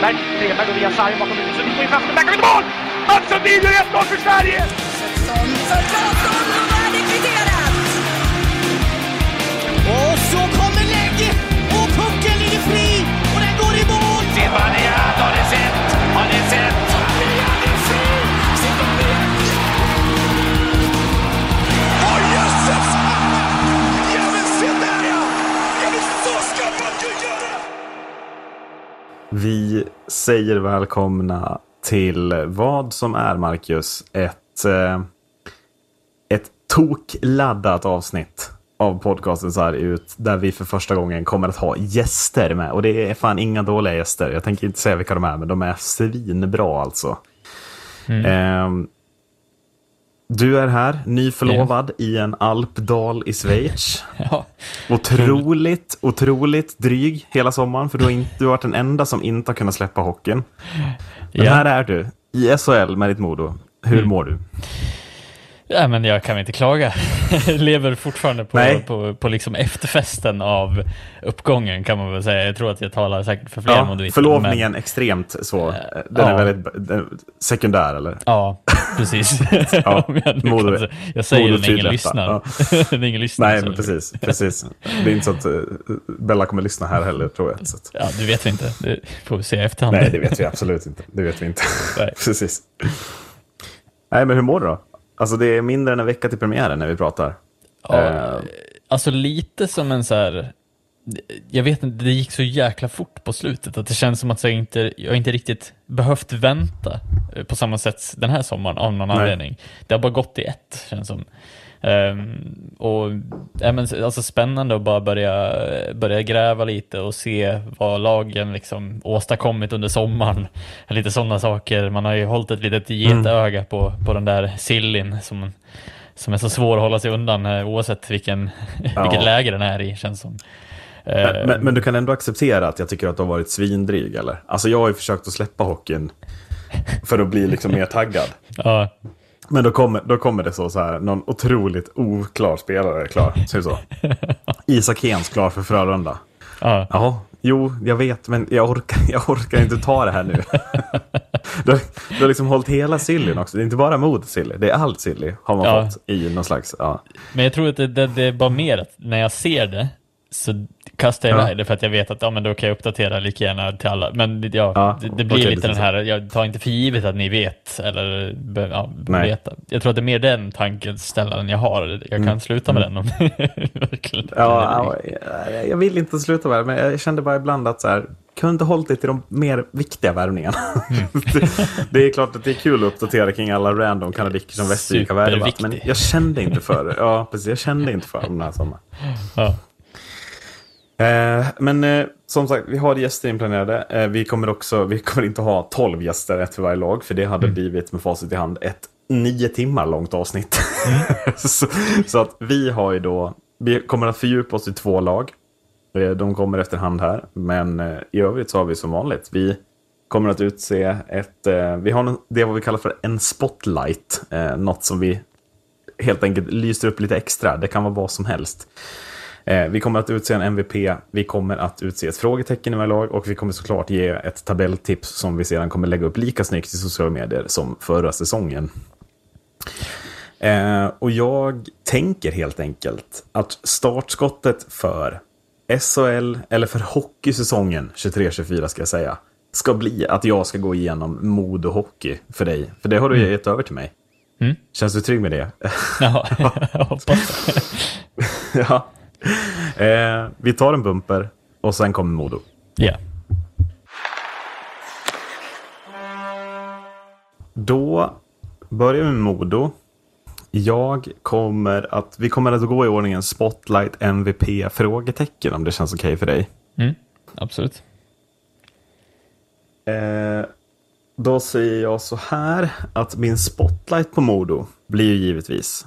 Strömberg. Stenberg går via sargen bakom huvudet. Sundin går ju fast Där backar ut mål! Mats Sundin gör 1-0 för Sverige! Vi säger välkomna till vad som är, Marcus, ett, eh, ett tokladdat avsnitt av podcasten så här ut, där vi för första gången kommer att ha gäster med. Och det är fan inga dåliga gäster. Jag tänker inte säga vilka de är, men de är svinbra alltså. Eh, du är här, nyförlovad i en alpdal i Schweiz. Ja, Otroligt, otroligt dryg hela sommaren, för du har, inte, du har varit den enda som inte har kunnat släppa hockeyn. Men Ja. här är du, i SHL med ditt Modo. Hur Mm. mår du? Ja men jag kan inte klaga. Lever fortfarande på, Nej. på, på liksom efterfesten av uppgången kan man väl säga. Jag tror att jag talar säkert för fler Ja, modvitter, förlovningen extremt så. Den är ja. väldigt den, sekundär, eller? Men, ja, precis. Ja, jag, nu kan jag säger det när ingen lyssnar. ja. ingen lyssnar. Nej, men precis. precis. Det är inte så att uh, Bella kommer lyssna här heller, tror jag. Så Ja, det vet vi inte. Det får vi se i efterhand. nej, det vet vi absolut inte. Det vet vi inte. Nej. precis. Nej, men hur mår du då? Alltså, det är mindre än en vecka till premiären när vi pratar. Ja, Eh, alltså lite som en så här... Jag vet inte, det gick så jäkla fort på slutet att det känns som att jag inte, jag inte riktigt behövt vänta eh, på samma sätt den här sommaren av någon Nej. anledning. Det har bara gått i ett, känns som. Ehm, och ja, men, alltså spännande att bara börja, börja gräva lite och se vad lagen liksom åstadkommit under sommaren. Lite sådana saker. Man har ju hållit ett litet getöga på, på den där sillin som, som är så svår att hålla sig undan eh, oavsett vilken, Ja. vilket läge den är i, känns som. Men, men, men du kan ändå acceptera att jag tycker att du har varit svindryg, eller? Alltså jag har ju försökt att släppa hockeyn för att bli liksom mer taggad. ja, Men då kommer, då kommer det så, så här, någon otroligt oklar spelare klar. Ser så. Isak Hens klar för Frölunda. ja. Jaha, jo, jag vet, men jag orkar, jag orkar inte ta det här nu. du, har, du har liksom hållit hela sillyn också. Det är inte bara mot silly, det är allt silly har man Ja. fått i någon slags... Ja. Men jag tror att det, det, det är bara mer att när jag ser det så kastar jag Ja. iväg det för att jag vet att ja, men då kan jag uppdatera lika gärna till alla. Men det- ja, Ja, det, det blir lite det den här, jag tar inte för givet att ni vet eller ja, veta. Jag tror att det är mer den tankeställaren jag har. Jag kan Mm. sluta med den om verkligen. Ja, ja, jag- jag vill inte sluta med det, men jag kände bara ibland att så här, kunde hållit dig till de mer viktiga värvningarna. det, det är klart att det är kul att uppdatera kring alla random kanadicker som Västervik har värvat, men jag kände inte för det. Ja, precis. Jag kände inte för dem den här sommaren. Ja. Eh, men eh, som sagt, vi har gäster inplanerade. Eh, vi kommer också, vi kommer inte ha 12 gäster, ett för varje lag, för det hade blivit med facit i hand ett nio timmar långt avsnitt. så, så att vi har ju då, vi kommer att fördjupa oss i två lag. Eh, De kommer efterhand här, men eh, i övrigt så har vi som vanligt. Vi kommer att utse ett, eh, vi har det vad vi kallar för en spotlight. Något som vi helt enkelt lyser upp lite extra. Det kan vara vad som helst. Eh, vi kommer att utse en MVP, vi kommer att utse ett frågetecken i varje lag och vi kommer såklart ge ett tabelltips som vi sedan kommer lägga upp lika snyggt i sociala medier som förra säsongen. Eh, och jag tänker helt enkelt att startskottet för SHL, eller för hockeysäsongen 23-24 ska jag säga, ska bli att jag ska gå igenom mod och hockey för dig. För det har du ju gett över till mig. Mm. Känns du trygg med det? Ja, jag hoppas det. ja. Eh, vi tar en bumper och sen kommer Modo. Ja. Då börjar vi med Modo. Jag kommer att, vi kommer att gå i ordningen Spotlight MVP frågetecken om det känns okej för dig. Mm, absolut. Eh, då säger jag så här att min spotlight på Modo blir ju givetvis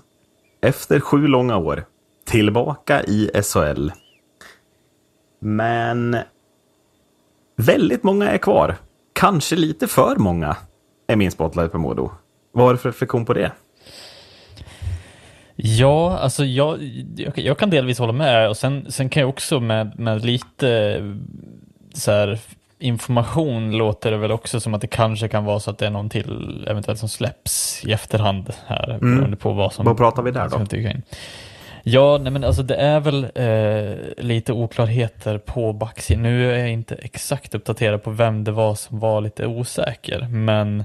efter sju långa år tillbaka i SHL. Men väldigt många är kvar. Kanske lite för många är min spotlight på Modo. Vad har du för reflektion på det? Ja, alltså jag, jag, kan delvis hålla med och sen, sen kan jag också med, med lite så här information låter det väl också som att det kanske kan vara så att det är någon till eventuellt som släpps i efterhand här, beroende på vad som Vad pratar vi där då? Ja, nej men alltså det är väl eh, lite oklarheter på backsidan. Nu är jag inte exakt uppdaterad på vem det var som var lite osäker, men.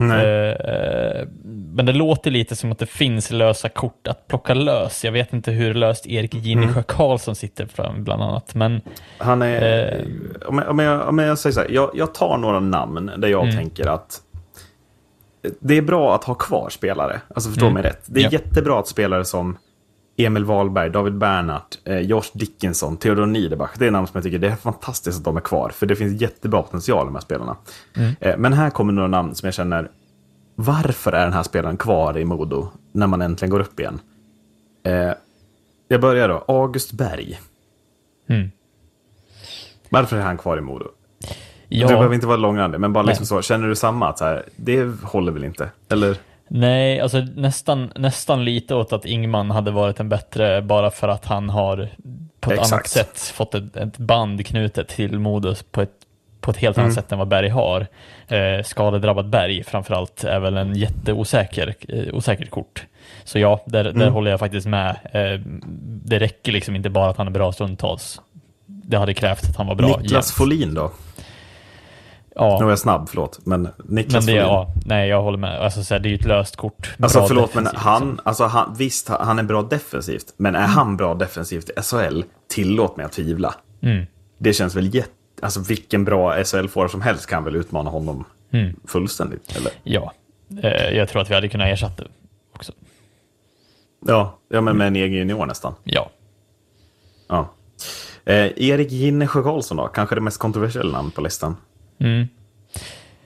Eh, men det låter lite som att det finns lösa kort att plocka lös. Jag vet inte hur löst Erik Ginesjö Mm. Karlsson sitter fram bland annat. Men Han är... Eh. Om, jag, om, jag, om jag säger så här, jag, jag tar några namn där jag Mm. tänker att det är bra att ha kvar spelare. Alltså förstå Mm. mig rätt. Det är Ja. jättebra att spelare som Emil Wahlberg, David Bernhardt, eh, Josh Dickinson, Theodor Niederbach. Det är namn som jag tycker det är fantastiskt att de är kvar. För det finns jättebra potential i de här spelarna. Mm. Eh, men här kommer några namn som jag känner, varför är den här spelaren kvar i Modo när man äntligen går upp igen? Eh, jag börjar då, August Berg. Mm. Varför är han kvar i Modo? ja, Du behöver inte vara långrandig, men bara liksom så, känner du samma? Att så här, det håller väl inte? Eller? Nej, alltså nästan, nästan lite åt att Ingman hade varit en bättre bara för att han har på ett Exakt. annat sätt fått ett, ett band knutet till Modus på ett, på ett helt Mm. annat sätt än vad Berg har. Eh, skadedrabbad Berg framförallt är väl en jätteosäker eh, osäkert kort. Så ja, där, där Mm. håller jag faktiskt med. Eh, det räcker liksom inte bara att han är bra stundtals. Det hade krävt att han var bra Niklas jämt. Folin då? Ja. Nu är jag snabb, förlåt. Men Niklas Men det, ja, nej jag håller med. Alltså, så här, det är ju ett löst kort. Alltså förlåt, men han, liksom. alltså han, visst, han är bra defensivt. Men är han bra defensivt i SHL? Tillåt mig att tvivla. Mm. Det känns väl jätte... Alltså vilken bra SHL-forward som helst kan väl utmana honom Mm. fullständigt? Eller? Ja, eh, jag tror att vi hade kunnat ersätta också. Ja, ja, men med en egen junior nästan. Ja. Ja. Eh, Erik Ginnesjö Karlsson då? Kanske det mest kontroversiella namn på listan. Mm.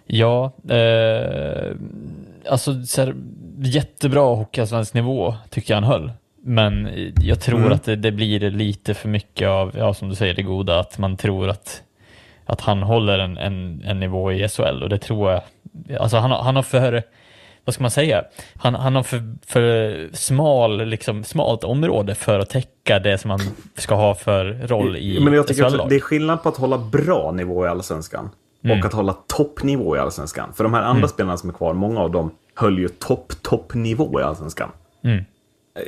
Ja, eh, alltså så här, jättebra hockeyallsvensk nivå tycker jag han höll. Men jag tror Mm. att det, det blir lite för mycket av, ja som du säger, det goda, att man tror att, att han håller en, en, en nivå i SHL och det tror jag, alltså han, har- han har för, vad ska man säga, han, han har för, för smal, liksom, smalt område för att täcka det som han ska ha för roll i Men jag tycker SHL-lag. det är skillnad på att hålla bra nivå i allsvenskan Mm. och att hålla toppnivå i allsvenskan. För de här andra spelarna som är kvar, många av dem höll ju topp, toppnivå i allsvenskan. Mm.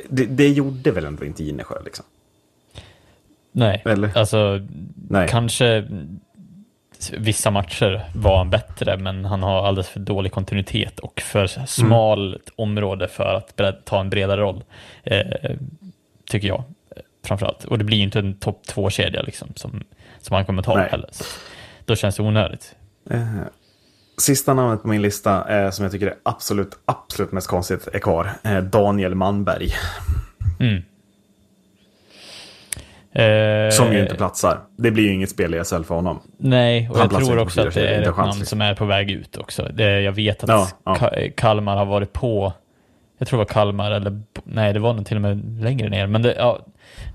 Det, det gjorde väl ändå inte Ginnesjö liksom? Nej, Eller? alltså Nej. kanske vissa matcher var han bättre, men han har alldeles för dålig kontinuitet och för smalt område för att ta en bredare roll, eh, tycker jag framförallt. Och det blir ju inte en topp två-kedja liksom, som, som han kommer ta heller. Då känns det onödigt. Eh, Sista namnet på min lista eh, som jag tycker är absolut, absolut mest konstigt är kvar. Eh, Daniel Manberg. Mm. Som ju inte platsar. Det blir ju inget spel i SL för honom. Nej, och Han jag tror också att det är ett chans, namn liksom. som är på väg ut också. Det, jag vet att Ja, ja. Ka- Kalmar har varit på, jag tror det var Kalmar eller, nej det var nog till och med längre ner, men det, ja,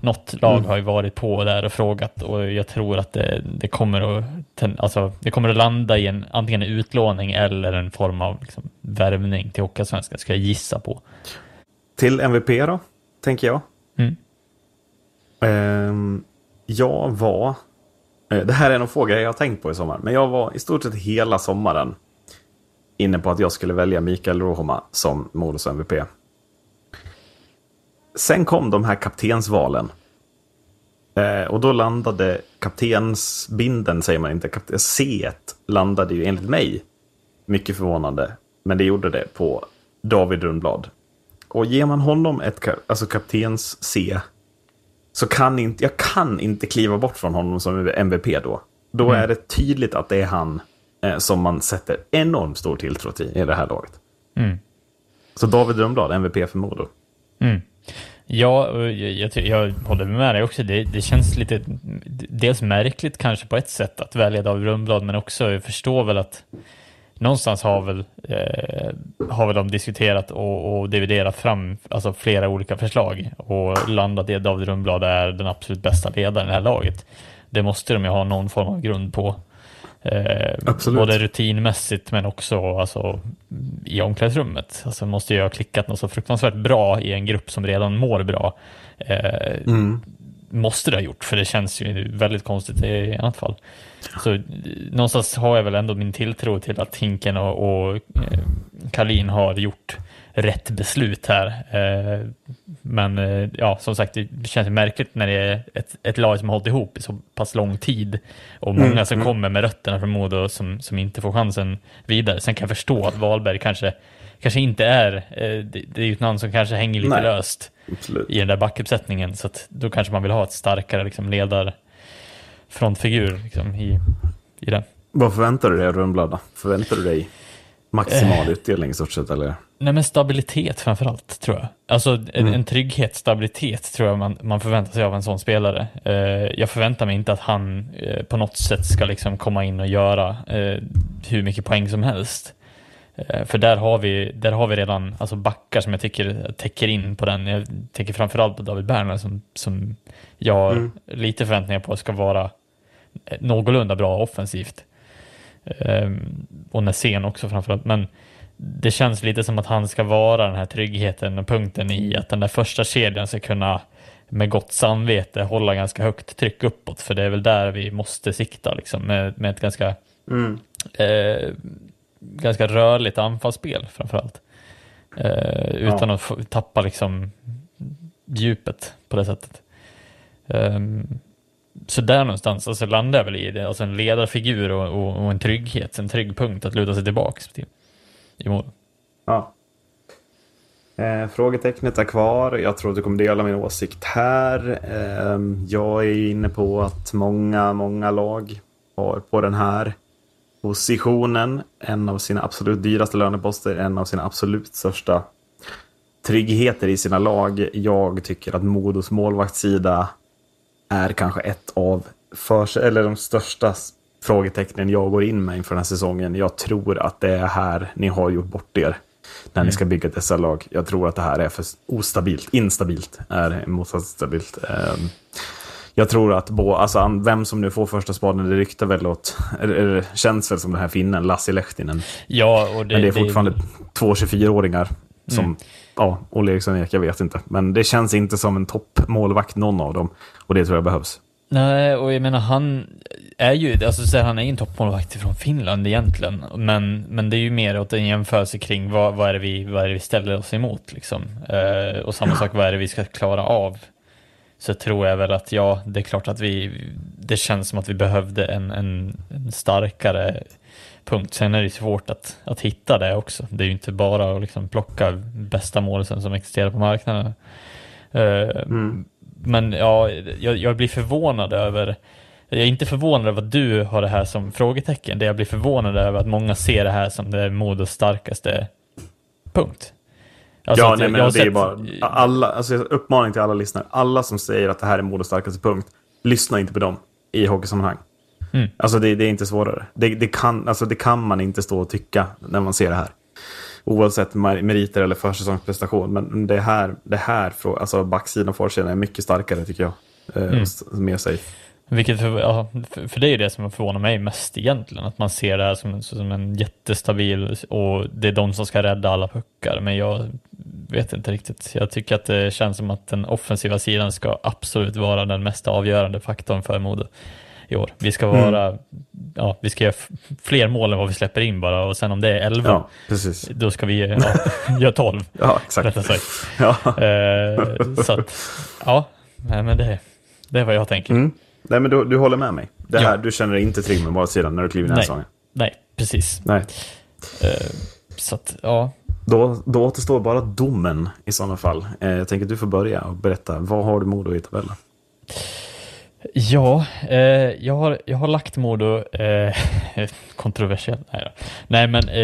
något lag Mm. har ju varit på där och frågat och jag tror att det, det kommer att, alltså, det kommer att landa i en, antingen en utlåning eller en form av liksom, värvning till Hockeyallsvenskan, ska jag gissa på. Till MVP då, tänker jag. Mm. Ehm, jag var... eh, Det här är en fråga jag har tänkt på i sommar. Men jag var i stort sett hela sommaren inne på att jag skulle välja Mikael Rohoma som Modos MVP. Sen kom de här kaptensvalen. Eh, och då landade kaptensbinden, säger man inte, kapten, C landade ju enligt mig, mycket förvånande, men det gjorde det på David Rundblad. Och ger man honom ett alltså kaptens C så kan inte, jag kan inte kliva bort från honom som MVP då. Då är det tydligt att det är han eh, som man sätter enormt stor tilltro till i det här laget. Mm. Så David Rundblad, MVP för Modo. Mm. Ja, jag, jag, jag håller med dig också. Det, det känns lite, dels märkligt kanske på ett sätt att välja David Rundblad, men också jag förstår väl att någonstans har väl, eh, har väl de diskuterat och, och dividerat fram alltså flera olika förslag och landat i att David Rundblad är den absolut bästa ledaren i det här laget. Det måste de ju ha någon form av grund på. Eh. Både rutinmässigt men också alltså, i omklädningsrummet. Alltså måste ju ha klickat något så fruktansvärt bra i en grupp som redan mår bra. Eh, måste det ha gjort, för det känns ju väldigt konstigt i annat fall. Så eh, någonstans har jag väl ändå min tilltro till att Hinken och, och eh, Kalin har gjort rätt beslut här. Eh, men eh, ja, som sagt, det känns märkligt när det är ett, ett lag som har hållit ihop i så pass lång tid och många som kommer med rötterna från Modo som, som inte får chansen vidare. Sen kan jag förstå att Wahlberg kanske, kanske inte är, eh, det, är ju ett namn som kanske hänger lite Nej. löst Absolut. i den där backuppsättningen, så att då kanske man vill ha ett starkare liksom, ledarfrontfigur liksom, i, i den. Vad förväntar du dig av Rönnblad? Förväntar du dig maximal utdelning i stort sett eller? Nej men stabilitet framförallt tror jag. Alltså en, Mm. en trygghet, stabilitet tror jag man, man förväntar sig av en sån spelare. Eh, jag förväntar mig inte att han eh, på något sätt ska liksom komma in och göra eh, hur mycket poäng som helst. Eh, för där har, vi, där har vi redan alltså backar som jag tycker täcker in på den. Jag tänker framförallt på David Berner som, som jag har Mm. lite förväntningar på ska vara eh, någorlunda bra offensivt. Ehm, och Nässén också framförallt. Men det känns lite som att han ska vara den här tryggheten och punkten i att den där första kedjan ska kunna med gott samvete hålla ganska högt tryck uppåt. För det är väl där vi måste sikta liksom, med, med ett ganska, eh, ganska rörligt anfallsspel framförallt. Eh, utan att få, tappa liksom djupet på det sättet. Ehm, så där någonstans alltså landar jag väl i det, alltså en ledarfigur och, och, och en trygghet, en trygg punkt att luta sig tillbaka till i mål. Ja. Eh, frågetecknet är kvar. Jag tror att du kommer dela min åsikt här. Eh, jag är inne på att många, många lag har på den här positionen en av sina absolut dyraste löneposter, en av sina absolut största tryggheter i sina lag. Jag tycker att Modos målvaktssida är kanske ett av för, eller de största frågetecknen jag går in med inför den här säsongen. Jag tror att det är här ni har gjort bort er när ni ska bygga dessa lag. Jag tror att det här är för ostabilt. Instabilt är motsatsstabilt. Ehm, Jag tror att bo, alltså, vem som nu får första spaden, det ryktar väl åt, eller, känns väl som den här finnen, Lassi Lehtinen. Ja, och det, Men det är fortfarande två 24-åringar som, Mm. ja, Olle Eriksson Ek, jag vet inte. Men det känns inte som en toppmålvakt någon av dem. Och det tror jag behövs. Nej, och jag menar han är ju, alltså så här, han är ju en toppmålvakt från Finland egentligen, men, men det är ju mer åt en jämförelse kring vad, vad, är, det vi, vad är vi ställer oss emot liksom. Eh, och samma sak, vad är det vi ska klara av? Så tror jag väl att ja, det är klart att vi, det känns som att vi behövde en, en, en starkare punkt. Sen är det svårt att, att hitta det också. Det är ju inte bara att liksom plocka bästa målsen som existerar på marknaden. Eh, Men ja, jag, jag blir förvånad över jag är inte förvånad över att du har det här som frågetecken. Det jag blir förvånad över att många ser det här som det Modos starkaste punkt. Alltså ja, nej, men det är sett- bara alla, alltså, uppmaning till alla lyssnare. Alla som säger att det här är Modos starkaste punkt, lyssna inte på dem i hockeysammanhang. Mm. Alltså det, det är inte svårare. Det, det, kan, alltså, det kan man inte stå och tycka när man ser det här. Oavsett mer- meriter eller försäsongsprestation. Men det här, det här alltså backsidan och forsidan är mycket starkare tycker jag. Eh, Mm. Mer safe. Vilket för, ja, för, det är det som förvånar mig mest egentligen, att man ser det här som, som en jättestabil och det är de som ska rädda alla puckar, men jag vet inte riktigt. Jag tycker att det känns som att den offensiva sidan ska absolut vara den mest avgörande faktorn för Modo i år. Vi ska vara, ja, vi ska göra fler mål än vad vi släpper in bara och sen om det är 11, Ja, precis. då ska vi ja, göra 12. Ja, exakt. Ja. Eh, så att, ja, nej, men det, det är vad jag tänker. Mm. Nej, men du, du håller med mig. Det här, Ja. Du känner dig inte trygg med målsidan när du kliver in i den säsongen. Nej, precis. Nej. Eh, så att, ja. Då, då återstår bara domen i sådana fall. Eh, jag tänker att du får börja och berätta. Vad har du Modo i tabellen? Ja, eh, jag, har, jag har lagt Modo, eh, kontroversiellt, nej. Nej men eh,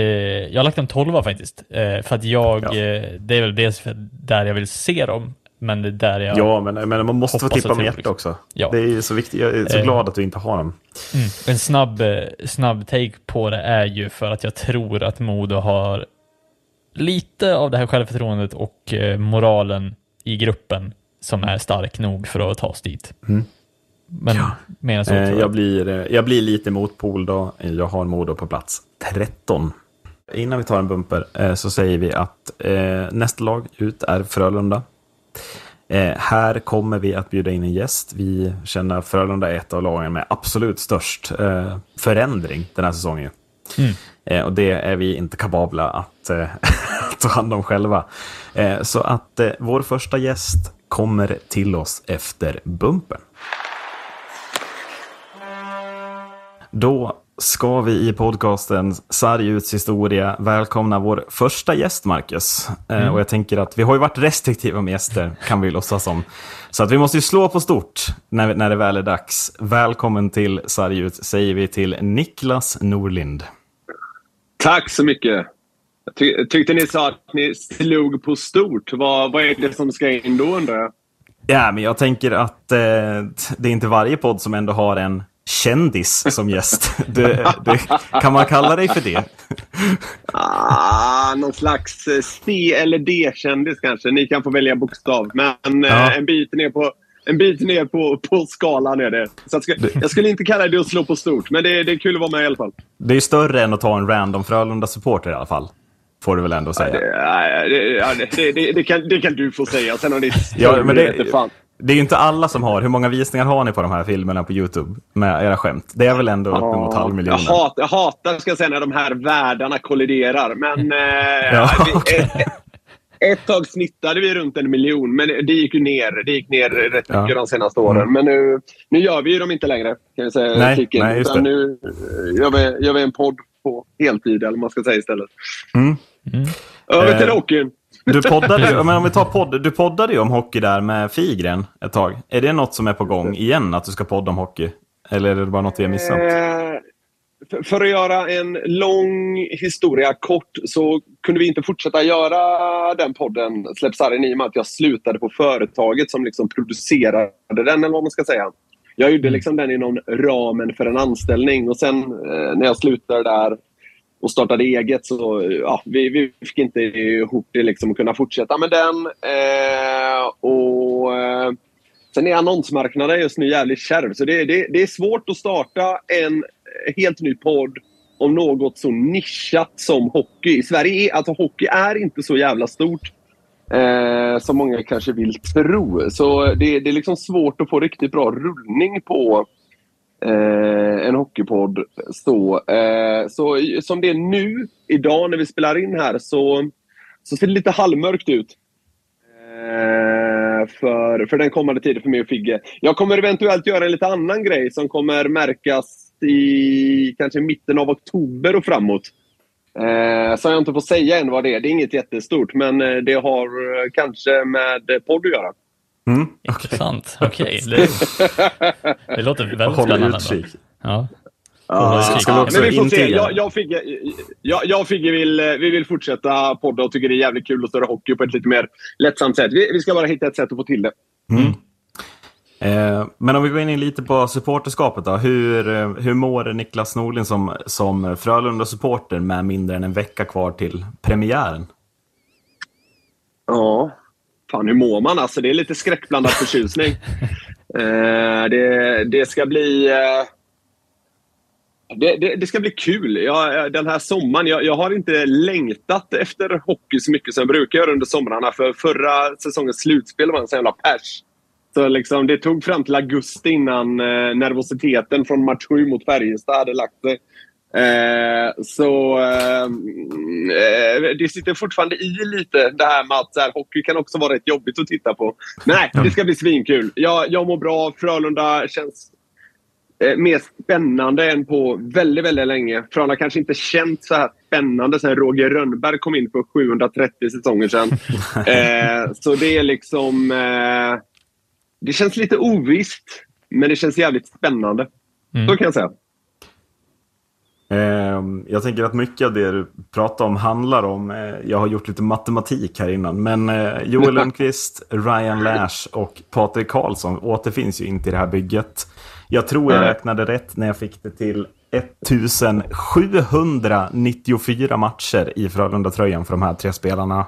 jag har lagt en tolva faktiskt. Eh, för att jag, Ja. eh, det är väl dels för där jag vill se dem, men det är där jag... Ja, men, men man måste få tippa med tror, hjärtat liksom. också. Ja. Det är så viktigt. Jag är så Eh. glad att du inte har dem. Mm. En snabb, snabb take på det är ju för att jag tror att Modo har lite av det här självförtroendet och moralen i gruppen som är stark nog för att ta oss dit. Men mer än så Eh, jag, jag. blir, eh, jag blir lite motpol då. Jag har Modo på plats 13. Innan vi tar en bumper eh, så säger vi att nästa lag ut är Frölunda. Här kommer vi att bjuda in en gäst. Vi känner att Frölunda är ett av lagen med absolut störst förändring den här säsongen. Eh, och det är vi inte kapabla att ta hand om själva. Så att vår första gäst kommer till oss efter bumpen. Då ska vi i podcasten Sarg uts historia välkomna vår första gäst, Marcus. Eh, och jag tänker att vi har ju varit restriktiva med gäster, kan vi låtsas som. Så att vi måste ju slå på stort när, när det väl är dags. Välkommen till Sarg ut, säger vi till Niklas Norlind. Tack så mycket. Jag ty tyckte ni sa att ni slog på stort. Vad, vad är det som ska in då undrar jag? Ja, men jag tänker att eh, det är inte varje podd som ändå har en kändis som gäst. Det, det, kan man kalla dig för det? Ah, någon slags eh, C eller D-kändis kanske. Ni kan få välja bokstav. Men eh, Ja. en bit ner på en bit ner på, på skalan är det. Så jag, ska, jag skulle inte kalla det att slå på stort, men det, det är kul att vara med i alla fall. Det är större än att ta en random Frölunda-supporter i alla fall. Får du väl ändå säga. Det, ja, det, ja, det, det, det, kan, det kan du få säga. Sen har ni Ja, men det- fan. Det är ju inte alla som har. Hur många visningar har ni på de här filmerna på YouTube? Med era skämt. Det är väl ändå uppemot jag, halvmiljonen? hat, jag hatar ska jag säga, när de här världarna kolliderar. Men eh, Ja, vi, okej. ett, ett tag snittade vi runt en miljon, men det gick ju ner. Det gick ner rätt Ja. mycket de senaste åren. Mm. Men nu, nu gör vi ju dem inte längre. Kan jag säga, Nej, Kicken. nej, just det. Nu eh, gör vi, gör vi en podd på heltid, eller vad man ska säga istället. Mm. Över till Eh, hockeyn. Du poddade, men om vi tar podd, du poddade ju om hockey där med Figren ett tag. Är det något som är på gång igen, att du ska podda om hockey? Eller är det bara något vi har missat? Eh, för, för att göra en lång historia kort så kunde vi inte fortsätta göra den podden, Släpp sargen, i och med att jag slutade på företaget som liksom producerade den, eller vad man ska säga. Jag gjorde liksom den inom ramen för en anställning och sen eh, när jag slutade där och startade eget så ja, vi, vi fick inte ihop det liksom att kunna fortsätta med den. Eh, och eh, Sen är annonsmarknaden just nu jävligt kärv, så det, det, det är svårt att starta en helt ny podd om något så nischat som hockey. I Sverige är, alltså hockey är inte så jävla stort eh, som många kanske vill tro. Så det, det är liksom svårt att få riktigt bra rullning på eh, en hockeypodd. Så, eh, så som det är nu, idag när vi spelar in här, så, så ser det lite halvmörkt ut. Eh, för, för den kommande tiden för mig och Figge. Jag kommer eventuellt göra en lite annan grej som kommer märkas i kanske mitten av oktober och framåt. Eh, så jag inte får säga än vad det är. Det är inget jättestort, men eh, det har eh, kanske med podd att göra. Mm, okej. Intressant. Okej. Det, det låter väldigt Håll spännande. utkik. Ja. Vi ja, också men vi får se. Jag, jag, Figge, jag, vill, vi vill fortsätta podda och tycker det är jävligt kul att störa hockey på ett lite mer lättsamt sätt. Vi, vi ska bara hitta ett sätt att få till det. Eh, men om vi går in lite på supporterskapet då. Hur, eh, hur mår Niklas Norlin som, som Frölunda-supporter med mindre än en vecka kvar till premiären? Ja. Fan, hur mår man? Alltså, det är lite skräckblandad förtjusning. eh, det, det ska bli... Eh, det, det, det ska bli kul. Jag, den här sommaren, jag, jag har inte längtat efter hockey så mycket som jag brukar göra under somrarna. För förra säsongens slutspel var en sån jävla pers. Så liksom, det tog fram till augusti innan eh, nervositeten från match 7 mot Färjestad hade lagt sig. Eh, så eh, eh, det sitter fortfarande i lite det här med att så här, hockey kan också vara rätt jobbigt att titta på. Nej, det ska bli svinkul. Jag, jag mår bra. Frölunda känns eh, mer spännande än på väldigt, väldigt länge. Frölunda kanske inte känt så här spännande sen Roger Rönnberg kom in för 730 säsonger sedan. eh, så det är liksom... Eh, det känns lite ovisst, men det känns jävligt spännande. Så kan jag säga. Eh, jag tänker att mycket av det du pratar om handlar om, eh, jag har gjort lite matematik här innan, men eh, Joel Lundqvist, Ryan Lash och Patrik Karlsson återfinns ju inte i det här bygget. Jag tror jag räknade rätt när jag fick det till 1794 matcher i Frölunda-tröjan för de här tre spelarna.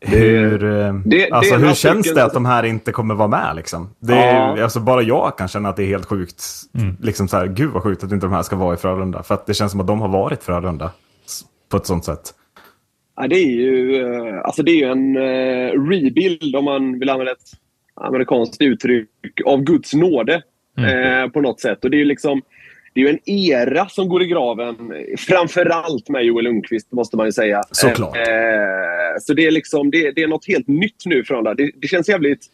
Hur, eh, det- det alltså, är hur känns det att de här inte kommer vara med? Liksom? Det är, Ja. alltså, bara jag kan känna att det är helt sjukt. Liksom så här, Gud vad sjukt att inte de här ska vara i Frölunda. För att det känns som att de har varit Frölunda på ett sånt sätt. Ja, det är ju, eh, alltså det är ju en uh, rebuild, om man vill använda ett amerikanskt uttryck, av Guds nåde eh, på något sätt. Och det är ju liksom det är ju en era som går i graven. Framförallt med Joel Lundqvist, måste man ju säga. Såklart. Eh, så det är, liksom, det, det är något helt nytt nu från det. Det, det känns jävligt...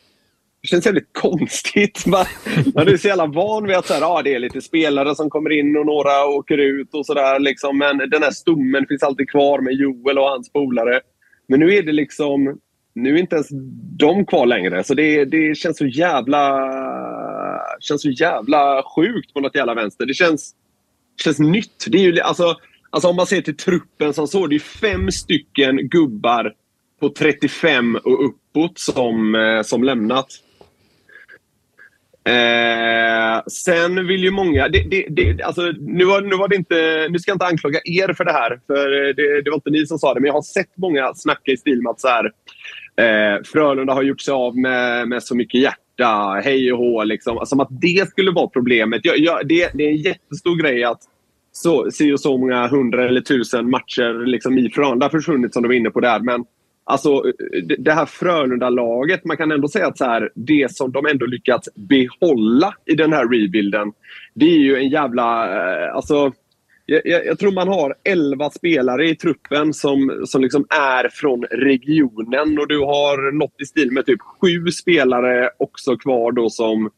Det känns jävligt konstigt. Man, man är så jävla van vid att så här, ah, det är lite spelare som kommer in och några åker ut och sådär. Liksom. Men den här stommen finns alltid kvar med Joel och hans polare. Men nu är det liksom... Nu är inte ens de kvar längre. Så det, det känns så jävla känns så jävla sjukt på något jävla vänster. Det känns, känns nytt. Det är ju, alltså, alltså om man ser till truppen som så, det är fem stycken gubbar på 35 och uppåt som, eh, som lämnat. Eh, sen vill ju många... Det, det, det, alltså, nu, var, nu, var det inte, nu ska jag inte anklaga er för det här, för eh, det, det var inte ni som sa det. Men jag har sett många snacka i stil med att så här, eh, Frölunda har gjort sig av med, med så mycket hjärta, hej och hå. Liksom. Alltså, som att det skulle vara problemet. Jag, jag, det, det är en jättestor grej att så, si och så många hundra eller tusen matcher liksom, i Frölunda har försvunnit som du var inne på där. Men Alltså det här Frölunda-laget, man kan ändå säga att så här, det som de ändå lyckats behålla i den här rebuilden, det är ju en jävla... eh, Alltså, jag, jag, jag tror man har 11 spelare i truppen som, som liksom är från regionen och du har något i stil med typ sju spelare också kvar då som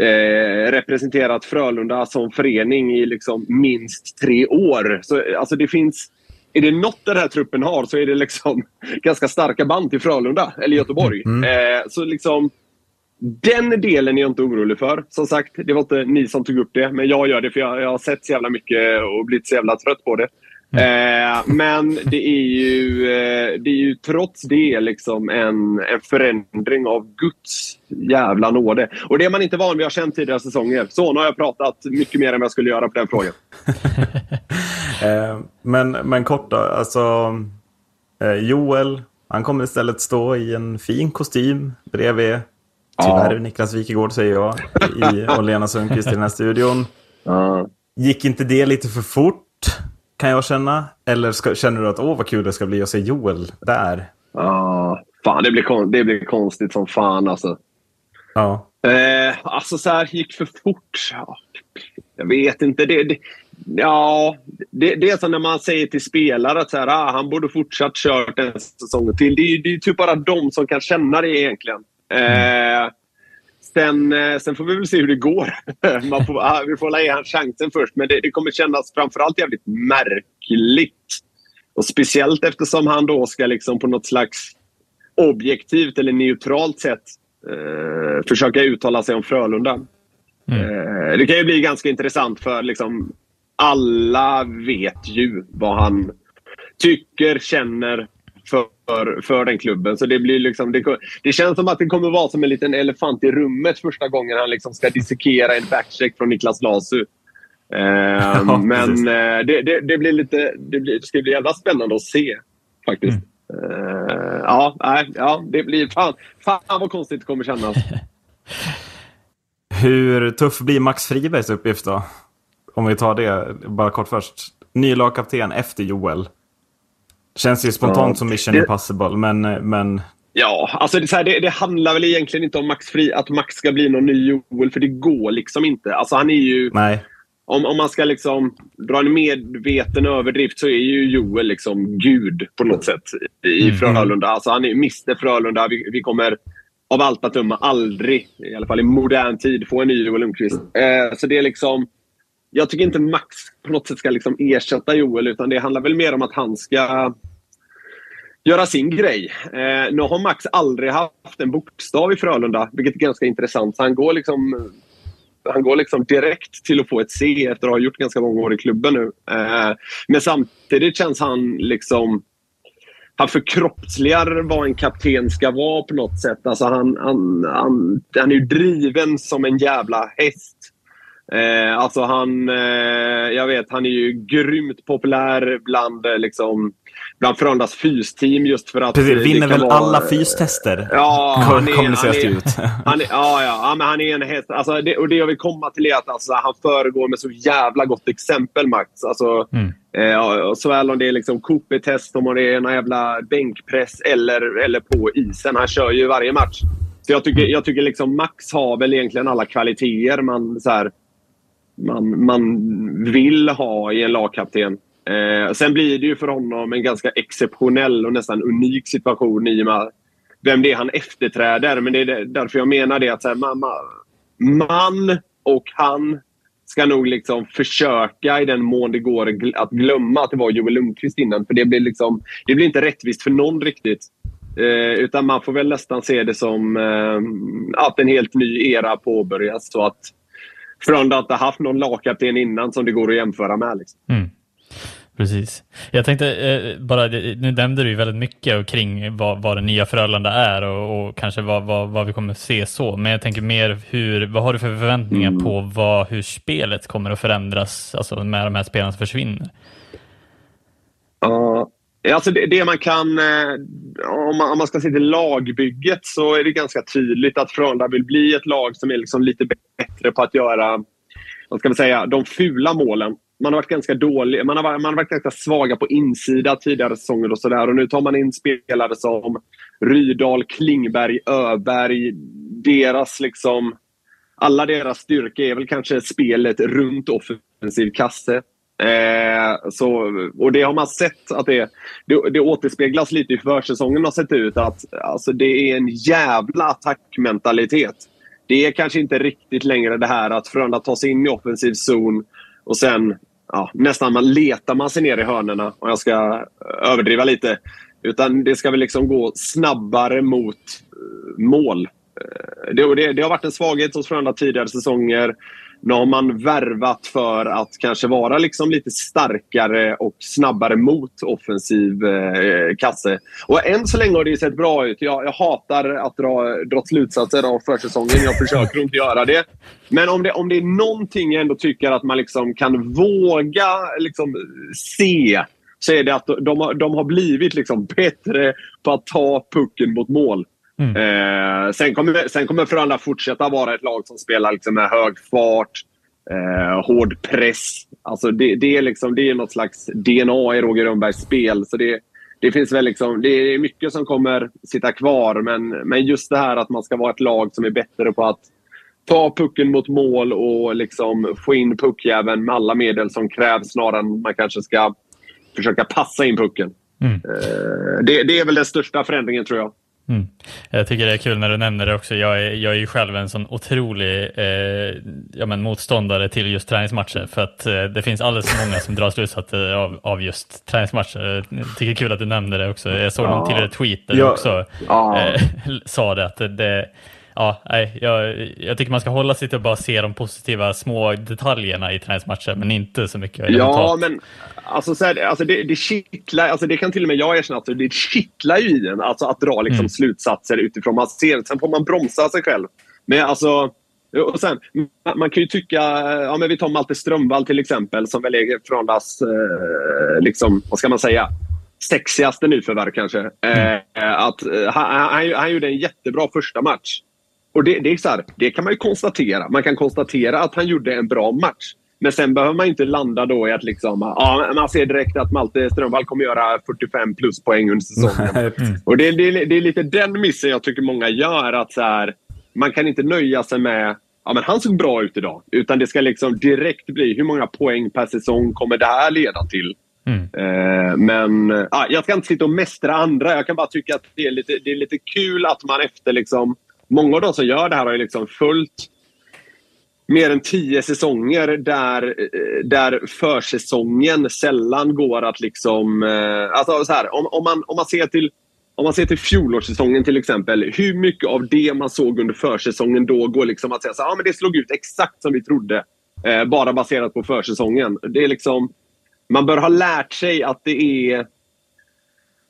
eh, representerat Frölunda som förening i liksom minst tre år. Så alltså det finns är det något den här truppen har så är det liksom ganska starka band till Frölunda eller Göteborg. Eh, så liksom, den delen är jag inte orolig för. Som sagt, det var inte ni som tog upp det, men jag gör det för jag, jag har sett så jävla mycket och blivit så jävla trött på det. Eh, men det är, ju, eh, det är ju trots det liksom en, en förändring av Guds jävla nåde. Och det är man inte van vid att ha känt tidigare säsonger. Så nu har jag pratat mycket mer än vad jag skulle göra på den frågan. Eh, men, men kort då, alltså eh, Joel, han kommer istället stå i en fin kostym bredvid, tyvärr Niklas Wikegård säger jag, i, och Lena Sundqvist i den här studion. Gick inte det lite för fort, kan jag känna? Eller ska, känner du att åh vad kul det ska bli att se Joel där? Ja, fan det blir, det blir konstigt som fan alltså. Ja, Eh, alltså så här, gick för fort. Ja, jag vet inte. Det, det, ja, det, det är som när man säger till spelare att så här, ah, han borde fortsatt kört en säsong till. Det, är- är typ bara de som kan känna det egentligen. Eh, sen, eh, sen får vi väl se hur det går. man får, ah, vi får hålla i han chansen först. Men det, det kommer kännas framförallt jävligt märkligt. Och Speciellt eftersom han då ska liksom på något slags objektivt eller neutralt sätt eh, försöka uttala sig om Frölunda. Eh, det kan ju bli ganska intressant för liksom alla vet ju vad han tycker, känner för, för den klubben. Så det, blir liksom, det, det känns som att det kommer vara som en liten elefant i rummet första gången han liksom ska dissekera en backcheck från Niklas Lasu. Eh, men precis. eh, det, det, det, blir lite, det, blir, det ska bli jävla spännande att se faktiskt. Eh, ja, nej, ja, det blir fan, fan vad konstigt det kommer kännas. Hur tuff blir Max Fribergs uppgift då? Om vi tar det bara kort först. Ny lagkapten efter Joel. Känns ju spontant Ja. som mission impossible, men, men Ja, alltså det, här, det, det handlar väl egentligen inte om Max Fri, att Max ska bli någon ny Joel, för det går liksom inte. Alltså han är ju... nej. Om, om man ska liksom dra en medveten överdrift så är ju Joel liksom gud på något sätt i Frölunda. Alltså han är Mr Frölunda. Vi, vi kommer av allt att döma aldrig, i alla fall i modern tid, få en ny Joel Lundqvist. Eh, så det är liksom... Jag tycker inte Max på något sätt ska liksom ersätta Joel, utan det handlar väl mer om att han ska göra sin grej. Eh, nu har Max aldrig haft en bokstav i Frölunda, vilket är ganska intressant. Så han går liksom han går liksom direkt till att få ett C efter att ha gjort ganska många år i klubben nu. Eh, men samtidigt känns han liksom... Han förkroppsligar vad en kapten ska vara på något sätt. Alltså han, han, han, han är ju driven som en jävla häst. Eh, alltså han, eh, jag vet, han är ju grymt populär bland, eh, liksom, bland Frölundas fysteam just för att... Precis, vinner väl vara- alla fystester? Ja, han är, kommuniceras det han är, ut. Han är, ja, ja, ja, men han är en häst. Alltså, det, och det jag vill komma till är att alltså, han föregår med så jävla gott exempel, Max. Alltså, Mm. eh, och såväl om det är liksom Cooper-test, om det är en jävla bänkpress eller, eller på isen. Han kör ju varje match. Så jag tycker, jag tycker liksom Max har väl egentligen alla kvaliteter man, så här, man, man vill ha i en lagkapten. Eh, sen blir det ju för honom en ganska exceptionell och nästan unik situation i och med vem det är han efterträder. Men det är därför jag menar det att så här, man, man och han ska nog liksom försöka i den mån det går att glömma att det var Joel Lundqvist innan. För det blir, liksom, det blir inte rättvist för någon riktigt. Eh, utan man får väl nästan se det som eh, att en helt ny era påbörjas. Så att Frölunda inte haft någon lagkapten innan som det går att jämföra med. Liksom. Mm. Precis. Jag tänkte eh, bara, nu nämnde du ju väldigt mycket kring vad, vad det nya Frölunda är och, och kanske vad, vad, vad vi kommer se så. Men jag tänker mer hur, vad har du för förväntningar Mm. på vad, hur spelet kommer att förändras alltså med de här spelarna som försvinner? Ja, Eh, alltså det, det man kan... Eh, om man, om man ska se till lagbygget så är det ganska tydligt att Frölunda vill bli ett lag som är liksom lite bättre på att göra vad ska man säga, de fula målen. Man har varit ganska dålig, man har, man har varit ganska svaga på insida tidigare säsonger och sådär. Och nu tar man in spelare som Rydal, Klingberg, Öberg. Deras liksom... Alla deras styrka är väl kanske spelet runt offensiv kasse. Eh, så, och det har man sett att det, det, det återspeglas lite i försäsongen har sett ut att alltså, det är en jävla attackmentalitet. Det är kanske inte riktigt längre det här att Frölunda tar sig in i offensiv zon och sen ja, nästan man letar man sig ner i hörnerna om jag ska eh, överdriva lite. Utan det ska väl liksom gå snabbare mot eh, mål. Eh, det, det, det har varit en svaghet hos Frölunda tidigare säsonger. Nu har man värvat för att kanske vara liksom lite starkare och snabbare mot offensiv eh, kasse. Och än så länge har det ju sett bra ut. Jag, jag hatar att dra, dra slutsatser av försäsongen. Jag försöker inte göra det. Men om det, om det är någonting jag ändå tycker att man liksom kan våga liksom se så är det att de har, de har blivit liksom bättre på att ta pucken mot mål. Eh, sen, kommer, sen kommer Frölunda fortsätta vara ett lag som spelar liksom med hög fart, eh, hård press. Alltså det, det, är liksom, det är något slags DNA i Roger Rönnbergs spel. Så det, det, finns väl liksom, det är mycket som kommer sitta kvar, men, men just det här att man ska vara ett lag som är bättre på att ta pucken mot mål och liksom få in puckjäveln med alla medel som krävs snarare än man kanske ska försöka passa in pucken. Mm. Eh, det, det är väl den största förändringen tror jag. Mm. Jag tycker det är kul när du nämner det också. Jag är, jag är ju själv en sån otrolig eh, ja, men motståndare till just träningsmatcher för att eh, det finns alldeles för många som drar slutsatser av, av just träningsmatcher. Jag tycker det är kul att du nämnde det också. Jag såg någon tidigare tweet där Ja. också Ja. eh, sa det att det Ja, nej, jag, jag tycker man ska hålla sig till att bara se de positiva små detaljerna i träningsmatcher, men inte så mycket Ja, men alltså, så här, alltså det, det kittlar, alltså det kan till och med jag erkänna, alltså det kittlar ju i en alltså att dra liksom Mm. slutsatser utifrån man ser. Sen får man bromsa sig själv. Men alltså, och sen, man, kan ju tycka, ja men vi tar Malte Strömvall till exempel som väl är Frölundas, eh, liksom, vad ska man säga, sexigaste nyförvärv kanske. Eh, att, eh, han, han, han gjorde en jättebra första match. Och det, det, är så här, det kan man ju konstatera. Man kan konstatera att han gjorde en bra match. Men sen behöver man inte landa då i att liksom, ja, man ser direkt att Malte Strömvall kommer göra 45 plus poäng under säsongen. Och det, det, det är lite den missen jag tycker många gör. att så här, Man kan inte nöja sig med ja, men han såg bra ut idag. Utan det ska liksom direkt bli hur många poäng per säsong kommer det här leda till? Mm. Eh, men ah, jag ska inte sitta och mästra andra. Jag kan bara tycka att det är lite, det är lite kul att man efter liksom... Många av de som gör det här har ju liksom följt mer än tio säsonger där, eh, där försäsongen sällan går att liksom... Eh, alltså så här, om, om, man, om man ser till om man ser till fjolårssäsongen till exempel. Hur mycket av det man såg under försäsongen då går liksom att säga så här, men det slog ut exakt som vi trodde. Eh, bara baserat på försäsongen. Det är liksom, man bör ha lärt sig att det är,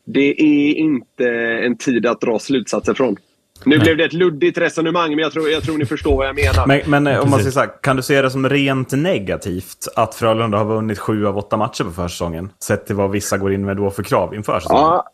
det är inte en tid att dra slutsatser från. Nu blev det ett luddigt resonemang, men jag tror, jag tror ni förstår vad jag menar. Men, men eh, om man säger så här, kan du se det som rent negativt att Frölunda har vunnit sju av åtta matcher på försäsongen? Sett till vad vissa går in med då för krav inför säsongen. Ja,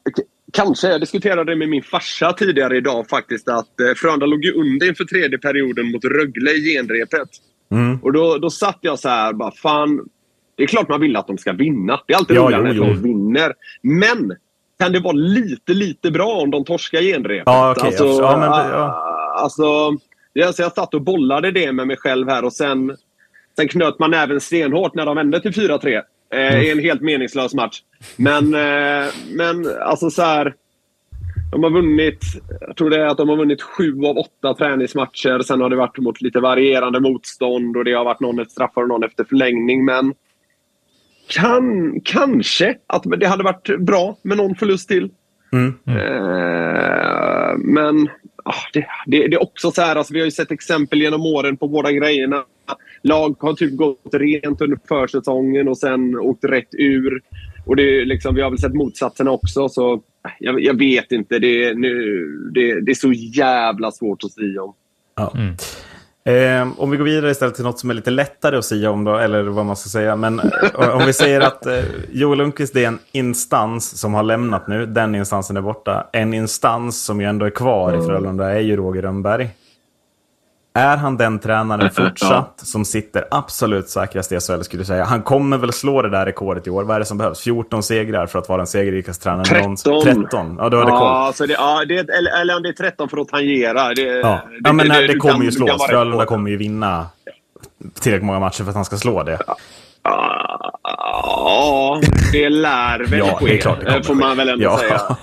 kanske. Jag diskuterade det med min farsa tidigare idag faktiskt. Att eh, Frölunda låg ju under inför tredje perioden mot Rögle i genrepet. Mm. Och då, då satt jag så här, bara fan. Det är klart man vill att de ska vinna. Det är alltid Ja, roligare när de vinner. Men kan det vara lite, lite bra om de torskar genrepet? Ja, okej, alltså, ja, men det- ja. ah, alltså, alltså, jag satt och bollade det med mig själv här och sen, sen knöt man även stenhårt när de vände till 4-3. Eh, I en helt meningslös match. Men, eh, men alltså så här. De har vunnit, jag tror det är att de har vunnit sju av åtta träningsmatcher. Sen har det varit mot lite varierande motstånd och det har varit någon efter straffar och någon efter förlängning. Men kan, kanske att det hade varit bra med någon förlust till. Mm. Eh, men ah, det, det, det är också så här, alltså, vi har ju sett exempel genom åren på båda grejerna. Lag har typ gått rent under försäsongen och sen åkt rätt ur. Och det, liksom, vi har väl sett motsatserna också. Så eh, jag, jag vet inte. Det, nu, det, det är så jävla svårt att säga om. Ja. Eh, om vi går vidare istället till något som är lite lättare att säga om då, eller vad man ska säga. Men eh, om vi säger att eh, Joel Lundqvist är en instans som har lämnat nu. Den instansen är borta. En instans som ju ändå är kvar i Frölunda är ju Roger Rönnberg. Är han den tränaren fortsatt som sitter absolut säkrast i SHL skulle jag säga. Han kommer väl slå det där rekordet i år. Vad är det som behövs? 14 segrar för att vara den segerrikaste tränaren 13. någonsin. 13. Ja, du hade koll. Ja, så det, ja, det, eller, eller om det är 13 för att tangera. Det, Ja, ja men det, det, kommer kan- ju slås. Frölunda kommer ju vinna tillräckligt många matcher för att han ska slå det. Ja, det lär väl Ja, ske. det det får man väl ändå ja. säga.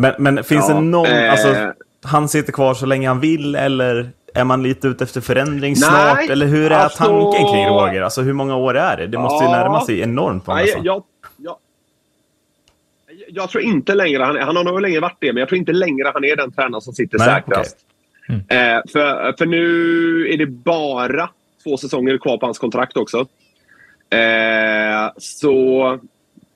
Men, men finns Ja, det någon... eh. Alltså, han sitter kvar så länge han vill eller är man lite ute efter förändring Nej, snart? Eller hur är alltså- tanken kring Roger? Alltså hur många år är det? Det måste ju närma sig enormt. Nej, jag, jag, jag tror inte längre, han, han har nog länge varit det, men jag tror inte längre han är den tränare som sitter Nej, säkrast. Eh, för, för nu är det bara två säsonger kvar på hans kontrakt också. Eh, så...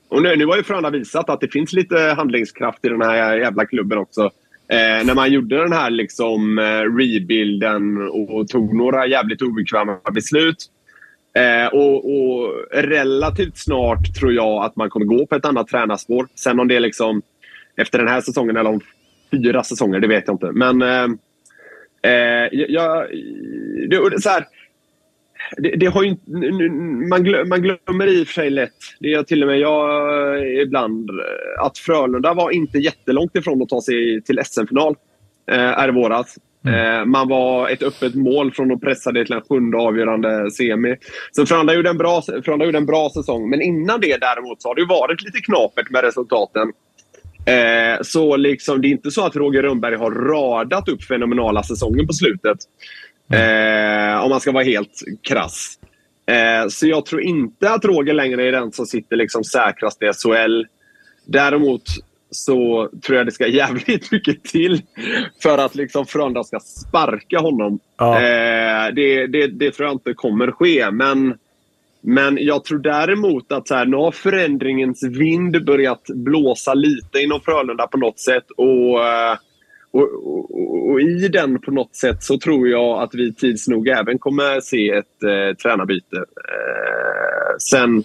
Och nu, nu har ju Frölunda visat att det finns lite handlingskraft i den här jävla klubben också. Eh, när man gjorde den här liksom, eh, rebuilden och tog några jävligt obekväma beslut. Eh, och, och relativt snart tror jag att man kommer gå på ett annat tränarspår. Sen om det är liksom efter den här säsongen eller om fyra säsonger, det vet jag inte. Men eh, eh, jag... Det, det, så här, det, det har ju man, glöm, man glömmer i och för sig lätt, det är till och med jag eh, ibland, eh, att Frölunda var inte jättelångt ifrån att ta sig till SM-final eh, är våras. Eh, man var ett öppet mål från att pressa det till en sjunde avgörande semi. Så Frölunda gjorde, en bra, Frölunda gjorde en bra säsong. Men innan det däremot så har det varit lite knapert med resultaten. Eh, så liksom, det är inte så att Roger Rönnberg har radat upp fenomenala säsonger på slutet. Eh, om man ska vara helt krass. Eh, så jag tror inte att Roger längre är den som sitter liksom säkrast i SHL. Däremot så tror jag det ska jävligt mycket till för att liksom Frölunda ska sparka honom. Ja. Eh, det, det, det tror jag inte kommer ske. Men, men jag tror däremot att så här, nu har förändringens vind börjat blåsa lite inom Frölunda på något sätt. Och, eh, och, och, och i den på något sätt så tror jag att vi tids nog även kommer se ett eh, tränarbyte. Eh, sen,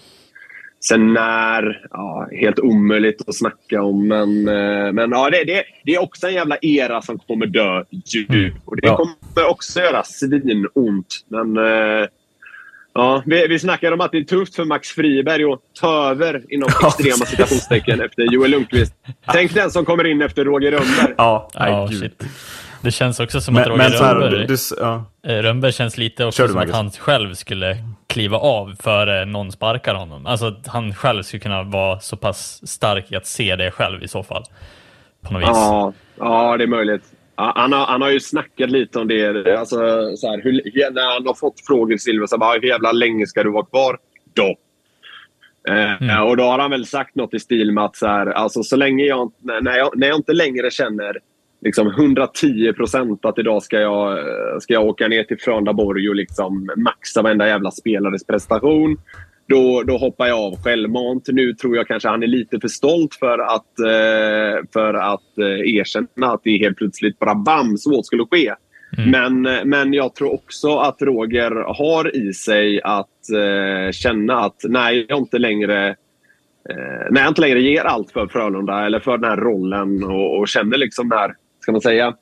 sen när, ja, helt omöjligt att snacka om. Men, eh, men ja, det, det, det är också en jävla era som kommer dö ju. Och det kommer också göra svinont. Men eh, ja, vi, vi snackar om att det är tufft för Max Friberg att ta över inom Ja, extrema citationstecken efter Joel Lundqvist. Tänk den som kommer in efter Roger Rönnberg. Ja, nej, Ja, shit. Det känns också som att Men, Roger men Rönnberg, du, du, ja. eh, Rönnberg känns lite Kör också du, som att han själv skulle kliva av före någon sparkar honom. Alltså att han själv skulle kunna vara så pass stark i att se det själv i så fall. På något vis. Ja, ja, det är möjligt. Han har, han har ju snackat lite om det. Alltså, så här, hur, när han har fått frågor Silver, så bara, hur jävla länge ska du vara kvar då? Eh, Och då har han väl sagt något i stil med att så, här, alltså, så länge jag, när, jag, när jag inte längre känner liksom 110 procent att idag ska jag, eh, ska jag åka ner till Frölundaborg och liksom maxa varenda jävla spelares prestation. Då, då hoppar jag av självmant. Nu tror jag kanske han är lite för stolt för att, eh, för att eh, erkänna att det helt plötsligt bara bam, så skulle ske. Men, eh, men jag tror också att Roger har i sig att eh, känna att nej, jag inte längre eh, när jag inte längre ger allt för Frölunda eller för den här rollen och, och känner liksom den här, ska man säga,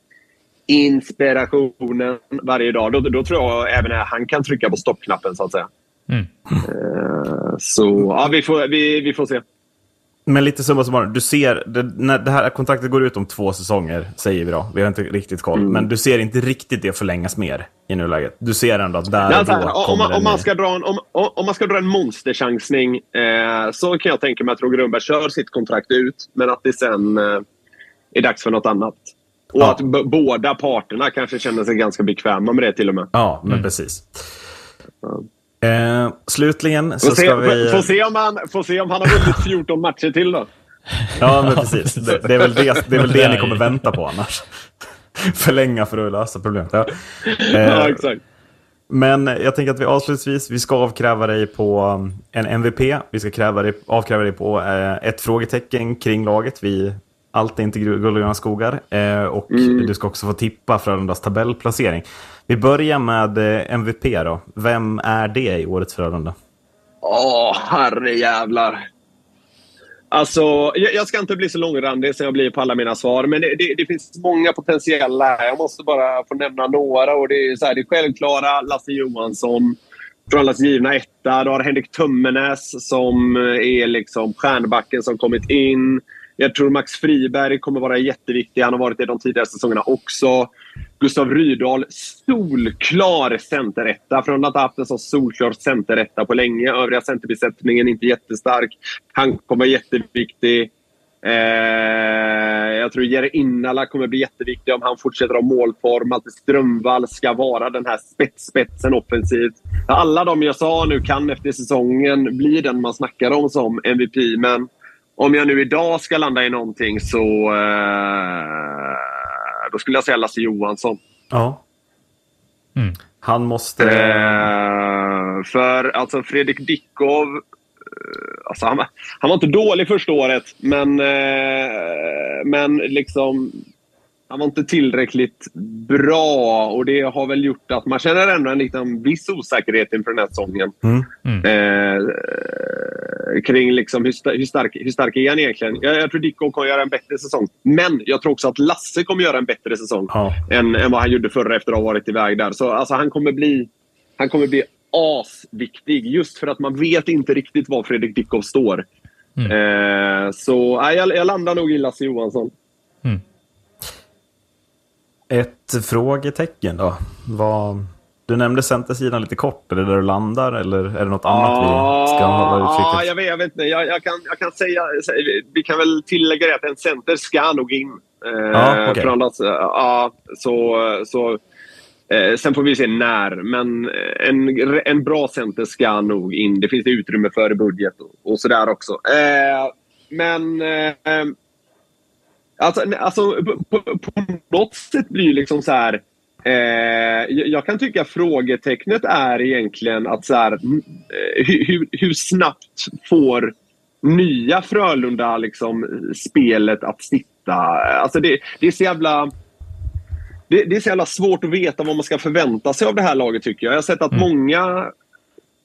inspirationen varje dag. Då, då tror jag även att han kan trycka på stoppknappen så att säga. Mm. Eh, så ja, vi får, vi, vi får se. Men lite summa summarum, du ser, det, när det här kontraktet går ut om två säsonger, säger vi då. Vi har inte riktigt koll. Mm. Men du ser inte riktigt det förlängas mer i nuläget. Du ser ändå att där och så då här, om, kommer man, om, man ska dra en, om, om man ska dra en monsterchansning eh, så kan jag tänka mig att Roger Rönnberg kör sitt kontrakt ut, men att det sen eh, är dags för något annat. Och Ja. att båda parterna kanske känner sig ganska bekväma med det till och med. Ja, men precis. Eh, slutligen så Får se, ska vi... får, se om han, får se om han har vunnit 14 matcher till då. Ja, men precis. Det, det, är väl det, det, är väl det ni kommer vänta på annars. Förlänga för att lösa problemet. Ja. Ja, Eh, exakt. Men jag tänker att vi avslutningsvis, vi ska avkräva dig på en MVP. Vi ska kräva dig, avkräva dig på eh, ett frågetecken kring laget. Vi, allt är inte guld och gröna skogar. Eh, och du ska också få tippa Frölundas tabellplacering. Vi börjar med eh, MVP då. Vem är det i årets Frölunda? Åh, herrejävlar. Alltså, jag, jag ska inte bli så långrandig som jag blir på alla mina svar, men det, det, det finns många potentiella här. Jag måste bara få nämna några. Och det, är så här, det är självklara Lasse Johansson, Frölundas givna etta. Du har Henrik Tömmernes som eh, är liksom stjärnbacken som kommit in. Jag tror Max Friberg kommer vara jätteviktig. Han har varit det de tidigare säsongerna också. Gustav Rydahl, solklar centeretta. Från att ha haft en så solklar centeretta på länge. Övriga centerbesättningen inte jättestark. Han kommer vara jätteviktig. Eh, jag tror Jere Innala kommer bli jätteviktig om han fortsätter ha målform. Att Strömvall ska vara den här spetsspetsen offensivt. Alla de jag sa nu kan efter säsongen bli den man snackar om som MVP. Men om jag nu idag ska landa i någonting så eh, då skulle jag säga Lasse Johansson. Ja. Mm. Han måste... Eh, för alltså Fredrik Dickov, eh, alltså han, var- han var inte dålig första året, men, eh, men liksom han var inte tillräckligt bra och det har väl gjort att man känner ändå en liten viss osäkerhet inför den här säsongen. Mm. Eh, kring liksom hur, hur, stark, hur stark är han egentligen? Jag, jag tror Dickov kommer göra en bättre säsong. Men jag tror också att Lasse kommer göra en bättre säsong Ja. än, än vad han gjorde förra efter att ha varit iväg där. Så alltså, han kommer bli, han kommer bli asviktig just för att man vet inte riktigt var Fredrik Dickov står. Eh, så nej, jag, jag landar nog i Lasse Johansson. Ett frågetecken då. Vad... Du nämnde centersidan lite kort. Är det där du landar eller är det något annat vi ska hålla utkik efter? jag vet, jag vet inte. Jag, jag, kan, jag kan säga... Vi kan väl tillägga det att en center ska nog in. Eh, okej. för annars, eh, ja, så, så, eh, sen får vi se när. Men en, en bra center ska nog in. Det finns det utrymme för i budget och, och sådär också. Eh, men... Alltså, alltså på, på, något sätt blir det liksom så här... Eh, jag, kan tycka frågetecknet är egentligen att så här, mm, eh, hur, hur, hur snabbt får nya Frölunda liksom spelet att sitta? Alltså det, det är så jävla... Det, det är så jävla svårt att veta vad man ska förvänta sig av det här laget tycker jag. Jag har sett att många,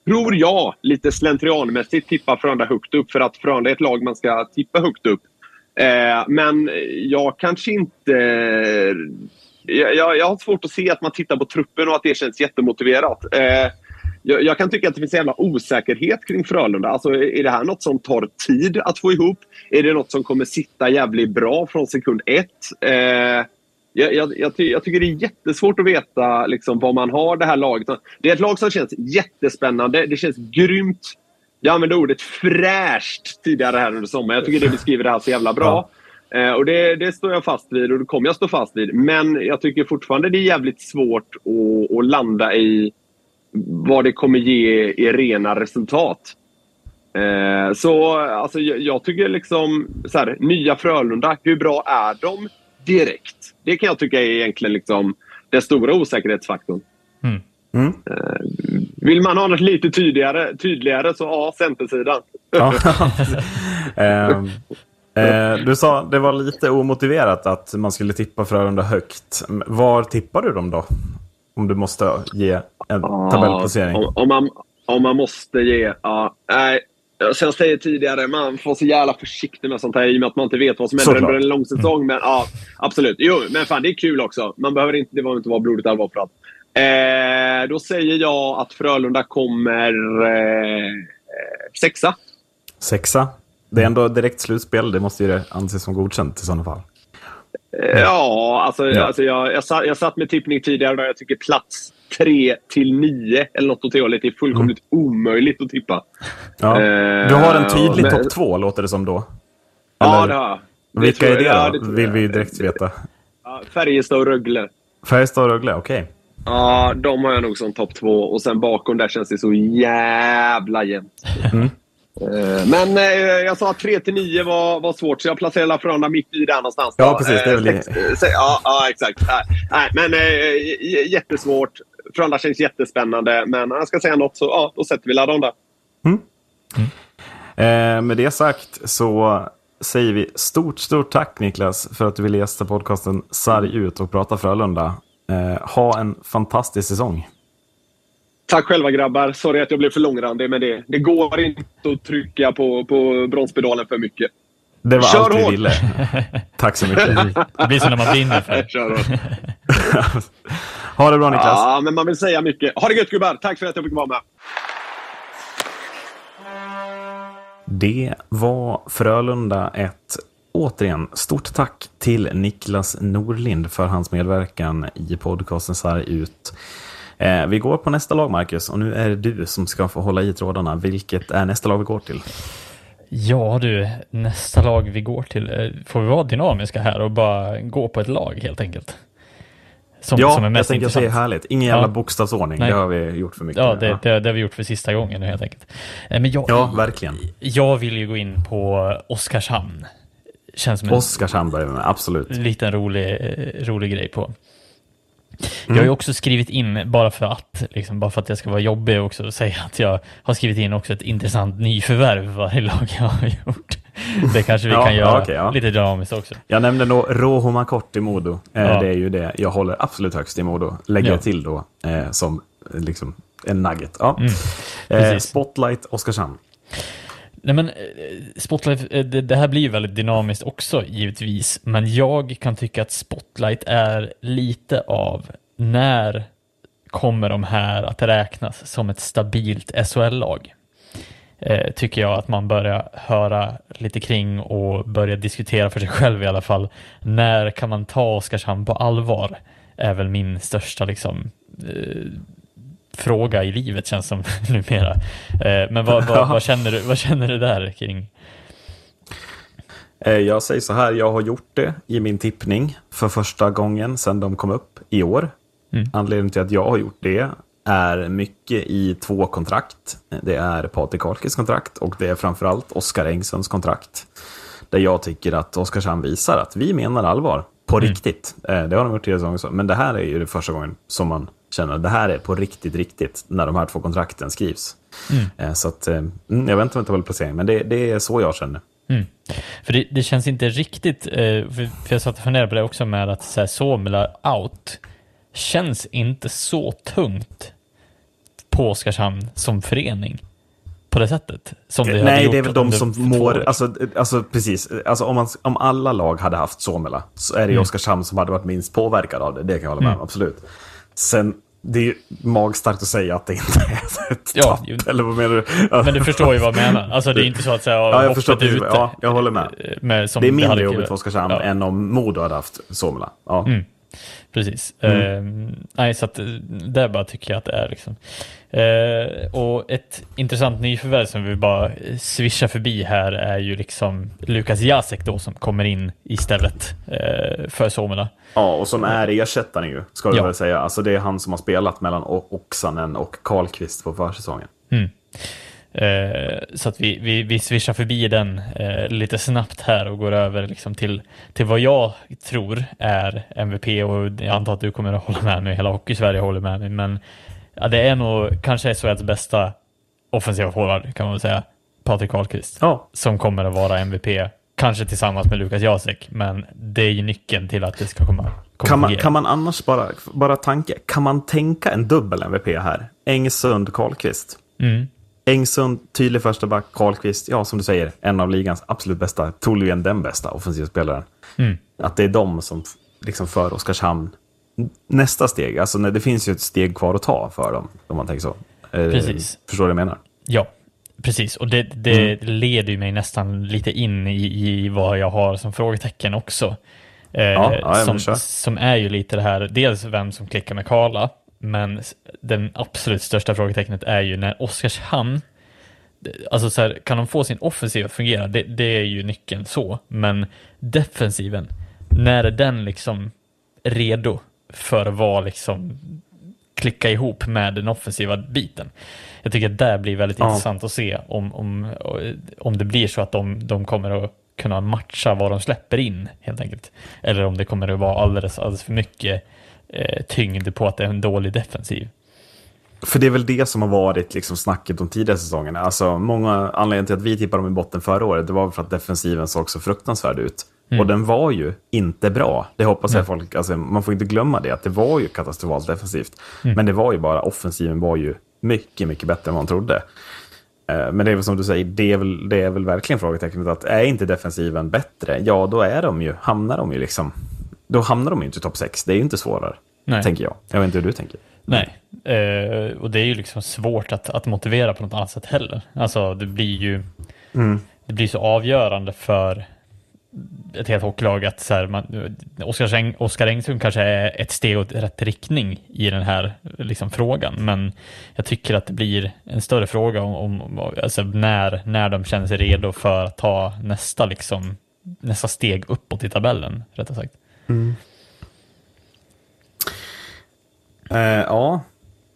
tror jag, lite slentrianmässigt tippar Frölunda högt upp för att Frölunda är ett lag man ska tippa högt upp. Eh, men jag kanske inte... Jag, jag, jag har svårt att se att man tittar på truppen och att det känns jättemotiverat. Eh, jag, jag kan tycka att det finns en jävla osäkerhet kring Frölunda. Alltså, är det här något som tar tid att få ihop? Är det något som kommer sitta jävligt bra från sekund ett? Eh, jag, jag, jag, ty, jag tycker det är jättesvårt att veta liksom, vad man har det här laget. Det är ett lag som känns jättespännande. Det känns grymt. Jag använde ordet fräscht tidigare här under sommaren. Jag tycker det beskriver det här så jävla bra. Eh, och det, det står jag fast vid och det kommer jag stå fast vid. Men jag tycker fortfarande det är jävligt svårt att, att landa i vad det kommer ge i rena resultat. Eh, så alltså, jag, jag tycker liksom så här, nya Frölunda, hur bra är de direkt? Det kan jag tycka är egentligen liksom den stora osäkerhetsfaktorn. Mm. Eh, vill man ha något lite tydligare, tydligare så ja, Centersidan. Ja. Ehm, eh, du sa det var lite omotiverat att man skulle tippa Frölunda högt. Var tippar du dem då? Om du måste ge en tabellplacering. Om, om, man, om man måste ge... Ja, nej. Som jag säger tidigare, man får så jävla försiktig med sånt här i och med att man inte vet vad som händer under en lång säsong. Men ja, absolut. Jo, men fan det är kul också. Man behöver inte, det behöver inte vara blodigt allvar för att. Eh, då säger jag att Frölunda kommer eh, sexa. Sexa. Det är ändå direkt slutspel. Det måste ju anses som godkänt i sådana fall. Eh, Ja, alltså, Ja. alltså jag, jag, satt, jag satt med tippning tidigare där jag tycker plats 3 till 9 eller något åt det hållet är fullkomligt omöjligt att tippa. Ja. Eh, Du har en tydlig men- topp två, låter det som då. Ja, Eller- det har jag. Vilka är det jag. Ja, det Vill vi direkt veta. Ja, Färjestad och Rögle. Färjestad och Rögle, okej. Ja, de har jag nog som topp två. Och sen bakom där känns det så jävla jämnt. Mm. Eh, Men eh, jag sa att 3 till 9 var, var svårt, så jag placerar Frölunda mitt i där någonstans. då. Ja, precis, det är väl Eh, sex- eh, se- ja, ja, exakt. Nej, men jättesvårt. Frölunda känns jättespännande, men jag ska säga något så ja, då sätter vi Ladonda. Eh, med det sagt så säger vi stort, stort tack Niklas för att du ville gästa podcasten Sarg ut och prata Frölunda. Eh, ha en fantastisk säsong. Tack själva grabbar. Sorry att jag blev för långrandig, men det, det går inte att trycka på, på bromspedalen för mycket. Det var Kör allt vi ville. Tack så mycket. Det blir som när man brinner för det. Kör hårt. ha det bra Niklas. Ja, men man vill säga mycket. Ha det gött gubbar! Tack för att jag fick vara med. Det var Frölunda ett återigen stort tack till Niklas Norlind för hans medverkan i podcasten Sarg ut. Eh, vi går på nästa lag Marcus och nu är det du som ska få hålla i trådarna. Vilket är nästa lag vi går till? Ja du, nästa lag vi går till, eh, får vi vara dynamiska här och bara gå på ett lag helt enkelt? Som, Ja, som är jag mest tänker att det är härligt. Ingen jävla Ja. bokstavsordning. Nej. Det har vi gjort för mycket. Ja, det, det, det har vi gjort för sista gången nu helt enkelt. Eh, Men jag, ja verkligen. jag vill ju gå in på Oskarshamn. Känns som en Oskarshamn börjar vi med, absolut. liten rolig, eh, rolig grej på. Jag Mm. har ju också skrivit in, bara för att, liksom, bara för att jag ska vara jobbig också, och säga att jag har skrivit in också ett intressant nyförvärv för varje lag jag har gjort. Det kanske vi Ja, kan göra okej, ja. lite dynamiskt också. Jag nämnde nog Rojo Makort i Modo. Eh, Ja. Det är ju det jag håller absolut högst i Modo. Lägger Ja. jag till då eh, som eh, liksom en nugget. Ja. eh, Mm. precis. Spotlight Oskarshamn. Nej men, eh, Spotlight, eh, det, det här blir ju väldigt dynamiskt också givetvis, men jag kan tycka att Spotlight är lite av när kommer de här att räknas som ett stabilt SHL-lag? Eh, tycker jag att man börjar höra lite kring och börja diskutera för sig själv i alla fall. När kan man ta Oskarshamn på allvar? Är väl min största liksom eh, fråga i livet känns som numera. Eh, men vad, vad, vad, känner du, vad känner du där kring? Eh, Jag säger så här, jag har gjort det i min tippning för första gången sedan de kom upp i år. Mm. Anledningen till att jag har gjort det är mycket i två kontrakt. Det är Patrik Karlkes kontrakt och det är framförallt Oskar Engsons kontrakt. Där jag tycker att Oskarshamn visar att vi menar allvar. På riktigt. Eh, Det har de gjort tidigare säsonger också. Men det här är ju det första gången som man känner att det här är på riktigt, riktigt. När de här två kontrakten skrivs. Eh, Så att, eh, mm, jag väntar med tabellplacering. Men det, det är så jag känner. Mm. För det, det känns inte riktigt, eh, för, jag satt och funderade på det också med att så här, Somela out känns inte så tungt på Oskarshamn som förening på det sättet. Som det Nej, det är väl de som mår... år. Alltså, alltså precis. Alltså, om, man, om alla lag hade haft Somela så är det Mm. Oskarshamn som hade varit minst påverkad av det. Det kan jag hålla med om, absolut. Sen, det är ju magstarkt att säga att det inte är ett Ja, tapp. ju- Eller vad menar du? Men du förstår ju vad jag menar. Alltså det är inte så att säga, Ja, jag förstår precis. Ja, jag håller med. Med, som Det är mindre jobbigt för Oskarshamn Ja. än om Modo hade haft Somela. Ja. Mm. Precis. Mm. Eh, nej, så att eh, det bara tycker jag att det är liksom. Eh, och ett intressant nyförvärv som vi bara svischar förbi här är ju liksom Lukas Jacek då som kommer in istället eh, för Somela. ja, och som är ersättaren ju, ska vi Ja. väl säga. Alltså det är han som har spelat mellan Oksanen och Karlqvist på försäsongen. Mm. Eh, så att vi, vi, vi svischar förbi den eh, lite snabbt här och går över liksom till, till vad jag tror är MVP och jag antar att du kommer att hålla med mig, hela Hockeysverige håller med mig, men ja, det är nog kanske SHLs bästa offensiva forward kan man väl säga. Patrik Karlqvist. Ja. Som kommer att vara MVP. Kanske tillsammans med Lukas Jasek, men det är ju nyckeln till att det ska komma, komma Kan man, kan man annars bara, bara tanke, kan man tänka en dubbel MVP här? Engsund, Karlqvist. Mm. Engsund, tydlig första back, Karlqvist, ja som du säger, en av ligans absolut bästa, troligen den bästa offensiva spelaren. Mm. Att det är de som liksom för Oskarshamn nästa steg. Alltså det finns ju ett steg kvar att ta för dem, om man tänker så. Eh, Precis. Förstår du vad jag menar? Ja, precis. Och det, det leder ju mig nästan lite in i, i vad jag har som frågetecken också. Eh, Ja, ja, som, som är ju lite det här, dels vem som klickar med Karla, men den absolut största frågetecknet är ju när Oskarshamn, alltså så här, kan de få sin offensiv att fungera, det, det är ju nyckeln så, men defensiven, när är den liksom redo för att vara liksom klicka ihop med den offensiva biten. Jag tycker att det blir väldigt Ja. intressant att se om, om, om det blir så att de, de kommer att kunna matcha vad de släpper in helt enkelt. Eller om det kommer att vara alldeles, alldeles för mycket eh, tyngd på att det är en dålig defensiv. För det är väl det som har varit liksom snacket de tidigare säsongerna. Alltså, många anledningar till att vi tippade dem i botten förra året, det var för att defensiven såg så fruktansvärd ut. Och den var ju inte bra. Det hoppas jag folk, alltså, man får inte glömma det, att det var ju katastrofalt defensivt. Men det var ju bara, offensiven var ju mycket, mycket bättre än man trodde. Eh, Men det är väl som du säger, det är väl, det är väl verkligen frågetecknet att är inte defensiven bättre, ja då är de ju, hamnar de ju liksom, då hamnar de ju inte i topp 6. Det är ju inte svårare, Nej. tänker jag. Jag vet inte hur du tänker. Nej, eh, och det är ju liksom svårt att, att motivera på något annat sätt heller. Alltså det blir ju det blir så avgörande för ett helt hockeylag att så här, man, Oskar, Eng, Oskar Engström kanske är ett steg åt rätt riktning i den här liksom, frågan, men jag tycker att det blir en större fråga om, om alltså, när, när de känner sig redo för att ta nästa, liksom, nästa steg uppåt i tabellen, rättare sagt. Mm. Eh, ja.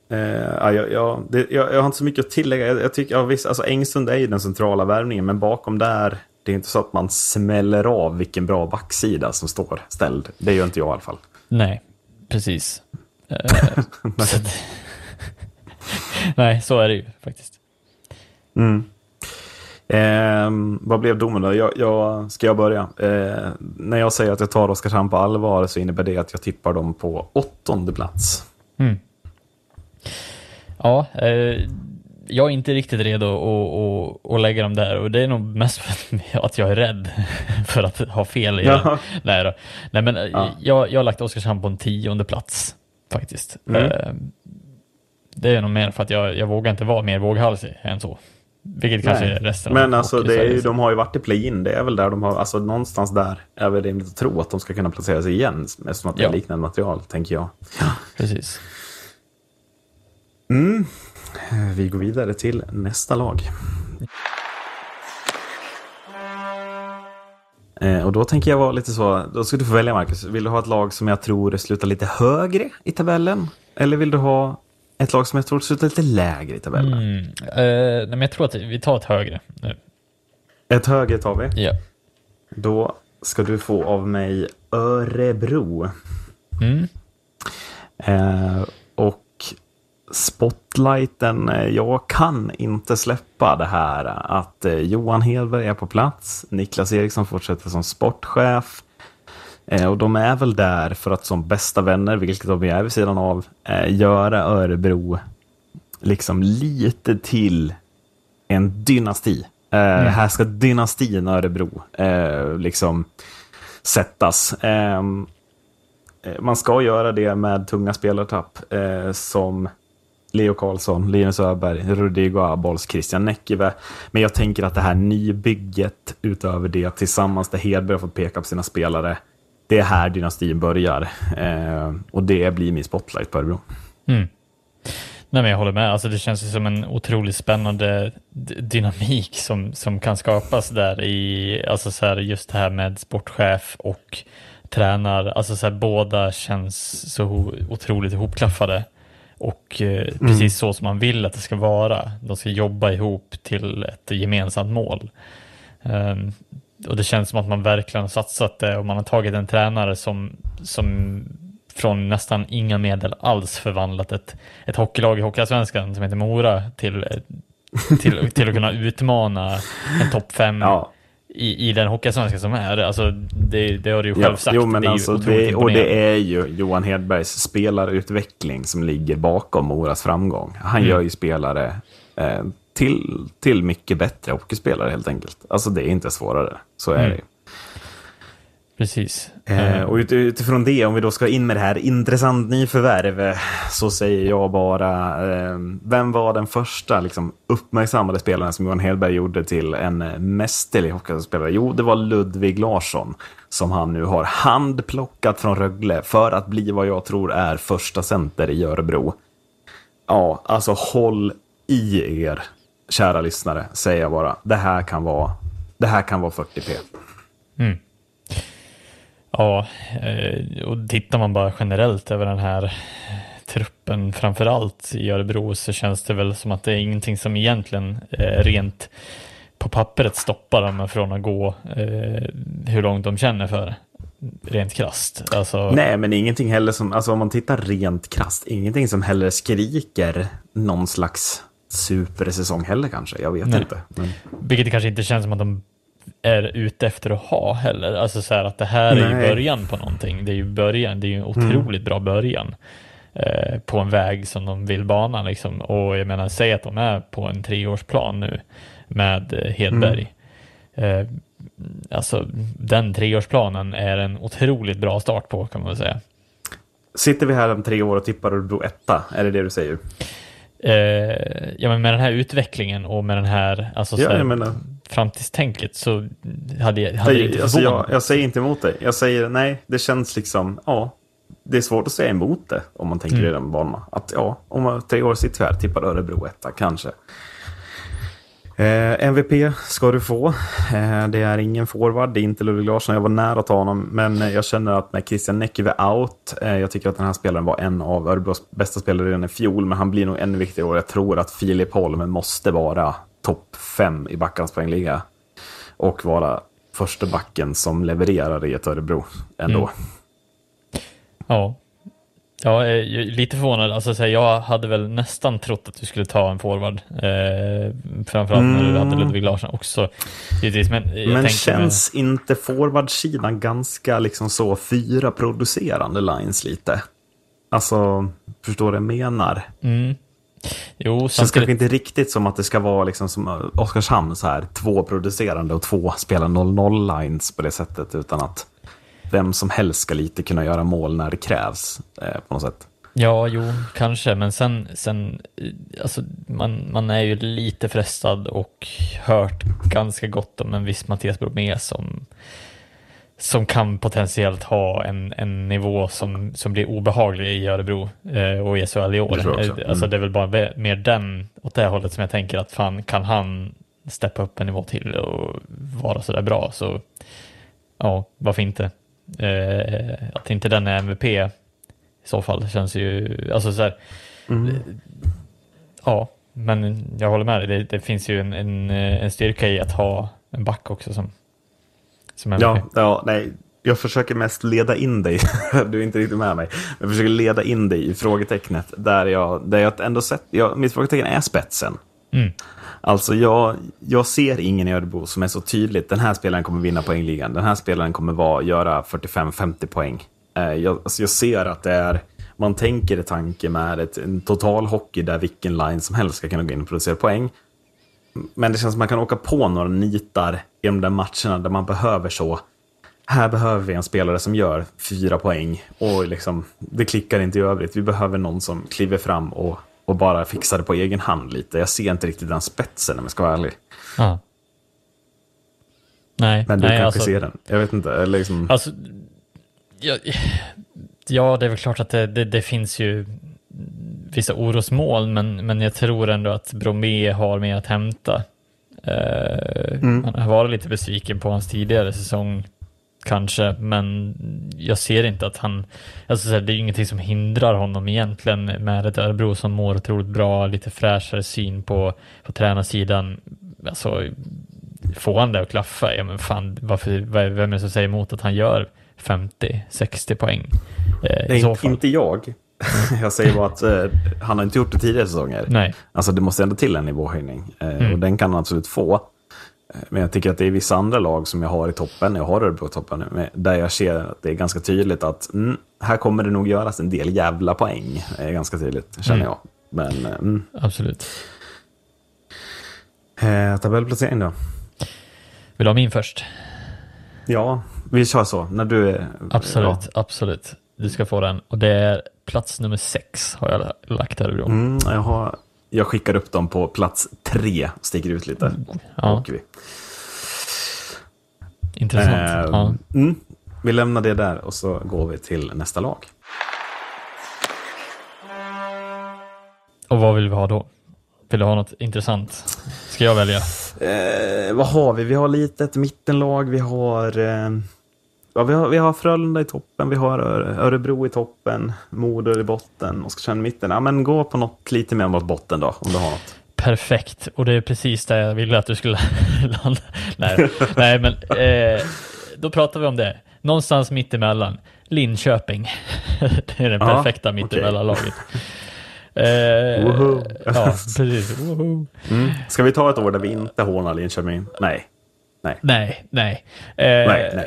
Eh, ja, jag, jag, det, jag, jag har inte så mycket att tillägga. Jag, jag tycker, ja, visst, alltså Engsund är ju den centrala värvningen, men bakom där, det är inte så att man smäller av vilken bra backsida som står ställd. Det gör inte jag i alla fall. Nej, precis. Eh, så att, nej, så är det ju faktiskt. Ehm, vad blev domen då? Jag, jag, ska jag börja? Eh, när jag säger att jag tar Oskarshamn på allvar så innebär det att jag tippar dem på åttonde plats. Ja, eh, jag är inte riktigt redo att, att, att lägga dem där och det är nog mest för att jag är rädd för att ha fel i den. Nej. Nej men Ja. jag, jag har lagt Oskarshamn på en tionde plats faktiskt. Mm. Eh, det är nog mer för att jag, jag vågar inte vara mer våghalsig än så. Vilket kanske Nej. är resten Men av alltså, det är ju, de har ju varit i play-in. Det är väl där de har, alltså någonstans där är väl rimligt att tro att de ska kunna placera sig igen. Eftersom att det Ja. är liknande material, tänker jag. Precis. Vi går vidare till nästa lag. Eh, och då tänker jag vara lite så, då ska du få välja Marcus. Vill du ha ett lag som jag tror slutar lite högre i tabellen? Eller vill du ha ett lag som jag tror slutar lite lägre i tabellen? Mm. Eh, nej, men jag tror att vi tar ett högre nu. Ett högre tar vi. Ja. Då ska du få av mig Örebro. Mm. Eh, och spotlighten, eh, jag kan inte släppa det här att eh, Johan Hedberg är på plats. Niklas Eriksson fortsätter som sportchef. Eh, och de är väl där för att som bästa vänner, vilket de är vid sidan av, göra Örebro liksom lite till en dynasti. Eh, Här ska dynastin Örebro liksom sättas. Ehm, Eh, Man ska göra det med tunga spelartapp som Leo Karlsson, Linus Öberg, Rodrigo Abols, Christian Näckive. Men jag tänker att det här nybygget utöver det tillsammans där Hedberg har fått peka på sina spelare. Det är här dynastin börjar. Eh, och det blir min spotlight på Örebro. Mm. Nej, men jag håller med. Alltså, det känns ju som en otroligt spännande dynamik som, som kan skapas där i, alltså så här, just det här med sportchef och tränare. Alltså så här, båda känns så otroligt ihopklaffade och eh, precis så som man vill att det ska vara. De ska jobba ihop till ett gemensamt mål. Ehm, och det känns som att man verkligen har satsat det och man har tagit en tränare som, som från nästan inga medel alls förvandlat ett, ett hockeylag i Hockeyallsvenskan som heter Mora till, till, till att kunna utmana en topp fem Ja. I, i den Hockeyallsvenskan som är. Alltså, det, det har du ju själv Ja, sagt. jo, men det alltså, det, och det är ju Johan Hedbergs spelarutveckling som ligger bakom Moras framgång. Han Mm. gör ju spelare eh, till, till mycket bättre hockeyspelare helt enkelt. Alltså det är inte svårare, så är Mm. det. Precis. Eh, och ut, utifrån det, om vi då ska in med det här intressant nyförvärv, eh, så säger jag bara, eh, vem var den första liksom, uppmärksammade spelaren som Johan Hedberg gjorde till en eh, mästerlig hockeyspelare? Jo, det var Ludvig Larsson, som han nu har handplockat från Rögle för att bli vad jag tror är första center i Örebro. Ja, alltså håll i er, kära lyssnare, säger jag bara. Det här kan vara, det här kan vara 40p. Ja, eh, och tittar man bara generellt över den här truppen, framför allt i Örebro, så känns det väl som att det är ingenting som egentligen eh, rent på pappret stoppar dem från att gå eh, hur långt de känner för. Rent krasst. Alltså, Nej, men ingenting heller som, alltså om man tittar rent krasst, ingenting som heller skriker någon slags supersäsong heller kanske. Jag vet Nej. inte. Men, Vilket det kanske inte känns som att de är ute efter att ha heller. Alltså så här att det här är ju Nej. Mm. början på någonting. Det är ju början, det är ju en otroligt bra början. Eh, på en väg som de vill bana liksom. Och jag menar, säg att de är på en treårsplan nu med eh, Hedberg. Mm. Eh, alltså den treårsplanen är en otroligt bra start på kan man säga. sitter vi här om tre år och tippar Örebro etta? Är det det du säger? Eh, ja men med den här utvecklingen och med den här, alltså så Ja, här, jag menar- framtidstänket så hade, jag- hade det inte alltså jag, jag säger inte emot dig. Jag säger nej, det känns liksom, ja. Det är svårt att säga emot det om man tänker Mm. i den banan. Att ja, om man- tre år sitter vi här, tippar Örebro etta, kanske. Eh, MVP ska du få. Eh, det är ingen forward, det är inte Ludvig Larsson. Jag var nära att ta honom, men eh, jag känner att med Christian Näckive out, eh, jag tycker att den här spelaren var en av Örebros bästa spelare redan i fjol, men han blir nog ännu viktigare och jag tror att Filip Holm måste vara topp fem i backarnas poängliga och vara första backen som levererar i ett Örebro ändå. Mm. Ja. Ja, lite förvånad. Alltså, så här, jag hade väl nästan trott att du skulle ta en forward. Eh, framförallt när du hade Ludvig Larsson också. Men, Men känns inte forwardsidan ganska liksom så fyra producerande lines lite? Alltså, förstår du vad jag menar? Med, jo, Känns samtidigt, kanske inte riktigt som att det ska vara liksom som Oskarshamn, så här, två producerande och två spelar 0-0 lines på det sättet, utan att vem som helst ska lite kunna göra mål när det krävs eh, på något sätt. Ja, jo, kanske, men sen, sen eh, alltså, man, man är ju lite frestad och hört ganska gott om en viss Mattias Bromé som, som kan potentiellt ha en, en nivå som, som blir obehaglig i Örebro eh, och i SHL i år. Det. Eh, Alltså Mm. det är väl bara mer den, åt det hållet som jag tänker att fan, kan han steppa upp en nivå till och vara sådär bra så ja, varför inte? Eh, att inte den är MVP i så fall känns ju, alltså så här, ja, men jag håller med dig, det, det finns ju en, en, en styrka i att ha en back också som, som MVP. Ja, ja, nej. Jag försöker mest leda in dig, du är inte riktigt med mig, jag försöker leda in dig i frågetecknet där jag, där jag ändå sett, jag, mitt frågetecken är spetsen. Mm. Alltså jag, jag ser ingen i Örebro som är så tydligt, den här spelaren kommer vinna poängligan, den här spelaren kommer vara, göra 45-50 poäng. Eh, jag, alltså jag ser att det är, man tänker i tanke med ett, en total hockey där vilken line som helst ska kunna gå in och producera poäng. Men det känns som man kan åka på några nitar i de där matcherna där man behöver så. Här behöver vi en spelare som gör fyra poäng och liksom, det klickar inte i övrigt. Vi behöver någon som kliver fram och, och bara fixar det på egen hand lite. Jag ser inte riktigt den spetsen om jag ska vara ärlig. Ja. Nej, Men du nej, kanske alltså, ser den. Jag vet inte. Eller liksom, Alltså, ja, ja, det är väl klart att det, det, det finns ju vissa orosmoln, men, men jag tror ändå att Bromé har mer att hämta. Eh, Man har varit lite besviken på hans tidigare säsong, kanske, men jag ser inte att han, alltså så här, det är ju ingenting som hindrar honom egentligen med ett Örebro som mår otroligt bra, lite fräschare syn på, på tränarsidan. Alltså, får han det att klaffa, ja men fan, varför, vem är det som säger emot att han gör 50-60 poäng Eh, fall. inte jag. Jag säger bara att eh, han har inte gjort det tidigare säsonger. Nej. Alltså det måste ändå till en nivåhöjning. Eh, Mm. Och den kan han absolut få. Eh, Men jag tycker att det är vissa andra lag som jag har i toppen, jag har Örebro i toppen nu, där jag ser att det är ganska tydligt att mm, här kommer det nog göras en del jävla poäng. Det är ganska tydligt, känner Mm. jag. Men eh, mm. Absolut. eh, tabellplacering då? Vill du ha min först? Ja, vi kör så. När du är... Absolut, Ja. absolut. Du ska få den. Och det är plats nummer sex har jag lagt Örebro. Mm, jag, har, jag skickar upp dem på plats tre, sticker ut lite. Ja. Åker vi. Intressant. Eh, ja. mm, vi lämnar det där och så går vi till nästa lag. Och vad vill vi ha då? Vill du ha något intressant? Ska jag välja? Eh, vad har vi? Vi har lite ett mittenlag. Vi har, eh, ja, vi har, vi har Frölunda i toppen. Vi har Örebro i toppen. Modo i botten. Oskarshamn i mitten. Ja, men gå på något lite mer mot botten då, om du har något. Perfekt. Och det är precis det jag ville att du skulle landa. Nej, Nej men eh, då pratar vi om det. Någonstans mittemellan. Linköping. det är det Ja, perfekta mittemellanlaget. Eh, Woho. ja, precis. Woho. Mm. Ska vi ta ett år där vi inte hånar Linköping? Nej. Nej. Nej, nej. Eh, Nej, nej.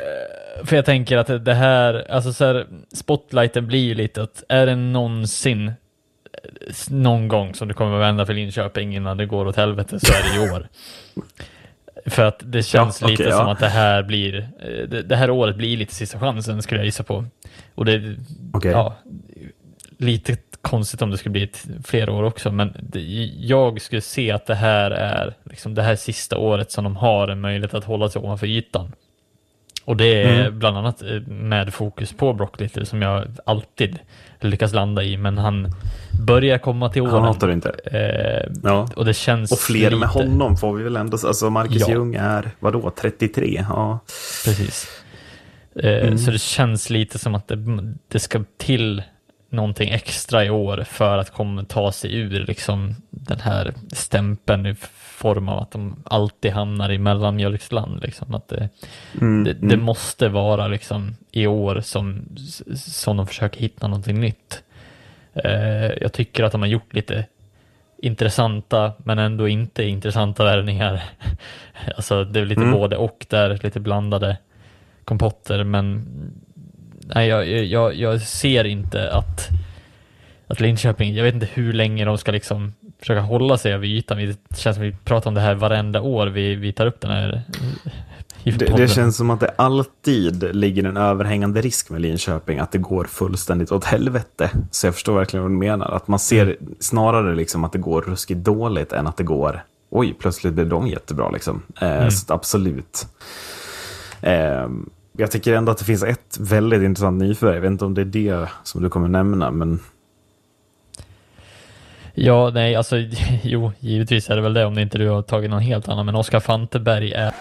För jag tänker att det här, alltså så här, spotlighten blir ju lite att är det någonsin eh, någon gång som det kommer att vända för Linköping innan det går åt helvete så är det i år. För att det känns Ja, lite ja. som att det här blir, eh, det, det här året blir lite sista chansen skulle jag gissa på. Och det, Okej. ja, lite konstigt om det skulle bli ett, fler år också, men det, jag skulle se att det här är liksom det här sista året som de har en möjlighet att hålla sig ovanför ytan. Och det är Mm. bland annat eh, med fokus på Brock Little som jag alltid lyckas landa i, men han börjar komma till Han åren. hatar du inte. Eh, Ja. och det känns Och fler med lite- honom får vi väl ändå... Alltså Marcus Ja. Ljung är, vadå, 33? Ja. Precis. Eh, Så det känns lite som att det, det ska till någonting extra i år för att komma ta sig ur liksom den här stämpeln i form av att de alltid hamnar i mellanmjölksland. Liksom. Att det, det, det måste vara liksom i år som, som de försöker hitta någonting nytt. Eh, jag tycker att de har gjort lite intressanta men ändå inte intressanta värvningar. alltså det är lite Mm. både och där, lite blandade kompotter men nej, jag, jag, jag ser inte att, att Linköping, jag vet inte hur länge de ska liksom försöka hålla sig över ytan. Det känns som vi pratar om det här varenda år vi, vi tar upp den här Det, det känns som att det alltid ligger en överhängande risk med Linköping, att det går fullständigt åt helvete. Så jag förstår verkligen vad du menar. Att man ser snarare liksom att det går ruskigt dåligt än att det går, oj, plötsligt blir de jättebra. Liksom. Eh, Så att absolut. Eh, jag tycker ändå att det finns ett väldigt intressant nyförvärv. Jag vet inte om det är det som du kommer nämna, men Ja, nej, alltså jo, givetvis är det väl det om det inte du har tagit någon helt annan, men Oskar Fanteberg är,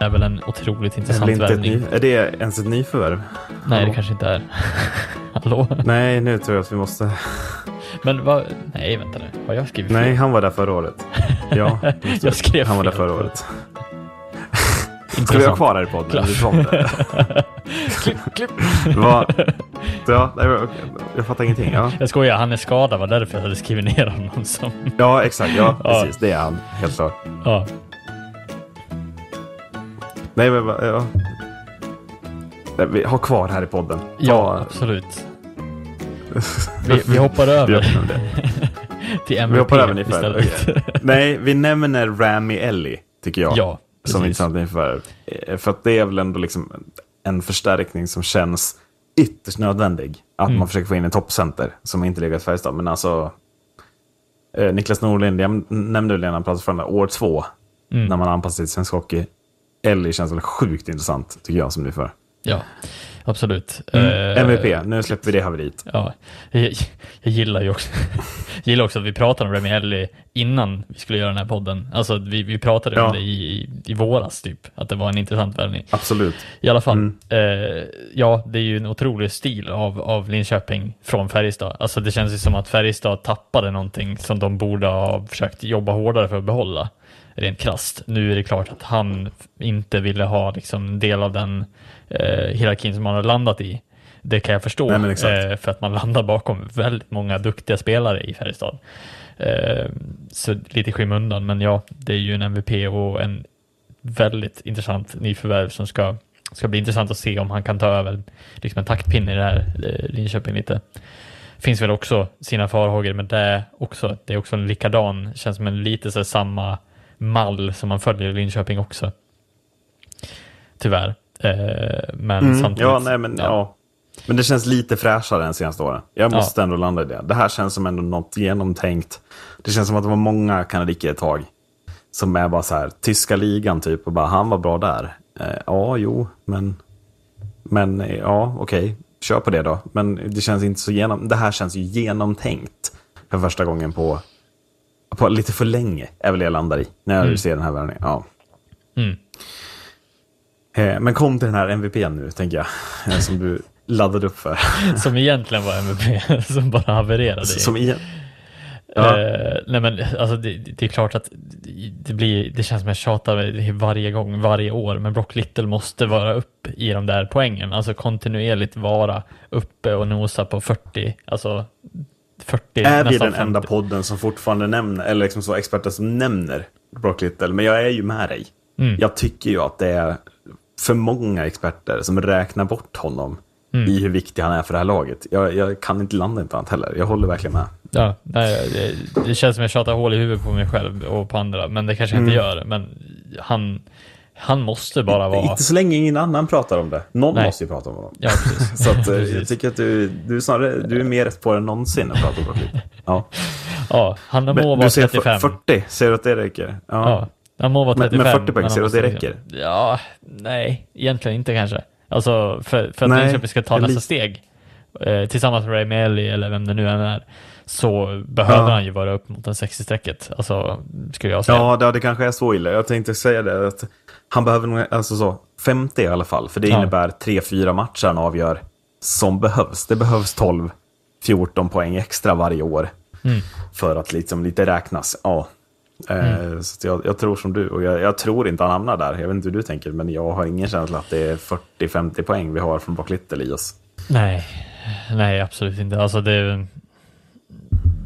är väl en otroligt det intressant inte värvning. ny, är det ens ett nyförvärv? Nej, det Hallå? kanske inte är. Hallå? Nej, nu tror jag att vi måste... Men vad, nej vänta nu, har jag skrivit Nej, fel? han var där förra året. Ja, Jag skrev han var där förra året. Ska vi ha kvar här i podden? vi det? klipp, klipp. Vad? Ja, nej, men, jag fattar ingenting. Ja, Jag skojar, han är skadad, var därför jag hade skrivit ner honom som... ja exakt. Ja, Ja. precis. Det är han. Helt klart. Ja, Nej, men va- ja. Nej, Vi har kvar här i podden. ja absolut. Vi, vi hoppar Vi, över det. vi MVP hoppar över istället. Okej. Nej, vi nämner Rami Ellie, tycker jag. Ja, som precis. intressant nyförvärv. Eh, För att det är väl ändå liksom en förstärkning som känns ytterst nödvändig. Att Mm. man försöker få in en toppcenter som inte ligger i Färjestad. Men alltså, eh, Niklas Norlind, jag nämnde väl innan från det, år två, Mm. när man anpassar sig till svensk hockey. Ellie känns väl sjukt intressant, tycker jag, som nyförvärv. Ja, absolut. Mm. Eh, MVP, nu släpper vi det haveriet. Ja, jag, jag gillar ju också, gillar också att vi pratade om Remy Ellie innan vi skulle göra den här podden. Alltså vi, vi pratade Ja. om det i, i, i våras typ, att det var en intressant värvning. Absolut. I alla fall, Mm. eh, ja det är ju en otrolig stil av, av Linköping från Färjestad. Alltså det känns ju som att Färjestad tappade någonting som de borde ha försökt jobba hårdare för att behålla. Rent krasst. Nu är det klart att han inte ville ha liksom en del av den eh, hierarkin som han har landat i. Det kan jag förstå, Nej, men eh, för att man landar bakom väldigt många duktiga spelare i Färjestad. Eh, så lite i skymundan, men ja, det är ju en MVP och en väldigt intressant nyförvärv som ska, ska bli intressant att se om han kan ta över liksom en taktpinne i det här eh, Linköping lite. Finns väl också sina farhågor med det också. Det är också en likadan, känns som en lite så samma mall som man följer i Linköping också. Tyvärr. Eh, men Mm, samtidigt. ja, nej, men, ja. men det känns lite fräschare än senaste åren. Jag måste ändå landa i det. Det här känns som ändå något genomtänkt. Det känns som att det var många kanadiker ett tag. Som är bara så här, tyska ligan typ, och bara han var bra där. Eh, ja, jo, men, men eh, ja, okej, kör på det då. Men det känns inte så genom, det här känns ju genomtänkt för första gången på, på lite för länge, är väl det jag landar i, när jag ser den här värvningen. Ja. Mm. Eh, Men kom till den här MVP nu, tänker jag. eh, Som du laddade upp för. Som egentligen var MVP, som bara havererade. Som igen. Ja. Eh, nej men alltså det, det är klart att det blir, det känns som jag tjatar varje gång, varje år, men Brock Little måste vara upp i de där poängen, alltså kontinuerligt vara uppe och nosa på 40, alltså 40, Är vi den enda 50. podden som fortfarande nämner, eller liksom så experter som nämner Brock Little? Men jag är ju med dig. Mm. Jag tycker ju att det är för många experter som räknar bort honom Mm. i hur viktig han är för det här laget. Jag, jag kan inte landa inte annat heller. Jag håller verkligen med. Ja, nej, det, det känns som jag tjatar hål i huvudet på mig själv och på andra, men det kanske jag inte gör. Men han, han måste bara vara... Inte så länge ingen annan pratar om det. Någon Nej. måste ju prata om honom. Ja. Så att, eh, jag tycker att du, du, är snarare, du är mer rätt på det än någonsin att prata om Little. Ja. Ja, han må Men vara du säger 35. 40, säger du att det räcker? Ja, han må vara Men- 35. men 40 poäng, ser du att det räcker? Ja, nej, egentligen inte kanske. Alltså, för, för att Linköping ska ta nästa steg, eh, tillsammans med Ray Melly eller vem det nu än är, så behöver Ja. han ju vara upp mot en 60-strecket. Alltså, skulle jag säga. Ja, det, det kanske är så illa. Jag tänkte säga det. Att han behöver nog, alltså så, 50 i alla fall. För det Ja. innebär 3-4 matcher han avgör som behövs. Det behövs 12-14 poäng extra varje år. Mm. För att liksom lite räknas. Ja. Eh, Så att jag, jag tror som du. Och jag, jag tror inte han hamnar där. Jag vet inte hur du tänker. Men jag har ingen känsla att det är 40-50 poäng vi har från Brock Little i oss. Nej, nej absolut inte. Alltså det,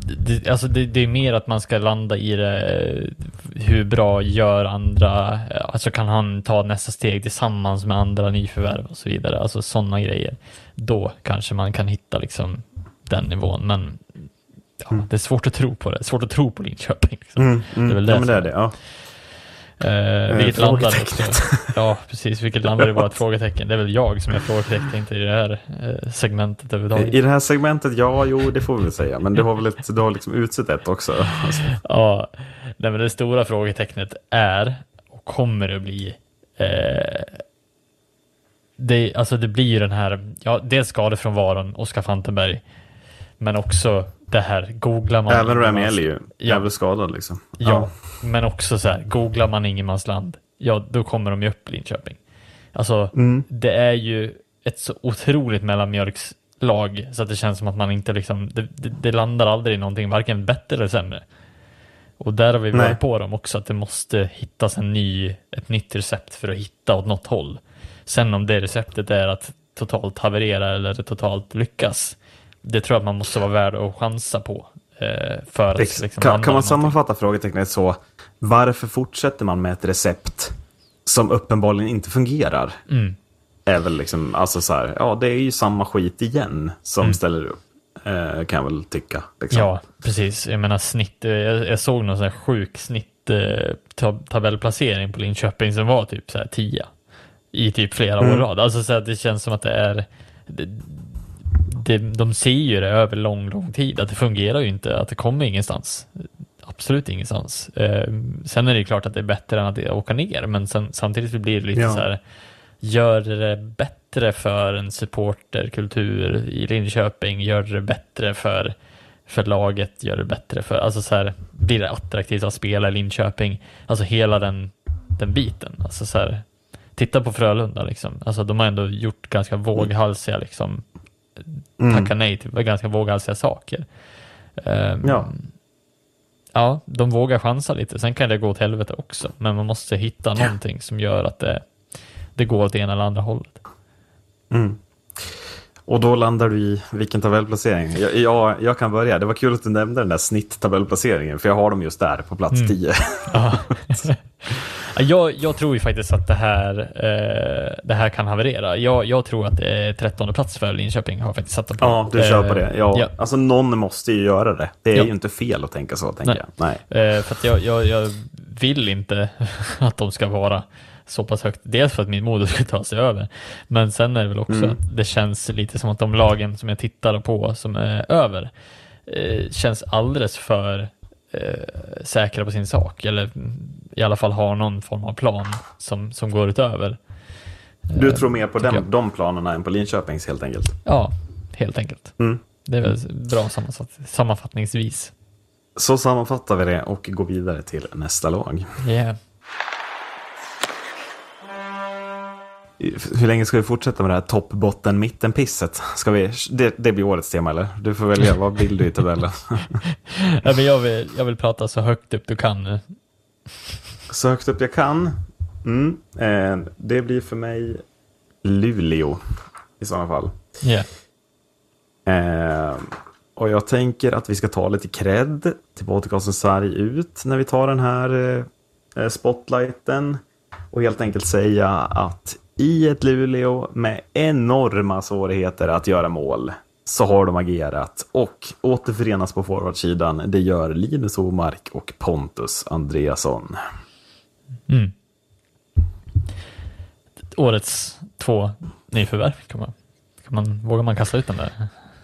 det, alltså det, det är mer att man ska landa i det, hur bra gör andra, alltså kan han ta nästa steg tillsammans med andra nyförvärv och så vidare, alltså sådana grejer. Då kanske man kan hitta liksom den nivån, men ja, det är svårt att tro på det, svårt att tro på Linköping. Liksom. Det är väl det ja, men det är det. Ja. Eh, vilket landar Ja, precis. Vilket landar i vårt frågetecken. Det är väl jag som är frågetecknet i det här eh, segmentet överhuvudtaget. I det här segmentet, ja, jo, det får vi väl säga. Men du har väl ett, du har liksom utsett ett också. Alltså, Ja, nej, men det stora frågetecknet är och kommer att bli eh, det, alltså det blir ju den här, ja, dels skadefrånvaron, Oskar Fantenberg, men också det här, googlar man... Även Rami ingenmans- är ju Ja. jävligt skadad liksom. Ja, men också så här, googlar man ingenmansland, ja då kommer de ju upp i Linköping. Alltså, det är ju ett så otroligt mellanmjölkslag så att det känns som att man inte liksom, det, det, det landar aldrig i någonting, varken bättre eller sämre. Och där har vi Nej. varit på dem också, att det måste hittas en ny, ett nytt recept för att hitta åt något håll. Sen om det receptet är att totalt haverera eller totalt lyckas, det tror jag man måste vara värd att chansa på. Eh, för att Ex- liksom kan, kan man sammanfatta frågetecknet så? Varför fortsätter man med ett recept som uppenbarligen inte fungerar? Mm. Är väl liksom, alltså så här, ja det är ju samma skit igen som Mm. ställer upp. Eh, kan jag väl tycka. Liksom. Ja, precis. Jag menar snitt, eh, jag, jag såg någon sån här sjuk snitt eh, på Linköping som var typ så här 10 i typ flera år i rad. Alltså så att det känns som att det är det, det, de ser ju det över lång, lång tid att det fungerar ju inte, att det kommer ingenstans. Absolut ingenstans. Eh, sen är det klart att det är bättre än att åka ner, men sen, samtidigt blir det lite Ja. så här, gör det bättre för en supporterkultur i Linköping, gör det bättre för, för laget, gör det bättre för, alltså så här, blir det attraktivt att spela i Linköping, alltså hela den, den biten, alltså så här, titta på Frölunda liksom, alltså de har ändå gjort ganska våghalsiga liksom, tacka nej till ganska våghalsiga saker. Ehm, Ja. ja, de vågar chansa lite. Sen kan det gå åt helvete också, men man måste hitta någonting som gör att det, det går åt ena eller andra hållet. Och då landar du i vilken tabellplacering? Jag, jag, jag kan börja. Det var kul att du nämnde den där snitttabellplaceringen, för jag har dem just där på plats 10. Ja. Ja, jag, jag tror ju faktiskt att det här, eh, det här kan haverera. Jag, jag tror att är 13 plats för Linköping har faktiskt satt dem på. Ja, du kör på det. Ja, ja. Alltså någon måste ju göra det. Det är Ja. ju inte fel att tänka så, tänker Nej. jag. Nej. Eh, för att jag, jag, jag vill inte att de ska vara så pass högt. Dels för att min moder ska ta sig över. Men sen är det väl också Mm. att det känns lite som att de lagen som jag tittar på som är över eh, känns alldeles för eh, säkra på sin sak. Eller i alla fall har någon form av plan som, som går utöver. Du tror mer på den, jag. de planerna än på Linköpings helt enkelt. Ja, helt enkelt. Mm. Det är väl bra sammanfatt, sammanfattningsvis. Så sammanfattar vi det och går vidare till nästa lag. Yeah. Hur länge ska vi fortsätta med det här topp, botten, mitten pisset? Ska vi, det, det blir årets tema eller? Du får välja, vad vill du i tabellen? Ja, men jag, vill, jag vill prata så högt upp du kan nu. Så högt upp jag kan. Mm. Eh, det blir för mig Luleå i sådana fall. Yeah. Eh, och jag tänker att vi ska ta lite cred till podcasten Sverige ut när vi tar den här eh, spotlighten. Och helt enkelt säga att i ett Luleå med enorma svårigheter att göra mål så har de agerat och återförenas på forwardsidan. Det gör Linus Omark och Pontus Andreasson. Mm. Årets två nyförvärv, kan man, kan man, vågar man kasta ut den där?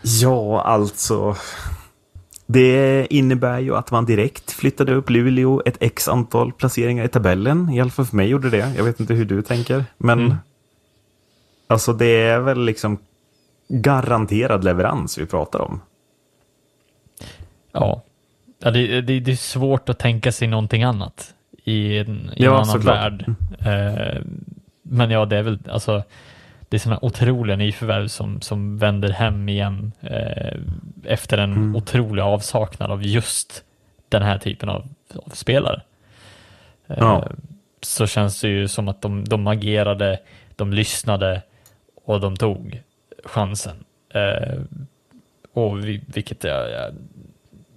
Ja, alltså. Det innebär ju att man direkt flyttade upp Luleå ett x antal placeringar i tabellen. I alla fall för mig gjorde det. Jag vet inte hur du tänker. Men Mm. alltså det är väl liksom garanterad leverans vi pratar om. Ja, ja det, det, det är svårt att tänka sig någonting annat i en, i en Ja, annan såklart. värld. Eh, men ja, det är väl alltså det är sådana otroliga nyförvärv som, som vänder hem igen eh, efter en Mm. otrolig avsaknad av just den här typen av, av spelare. Eh, Ja. Så känns det ju som att de, de agerade, de lyssnade och de tog chansen. Eh, och vi, vilket jag,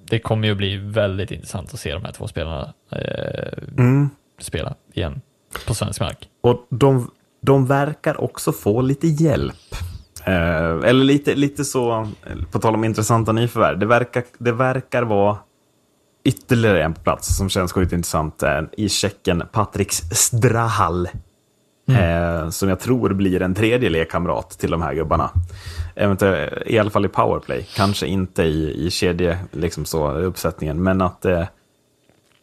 det kommer ju bli väldigt intressant att se de här två spelarna eh, Mm. spela igen på svensk mark. Och de, de verkar också få lite hjälp. Eh, eller lite, lite så, på tal om intressanta nyförvärv. Det verkar, det verkar vara ytterligare en på plats som känns sjukt intressant. Eh, I Tjeckien, Patrik Strahal. Eh, som jag tror blir en tredje lekkamrat till de här gubbarna. Eventuellt, I alla fall i powerplay. Kanske inte i, i kedje, liksom så, uppsättningen. Men att eh,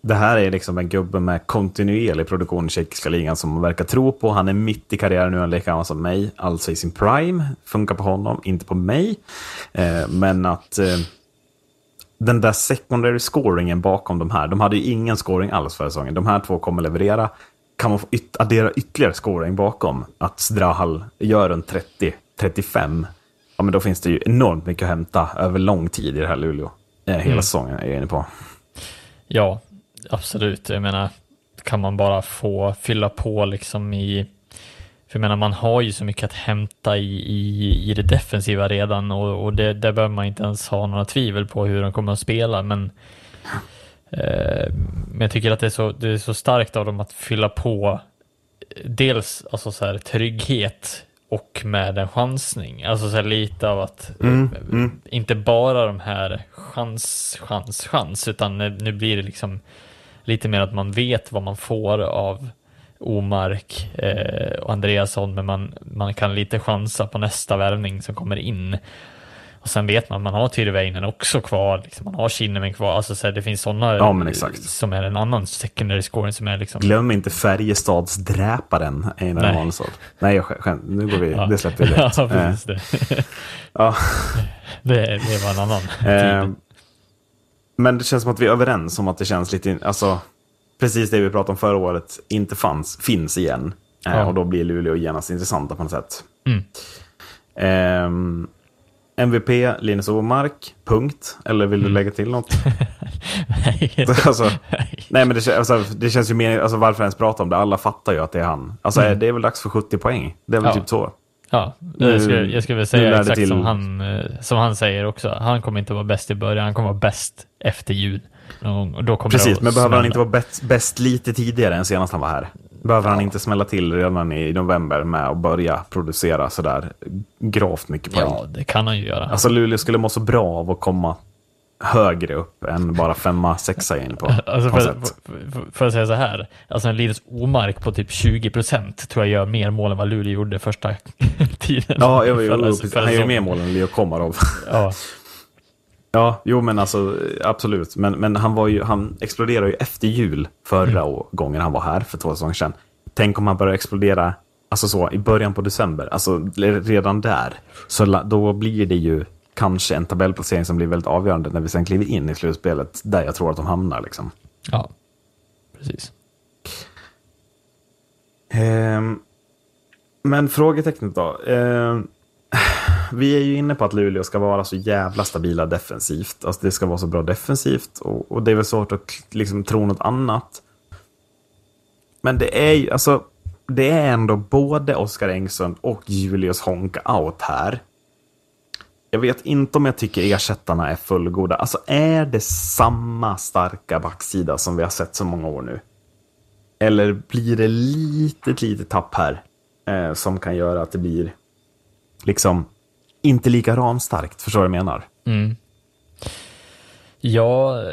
det här är liksom en gubbe med kontinuerlig produktion i tjeckiska ligan som man verkar tro på. Han är mitt i karriären nu, han är lika gammal som mig, alltså i sin prime. Funkar på honom, inte på mig. Eh, men att eh, den där secondary scoringen bakom de här, de hade ju ingen scoring alls förra säsongen. De här två kommer leverera. Kan man få yt- addera ytterligare scoring bakom, att Strahal gör en 30-35, ja men då finns det ju enormt mycket att hämta över lång tid i det här Luleå. Eh, hela Mm. säsongen är jag inne på. Ja, absolut. Jag menar, kan man bara få fylla på liksom i... För jag menar, man har ju så mycket att hämta i, i, i det defensiva redan och, och det, där behöver man inte ens ha några tvivel på hur de kommer att spela. Men, eh, men jag tycker att det är, så, det är så starkt av dem att fylla på dels alltså så här, trygghet och med en chansning. Alltså så här, lite av att Mm, eh, inte bara de här chans, chans, chans, utan nu, nu blir det liksom lite mer att man vet vad man får av Omark eh, och Andreasson, men man, man kan lite chansa på nästa värvning som kommer in. Och sen vet man att man har Tyrväinen också kvar, liksom, man har Kinnamen kvar, alltså så här, det finns sådana Ja, som är en annan secondary scoring som är liksom Glöm inte Färjestads dräparen Einar Nej. Hansson. Nej, jag skämt. Nu går vi, Ja. det släpper vi direkt. ja, precis det. ja. det. Det var en annan Eh, tid. Men det känns som att vi är överens om att det känns lite, alltså, precis det vi pratade om förra året inte fanns, finns igen. Eh, Ja. Och då blir Luleå genast intressanta på något sätt. Mm. Ehm, MVP, Linus Omark, punkt. Eller vill du Mm. lägga till något? Nej. alltså, nej, men det, alltså, det känns ju mer, alltså varför ens prata om det? Alla fattar ju att det är han. Alltså, Mm. det är väl dags för 70 poäng. Det är väl Ja. typ så. Ja, Nu- jag skulle, jag skulle väl säga exakt till. som, han, eh, som han säger också. Han kommer inte vara bäst i början, han kommer vara bäst efter jul. Och då kommer Precis, men behöver han inte vara bäst, bäst lite tidigare än senast han var här? Behöver han inte smälla till redan i november med att börja producera sådär gravt mycket poäng? Ja, det kan han ju göra. Alltså Luleå skulle må så bra av att komma högre upp än bara femma, sexa in på. Alltså på för, för, för, för att säga så här, alltså en Linus Omark på typ 20% tror jag gör mer mål än vad Luleå gjorde första tiden. Ja, jo, jo, jo, förra han gör mer mål än Leo Komarov. Ja, Ja, jo men alltså absolut. Men, men han, var ju, han exploderade ju efter jul förra Mm. gången han var här för två säsonger sedan. Tänk om han börjar explodera alltså så, i början på december, alltså redan där. Så då blir det ju kanske en tabellplacering som blir väldigt avgörande när vi sen kliver in i slutspelet, där jag tror att de hamnar. Liksom. ja, precis. Ehm, men frågetecknet då. Ehm, vi är ju inne på att Luleå ska vara så jävla stabila defensivt. Alltså det ska vara så bra defensivt och, och det är väl svårt att liksom tro något annat. Men det är ju, alltså, det är ändå både Oskar Engsund och Julius Honka out här. Jag vet inte om jag tycker ersättarna är fullgoda. Alltså är det samma starka backsida som vi har sett så många år nu? Eller blir det litet, litet tapp här eh, som kan göra att det blir liksom inte lika ramstarkt? Förstår du vad jag menar? Mm. Ja,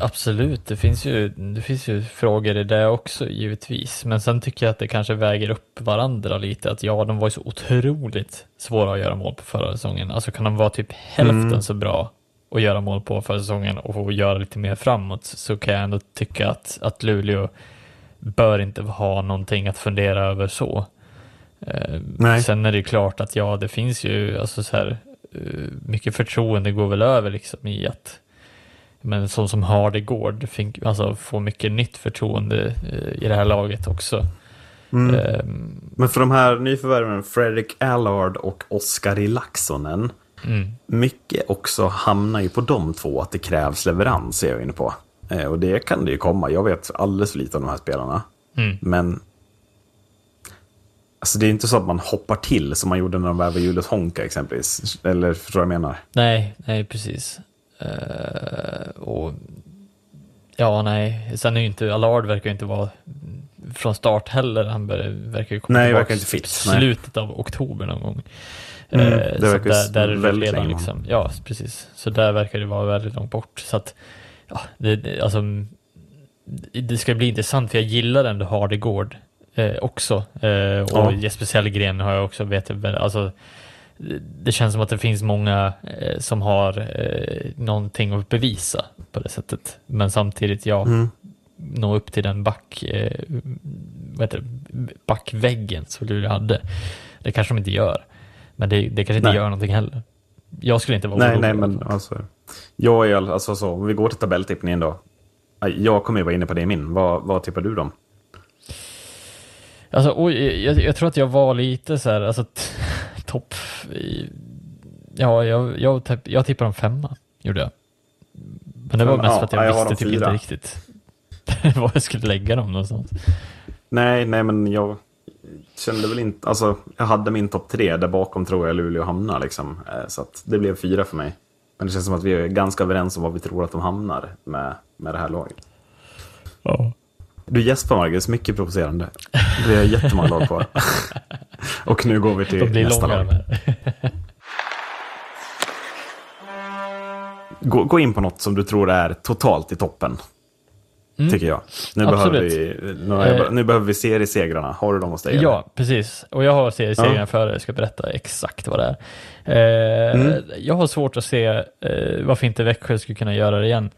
absolut. Det finns, ju, det finns ju frågor i det också givetvis. Men sen tycker jag att det kanske väger upp varandra lite. Att ja, de var ju så otroligt svåra att göra mål på förra säsongen. Alltså kan de vara typ hälften så bra att göra mål på förra säsongen och få göra lite mer framåt så kan jag ändå tycka att, att Luleå bör inte ha någonting att fundera över så. Eh, Nej. Sen är det ju klart att ja, det finns ju alltså så här, eh, mycket förtroende går väl över liksom i att men så som Hardegård fick, alltså, får mycket nytt förtroende eh, i det här laget också. Ehm, Men för de här nyförvärven, Fredrik Allard och Oskari Laxonen, mycket också hamnar ju på de två, att det krävs leverans, är jag inne på. Eh, och det kan det ju komma. Jag vet alldeles för lite om de här spelarna. Men alltså, det är inte så att man hoppar till som man gjorde när de värvade Julius Honka exempelvis. Eller förstår du vad jag menar? nej, nej precis. Eh, och ja, nej, sen är ju inte, Allard verkar inte vara från start heller. Han verkar ju komma Nej, tillbaka verkar inte fit, nej. slutet av oktober någon gång. Mm, Eh, det så verkar där, där är det väldigt redan länge. liksom, ja precis. Så där verkar det vara väldigt långt bort. Så att, ja, det, alltså, det ska bli intressant för jag gillar ändå Hardegård eh, också. Eh, och Ja. Jesper Sellgren har jag också vet jag, alltså det- känns som att det finns många eh, som har eh, någonting att bevisa på det sättet. Men samtidigt, ja, Mm. nå upp till den back, eh, vad heter det, backväggen som Luleå hade. Det kanske de inte gör. Men det, det kanske inte Nej. gör någonting heller. Jag skulle inte vara Nej, orolig nej, alla men fall. alltså. Jag är all- alltså så, om vi går till tabelltippningen då. Jag kommer ju vara inne på det i min. Vad, vad tippar du dem? Alltså, oj, jag, jag tror att jag var lite så här, alltså topp... Ja, jag, jag, tipp, jag tippar om femma, gjorde jag. Men det var mest ja, för att jag ja, visste typ inte riktigt var jag skulle lägga dem någonstans. Nej, nej, men jag kände väl inte... Alltså, jag hade min topp tre. Där bakom tror jag Luleå hamnar liksom. Eh, Så att det blev fyra för mig. Men det känns som att vi är ganska överens om var vi tror att de hamnar med, med det här laget. Ja. Du gäspar Marcus, mycket provocerande. Vi har jättemånga lag kvar. Och nu går vi till nästa lag. Gå, gå in på något som du tror är totalt i toppen. Tycker jag. Nu behöver, vi, nu, Eh. nu behöver vi seriesegrarna. Har du dem hos dig? eller? Ja, precis. Och jag har seriesegrarna Ja. före, jag ska berätta exakt vad det är. Eh, Mm. Jag har svårt att se eh, varför inte Växjö skulle kunna göra det igen.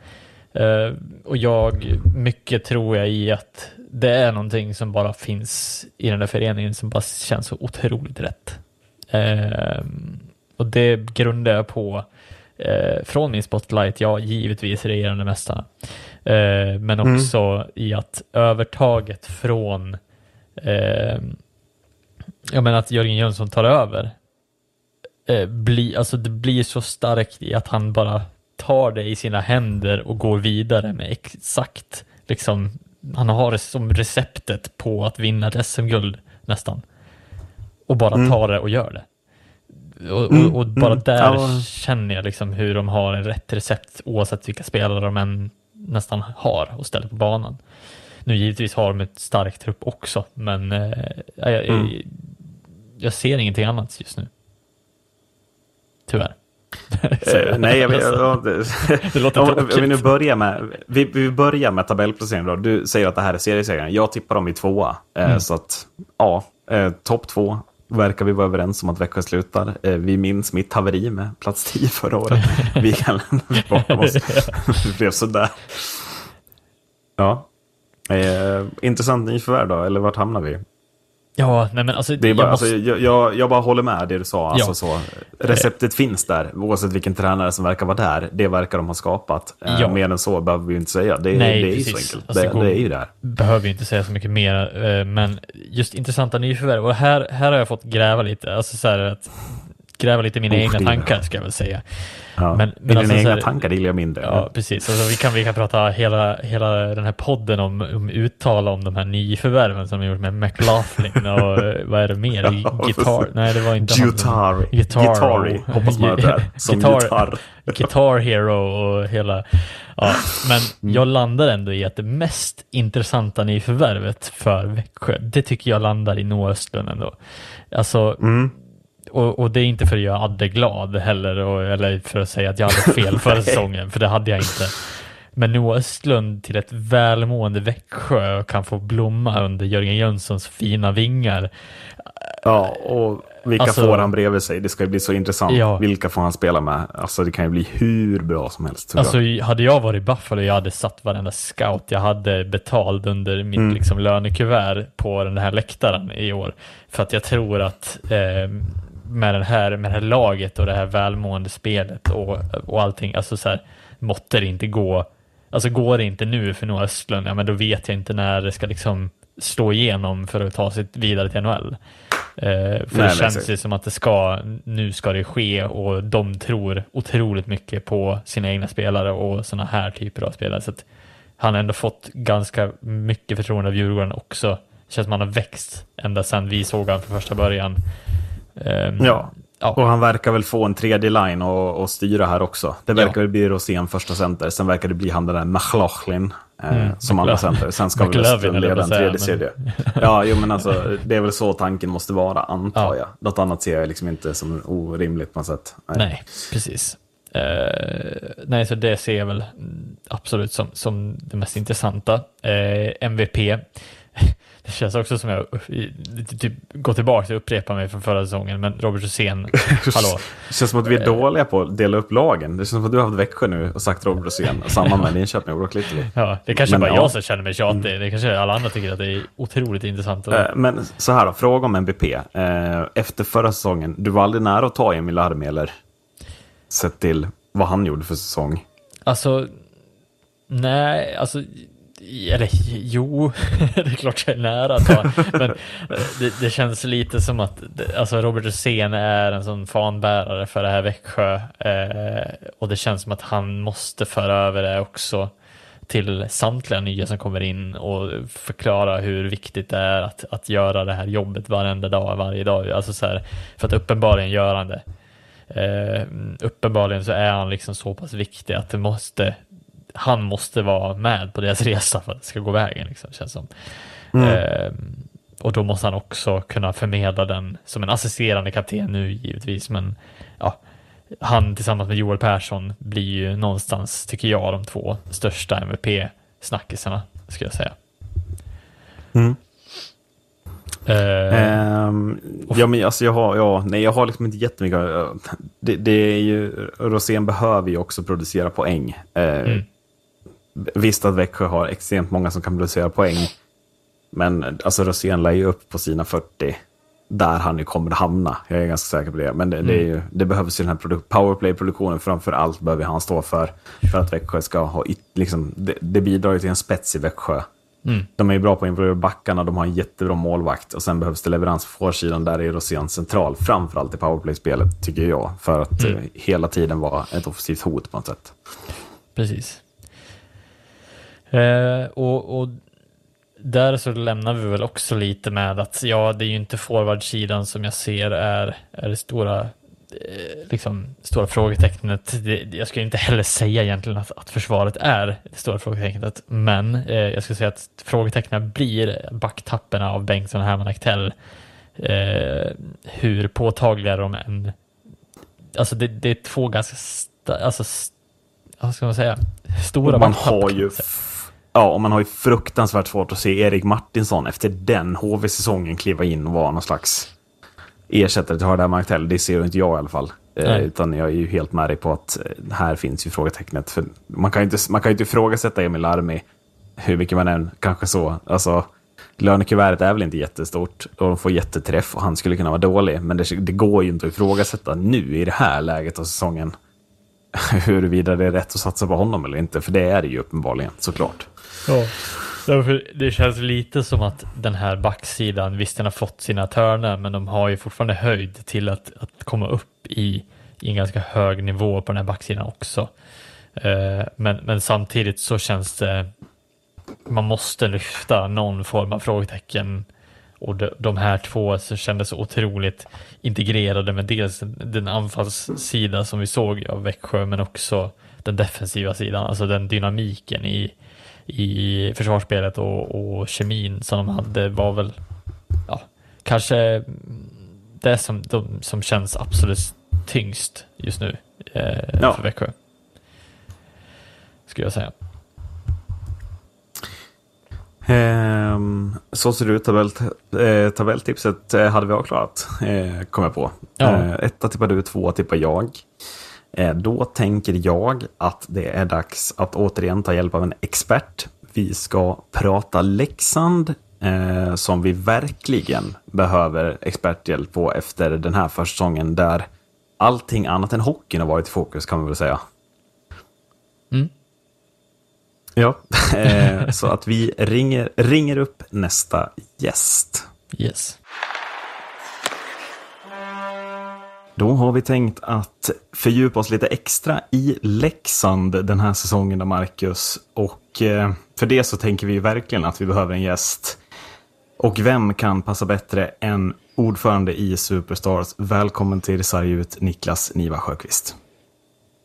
Eh, och jag, mycket tror jag i att det är någonting som bara finns i den där föreningen som bara känns så otroligt rätt. Eh, och det grundar jag på eh, från min spotlight, ja givetvis regerande mästarna. Men också i att övertaget från jag menar att Jörgen Jönsson tar över. Bli, alltså det blir så starkt i att han bara tar det i sina händer och går vidare med exakt, liksom, han har det som receptet på att vinna ett SM-guld nästan. och bara Mm. tar det och gör det. Och, Mm, och, och bara mm. där Ja. känner jag liksom hur de har en rätt recept oavsett vilka spelare de än nästan har och ställer på banan. Nu givetvis har de ett starkt trupp också, men eh, jag, jag, Mm. jag ser ingenting annat just nu. Tyvärr. Eh, nej, jag vet, ja, det, Det låter om, om vi nu börjar med, vi, vi börjar med tabellplaceringen då. Du säger att det här är seriesegraren. Jag tippar dem i tvåa. Eh, Mm. Så att, ja, eh, topp två verkar vi vara överens om att Växjö slutar. Eh, vi minns mitt haveri med plats 10 förra året. vi kan lämna bakom oss. det blev sådär. Ja. Eh, intressant nyförvärv då, eller vart hamnar vi? Ja, nej men alltså, Det är bara, jag måste, alltså, jag, jag, jag bara håller med det du sa. Alltså, Ja. så, receptet finns där, oavsett vilken tränare som verkar vara där. Det verkar de ha skapat. Eh, Ja. Mer än så behöver vi inte säga. Det, Nej, det är ju så enkelt. Alltså, det, det går- det är ju där. behöver inte säga så mycket mer, eh, men just intressanta nyförvärv. Och här, här har jag fått gräva lite, alltså så att gräva lite i mina Oh, egna det tankar ska jag väl säga. Ja. Men- men alltså, så egna här- tankar gillar jag mindre. Ja, precis. Alltså, vi, kan, vi kan prata hela, hela den här podden om, om uttal om de här nyförvärven som de gjort med McLaughlin och vad är det mer? Ja, Guitar? precis. Nej, det var inte han. Guitar Gitarri, hoppas man det. Som Guitar- gitarr. Guitar Hero och hela... Ja, men Mm. jag landar ändå i att det mest intressanta nyförvärvet för Växjö, det tycker jag landar i Noah Östlund ändå. Alltså, Mm. Och, och det är inte för att göra Adde glad heller, och, eller för att säga att jag hade fel förra säsongen, för det hade jag inte. Men Noah Östlund till ett välmående Växjö kan få blomma under Jörgen Jönssons fina vingar. Ja, och vilka Alltså- får han bredvid sig? Det ska ju bli så intressant. Ja. Vilka får han spela med? Alltså det kan ju bli hur bra som helst. tror jag. Alltså hade jag varit Buffalo, jag hade satt varenda scout jag hade betald under mitt Mm. liksom, lönekuvert på den här läktaren i år. För att jag tror att eh, med, den här, med det här laget och det här välmående spelet och, och allting, alltså så här, måtte det inte gå, alltså går det inte nu för Noah Östlund, ja men då vet jag inte när det ska liksom slå igenom för att ta sig vidare till NHL. Eh, för Nej, det känns ju som att det ska, nu ska det ske och de tror otroligt mycket på sina egna spelare och sådana här typer av spelare. Så att han har ändå fått ganska mycket förtroende av Djurgården också. Det känns som att han har växt ända sedan vi såg honom från första början. Ehm, Ja. ja. Och han verkar väl få en tredje line och, och styra här också. Det verkar Ja. väl bli Rosén första center. Sen verkar det bli han den där McLaughlin eh, Mm, som andra center. Sen ska väl Östlund leda en tredje kedja. Ja, jo men alltså det är väl så tanken måste vara, antar Ja. jag. Något annat ser jag liksom inte som orimligt på något sätt. Nej, precis. Eh, nej, så det ser jag väl absolut som, som det mest intressanta. Eh, MVP. Det känns också som jag typ, går tillbaka och upprepar mig från förra säsongen, men Robert Rosén, hallå. Det känns som att vi är dåliga på att dela upp lagen. Det känns som att du har haft Växjö nu och sagt Robert Rosén. Samma med Linköping och Brock Little. Ja, det kanske Men bara ja. Mm. jag som känner mig tjatig. Det kanske alla andra tycker att det är otroligt intressant. Och, Eh, Men så här då, fråga om MVP. Eh, Efter förra säsongen, du var aldrig nära att ta Emil Armieler. Sett till vad han gjorde för säsong. Alltså, nej, alltså, eller jo, det är klart jag är nära att ta, men det, det känns lite som att alltså Robert Rosén är en sån fanbärare för det här Växjö eh, och det känns som att han måste föra över det också till samtliga nya som kommer in och förklara hur viktigt det är att, att göra det här jobbet varenda dag, varje dag. Alltså så här, för att uppenbarligen gör han det. Eh, uppenbarligen så är han liksom så pass viktig att det måste, han måste vara med på deras resa för att det ska gå vägen. Liksom, känns som. Eh, och då måste han också kunna förmedla den som en assisterande kapten nu givetvis, men ja, han tillsammans med Joel Persson blir ju någonstans, tycker jag, de två största MVP-snackisarna, skulle jag säga. Mm. Eh, Ehm, ja, men alltså jag har, ja, nej, jag har liksom inte jättemycket. Det, det är ju, Rosén behöver ju också producera poäng. Eh, Mm. Visst att Växjö har extremt många som kan producera poäng. Men alltså Rosén lär ju upp på sina 40. Där han ju kommer att hamna. Jag är ganska säker på det. Men det, det, är ju, det behövs ju den här produ- powerplay-produktionen framför allt behöver han stå för. För att Växjö ska ha, liksom, det, det bidrar ju till en spets i Växjö. Mm. De är ju bra på att involvera backarna, de har en jättebra målvakt. Och sen behövs det leverans på forwardsidan, där är Rosén central. Framförallt i powerplay-spelet, tycker jag. För att Mm. eh, hela tiden vara ett offensivt hot på något sätt. Precis. Eh, och, och där så lämnar vi väl också lite med att ja, det är ju inte forwardsidan som jag ser är, är det stora, eh, liksom, stora frågetecknet. Det, jag skulle inte heller säga egentligen att, att försvaret är det stora frågetecknet, men eh, jag skulle säga att frågetecknen blir backtapperna av Bengtsson, Herman Aktell. Eh, hur påtagliga de än... Alltså det, det är två ganska, sta, alltså, vad ska man säga, stora Och man backtapp, har ju. Ja, och man har ju fruktansvärt svårt att se Erik Martinsson efter den HV-säsongen kliva in och vara någon slags ersättare till Hardar Martell. Det ser ju inte jag i alla fall. Eh, Nej. utan jag är ju helt med dig på att eh, här finns ju frågetecknet. För man kan ju inte, man kan ju inte ifrågasätta Emil Armi hur mycket man än kanske så. Alltså, lönekuvertet är väl inte jättestort och de får jätteträff och han skulle kunna vara dålig. Men det, det går ju inte att ifrågasätta nu i det här läget av säsongen huruvida det är rätt att satsa på honom eller inte. För det är det ju uppenbarligen, såklart. Ja. Därför, det känns lite som att den här backsidan, visst den har fått sina törnar, men de har ju fortfarande höjd till att, att komma upp i, i en ganska hög nivå på den här backsidan också. Eh, men, men samtidigt så känns det, man måste lyfta någon form av frågetecken och de, de här två så kändes otroligt integrerade med dels den anfallssida som vi såg av Växjö, men också den defensiva sidan, alltså den dynamiken i, i försvarsspelet och, och kemin som de hade var väl ja, kanske det som, de, som känns absolut tyngst just nu eh, Ja. för Växjö. Skulle jag säga. Ehm, så ser det ut. Tabell, eh, tabelltipset eh, hade vi avklarat, eh, kom jag på. Ja. Eh, etta tippar du, två tippar jag. Eh, då tänker jag att det är dags att återigen ta hjälp av en expert. Vi ska prata Leksand, eh, som vi verkligen behöver experthjälp på efter den här försäsongen där allting annat än hockeyn har varit i fokus kan man väl säga. Mm. Ja, eh, så att vi ringer, ringer upp nästa gäst. Yes. Då har vi tänkt att fördjupa oss lite extra i Leksand den här säsongen, då Marcus. Och eh, för det så tänker vi verkligen att vi behöver en gäst. Och vem kan passa bättre än ordförande i Superstars? Välkommen till Sarg ut, Niklas Niva Sjöqvist.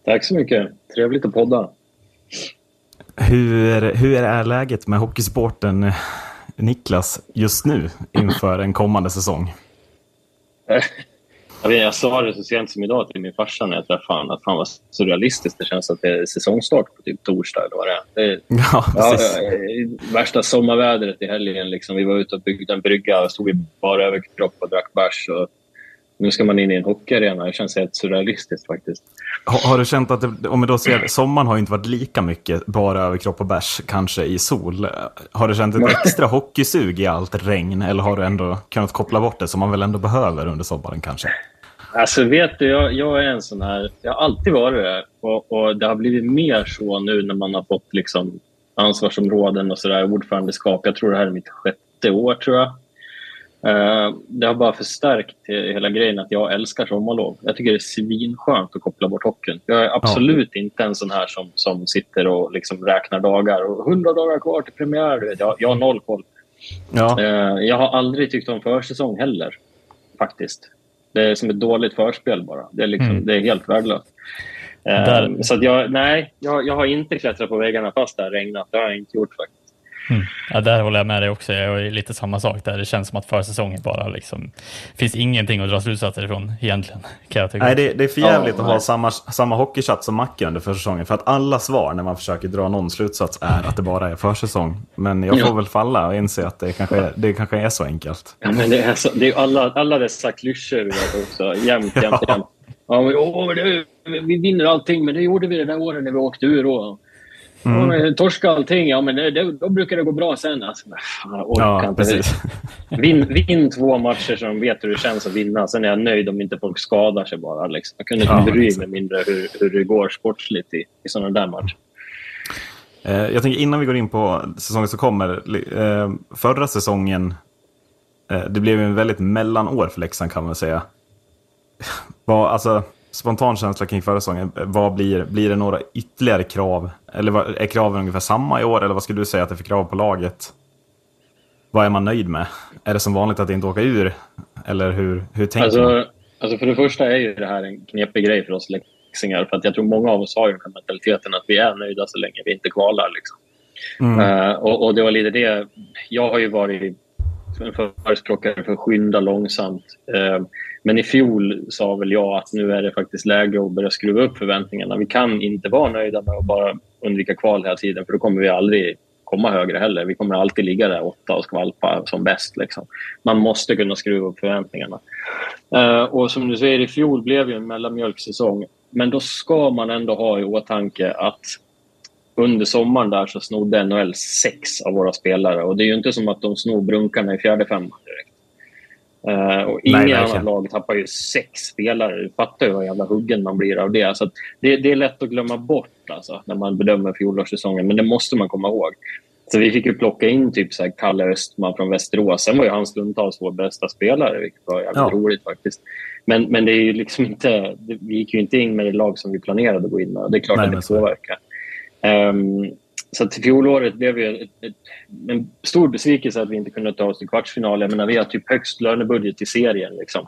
Tack så mycket. Trevligt att podda. Hur, hur är läget med hockeysporten eh, Niklas just nu inför en kommande säsong? Jag, vet, jag sa det så sent som idag till min farsa när jag träffade honom, att fan vad surrealistiskt det känns att det är säsongstart på typ torsdag eller vad det är. Det Ja, ja, värsta sommarvädret i helgen. Liksom. Vi var ute och byggde en brygga och stod i bara överkropp och drack bärs. Och nu ska man in i en hockeyarena. Det känns helt surrealistiskt faktiskt. Har, har du känt att, det, om vi då ser, sommaren har ju inte varit lika mycket bara över kropp och bärs, kanske i sol. Har du känt ett extra hockeysug i allt regn eller har du ändå kunnat koppla bort det som man väl ändå behöver under sommaren kanske? Alltså vet du, jag, jag är en sån här... Jag har alltid varit det. Och, och det har blivit mer så nu när man har fått liksom ansvarsområden och sådär, ordförandeskap. Jag tror det här är mitt sjätte år, tror jag. Eh, det har bara förstärkt hela grejen att jag älskar sommarlov. Jag tycker det är svinskönt att koppla bort hockeyn. Jag är absolut inte en sån här som, som sitter och liksom räknar dagar. och 100 dagar kvar till premiär. Du vet. Jag, jag har noll koll. Ja, Eh, jag har aldrig tyckt om försäsong heller, faktiskt. Det är som ett dåligt förspel bara. Det är, liksom, Mm. det är helt värdelöst. Eh, Där- Så jag, nej, jag, jag har inte klättrat på väggarna fast det har regnat. Det har jag inte gjort faktiskt. Ja, där håller jag med dig också. Jag är lite samma sak där. Det känns som att försäsongen bara liksom... finns ingenting att dra slutsatser ifrån egentligen. Kan jag tycka. nej, det, det är för jävligt Ja, att ha nej. samma, samma hockeychatt som Macke under försäsongen. För att alla svar när man försöker dra någon slutsats är att det bara är försäsong. Men jag får Ja. väl falla och inse att det kanske, är- det kanske är så enkelt. Ja, men det är, så, det är alla, alla dessa klyschor också. Jämt, jämt, Ja. jämt. Ja, men, åh, det, vi vinner allting, men det gjorde vi det där året när vi åkte ur. Och, Mm. torska allting, ja, men det, då brukar det gå bra sen. Alltså, jag orkar Ja, inte. precis. Vinn, vinn två matcher så de vet hur det känns att vinna. Sen är jag nöjd om inte folk skadar sig bara. Liksom. Jag kunde inte Ja, bry mig mindre hur, hur det går sportsligt i, i sådana där matcher. Eh, Jag tänker innan vi går in på säsongen som kommer. eh, Förra säsongen, eh, det blev en väldigt mellanår för Leksand kan man säga. Vad, alltså, spontan känsla kring förra säsongen, vad blir, blir det några ytterligare krav? Eller är kraven ungefär samma i år? Eller vad skulle du säga att det är för krav på laget? vad är man nöjd med? Är det som vanligt att inte åka ur? Eller hur, hur tänker man? Alltså, alltså för det första är ju det här en knepig grej för oss leksingar. För att jag tror många av oss har ju mentaliteten att vi är nöjda så länge vi inte kvalar. Liksom. Eh, och, och det var lite det. Jag har ju varit en förespråkare för skynda långsamt. Eh, men i fjol sa väl jag att nu är det faktiskt läge att börja skruva upp förväntningarna. Vi kan inte vara nöjda med att bara undvika kval hela tiden för då kommer vi aldrig komma högre heller. Vi kommer alltid ligga där åtta och skvalpa som bäst. Liksom. Man måste kunna skruva upp förväntningarna. Uh, och som du säger, i fjol blev ju en mellanmjölksäsong. Men då ska man ändå ha i åtanke att under sommaren där så snodde NHL sex av våra spelare. Och det är ju inte som att de snor brunkarna i fjärde femman direkt. Eh, och verkligen. annan lag tappar ju sex spelare. Du fattar ju vad jävla huggen man blir av det. Så att det, det är lätt att glömma bort alltså, när man bedömer fjolårssäsongen, men det måste man komma ihåg. Så vi fick ju plocka in typ så här Kalle Östman från Västerås. Sen var ju han stundtals vår bästa spelare, vilket var jävligt Ja. roligt faktiskt. Men, men det är ju liksom inte, vi gick ju inte in med det lag som vi planerade att gå in med. Det är klart Nej, att det påverkar. Ehm, så att fjolåret blev ju ett, ett, en stor besvikelse att vi inte kunde ta oss till kvartsfinal. Jag menar, vi har typ högst lönebudget i serien. Liksom.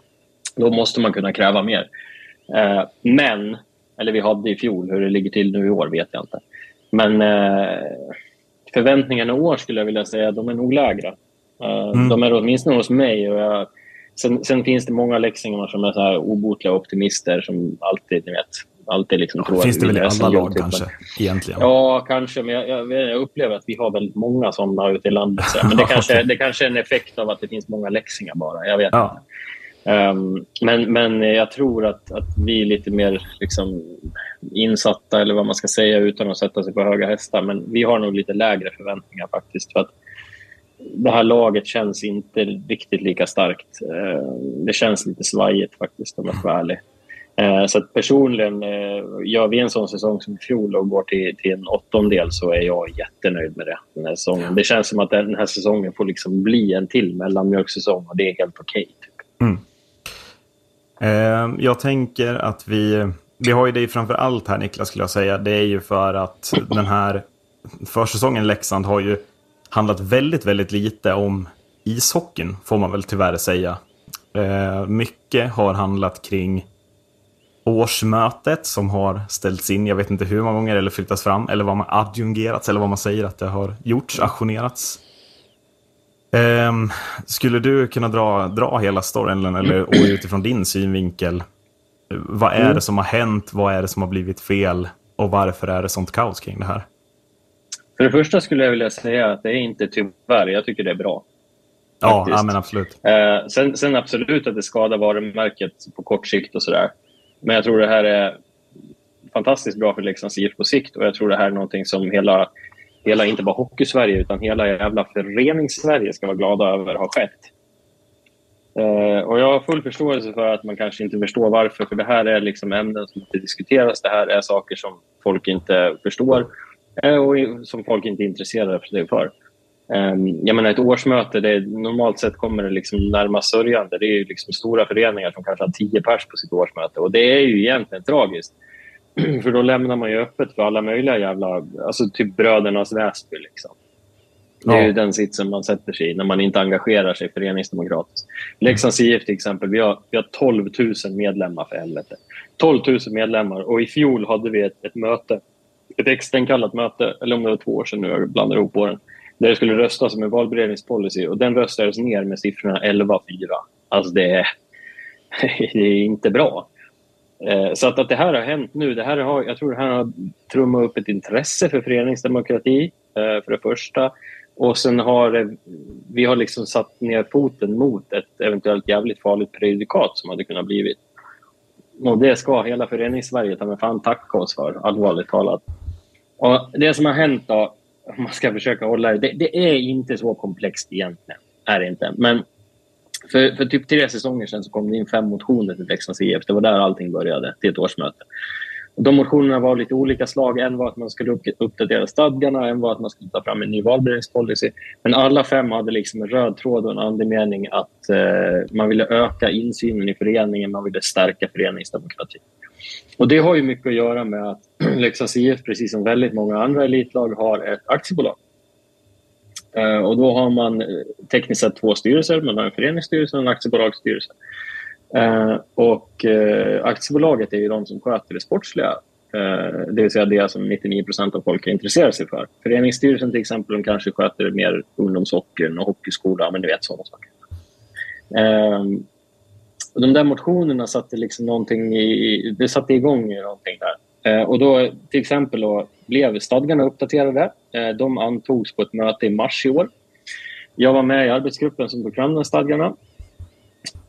Då måste man kunna kräva mer. Eh, men, eller vi hade i fjol, hur det ligger till nu i år vet jag inte. Men eh, förväntningarna i år skulle jag vilja säga, de är nog lägre. Eh, Mm. De är åtminstone hos mig. Och jag, sen, sen finns det många leksingar som är så här obotliga optimister som alltid, ni vet, alltid liksom tror finns att det väl i alla lag guldtiteln. kanske, egentligen. Ja, kanske. Men jag, jag, jag upplever att vi har väldigt många sådana ute i landet. Så. Men det kanske, det kanske är en effekt av att det finns många leksingar bara. Jag vet Ja. inte. Ehm, men, men jag tror att, att vi är lite mer liksom, insatta, eller vad man ska säga, utan att sätta sig på höga hästar. Men vi har nog lite lägre förväntningar faktiskt. För att det här laget känns inte riktigt lika starkt. Ehm, det känns lite svajigt faktiskt, om jag ska vara ärlig. Eh, så att personligen, eh, gör vi en sån säsong som i fjol och går till, till en åttondel så är jag jättenöjd med det. Den här säsongen. Det känns som att den här säsongen får liksom bli en till mellanmjölkssäsong och det är helt okej. typ. Mm. Eh, jag tänker att vi, vi har ju dig framför allt här Niklas skulle jag säga. Det är ju för att den här försäsongen i Leksand har ju handlat väldigt, väldigt lite om ishockeyn får man väl tyvärr säga. Eh, mycket har handlat kring årsmötet som har ställts in, jag vet inte hur många gånger, eller flyttats fram, eller vad man adjungerats, eller vad man säger att det har gjorts, auktionerats. Ehm, skulle du kunna dra, dra hela storyn, eller och utifrån din synvinkel, vad är det som har hänt, vad är det som har blivit fel och varför är det sånt kaos kring det här? För det första skulle jag vilja säga att det är inte tyvärr, jag tycker det är bra. Ja, ja men absolut. Eh, sen, sen absolut att det skadar varumärket på kort sikt och sådär. Men jag tror det här är fantastiskt bra för Leksands IF på sikt och jag tror det här är någonting som hela, hela inte bara Hockeysverige utan hela jävla förenings-Sverige ska vara glada över har skett. Eh, och jag har full förståelse för att man kanske inte förstår varför, för det här är liksom ämnen som inte diskuteras. Det här är saker som folk inte förstår eh, och som folk inte är intresserade sig för. Um, jag menar ett årsmöte, det är, normalt sett kommer det liksom närmast sörjande. Det är liksom stora föreningar som kanske har tio pers på sitt årsmöte och det är ju egentligen tragiskt. för då lämnar man ju öppet för alla möjliga jävla, alltså typ brödernas Väsby liksom. Det är Ja. ju den sitsen man sätter sig i när man inte engagerar sig föreningsdemokratiskt. Leksands IF till exempel, vi har, vi har 12 000 medlemmar för helvete. 12 000 medlemmar och i fjol hade vi ett, ett möte, ett extrainkallat möte, eller om det var två år sedan nu, jag blandar ihop åren, där det skulle röstas om en valberedningspolicy och den röstades ner med siffrorna 11-4. Alltså det är, det är inte bra. Eh, så att, att det här har hänt nu, det här har, jag tror det här har trummat upp ett intresse för föreningsdemokrati, eh, för det första. Och sen har eh, vi har liksom satt ner foten mot ett eventuellt jävligt farligt prejudikat som hade kunnat blivit. Och det ska hela föreningssverige ta med fan tacka oss för, allvarligt talat. Och det som har hänt då, om man ska försöka hålla det, det, är inte så komplext egentligen. Är det inte. Men för, för typ tre säsonger sedan så kom det in fem motioner till Leksands IF. Det var där allting började, till ett årsmöte. De motionerna var av lite olika slag. En var att man skulle uppdatera stadgarna, en var att man skulle ta fram en ny valberedningspolicy. Men alla fem hade liksom en röd tråd och en andemening att eh, man ville öka insynen i föreningen, man ville stärka föreningsdemokratin. Och det har ju mycket att göra med att Leksands IF, precis som väldigt många andra elitlag, har ett aktiebolag. Eh, och då har man eh, tekniskt sett två styrelser. Man har en föreningsstyrelse och en aktiebolagsstyrelse. Eh, och eh, aktiebolaget är ju de som sköter det sportsliga. Eh, det vill säga det som 99% av folk intresserar sig för. Föreningsstyrelsen till exempel de kanske sköter mer ungdomshockeyn och hockeyskolan. men du vet sådana saker. Eh, och de där motionerna satte liksom någonting i, det satte igång någonting där. Eh, och då till exempel då blev stadgarna uppdaterade. Eh, de antogs på ett möte i mars i år. Jag var med i arbetsgruppen som tog fram de stadgarna.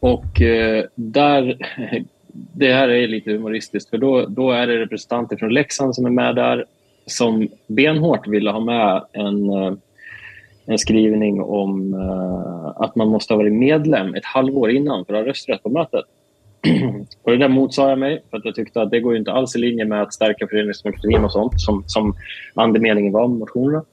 Och eh, där, det här är lite humoristiskt, för då, då är det representanter från Leksand som är med där som benhårt ville ha med en, eh, en skrivning om eh, att man måste ha varit medlem ett halvår innan för att ha rösträtt på mötet. och det där motsade jag mig, för att jag tyckte att det går inte alls i linje med att stärka föreningsdemokratin och sånt som, som andemeningen var med motionerna.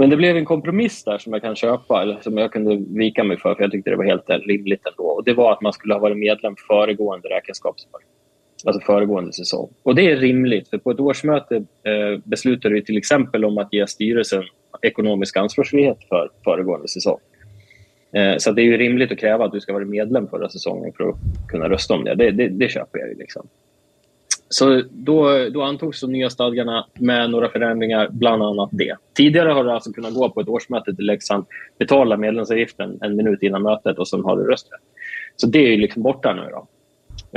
Men det blev en kompromiss där som jag kan köpa, eller som jag kunde vika mig för, för jag tyckte det var helt eh, rimligt ändå. Och det var att man skulle ha varit medlem föregående räkenskapsår. Alltså föregående säsong. Och det är rimligt, för på ett årsmöte eh, beslutar du till exempel om att ge styrelsen ekonomisk ansvarsfrihet för föregående säsong. Eh, så det är ju rimligt att kräva att du ska vara medlem förra säsongen för att kunna rösta om det. Det, det, det köper jag ju. Liksom. Så då, då antogs de nya stadgarna med några förändringar, bland annat det. Tidigare har du alltså kunnat gå på ett årsmöte till Leksand, betala medlemsavgiften en minut innan mötet och sen har du rösträtt. Så det är ju liksom borta nu. Då.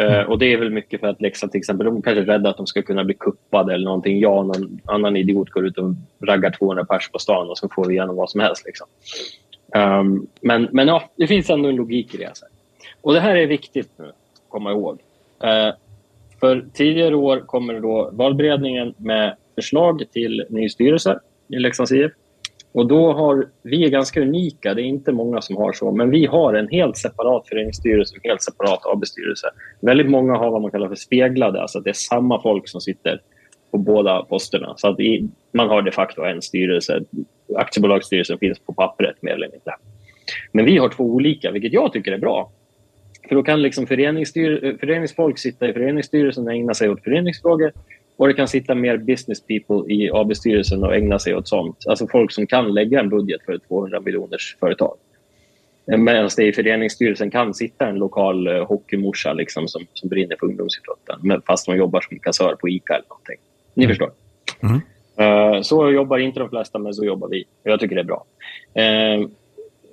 Uh, och Det är väl mycket för att Leksand till exempel, de kanske är rädda att de ska kunna bli kuppade eller någonting. Jag och någon annan idiot går ut och raggar 200 pers på stan och så får vi igenom vad som helst. Liksom. Um, men, men ja, det finns ändå en logik i det. Alltså. Och det här är viktigt nu att komma ihåg. Uh, för tidigare år kommer då valberedningen med förslag till ny styrelse i Leksands IF. Och då har vi är ganska unika, det är inte många som har så, men vi har en helt separat föreningsstyrelse och en helt separat AB-styrelse. Väldigt många har vad man kallar för speglade, alltså att det är samma folk som sitter på båda posterna. Så att i, man har de facto en styrelse. Aktiebolagsstyrelsen finns på pappret mer eller mindre. Men vi har två olika, vilket jag tycker är bra. För då kan liksom föreningsfolk sitta i föreningsstyrelsen och ägna sig åt föreningsfrågor. Och det kan sitta mer business people i AB-styrelsen och ägna sig åt sånt. Alltså folk som kan lägga en budget för ett 200 miljoners företag. Medan det i föreningsstyrelsen kan sitta en lokal uh, hockeymorsa liksom, som, som brinner för ungdomsidrotten fast man jobbar som kassör på ICA eller någonting. Ni förstår. Mm. Uh, så jobbar inte de flesta, men så jobbar vi. Jag tycker det är bra. Uh,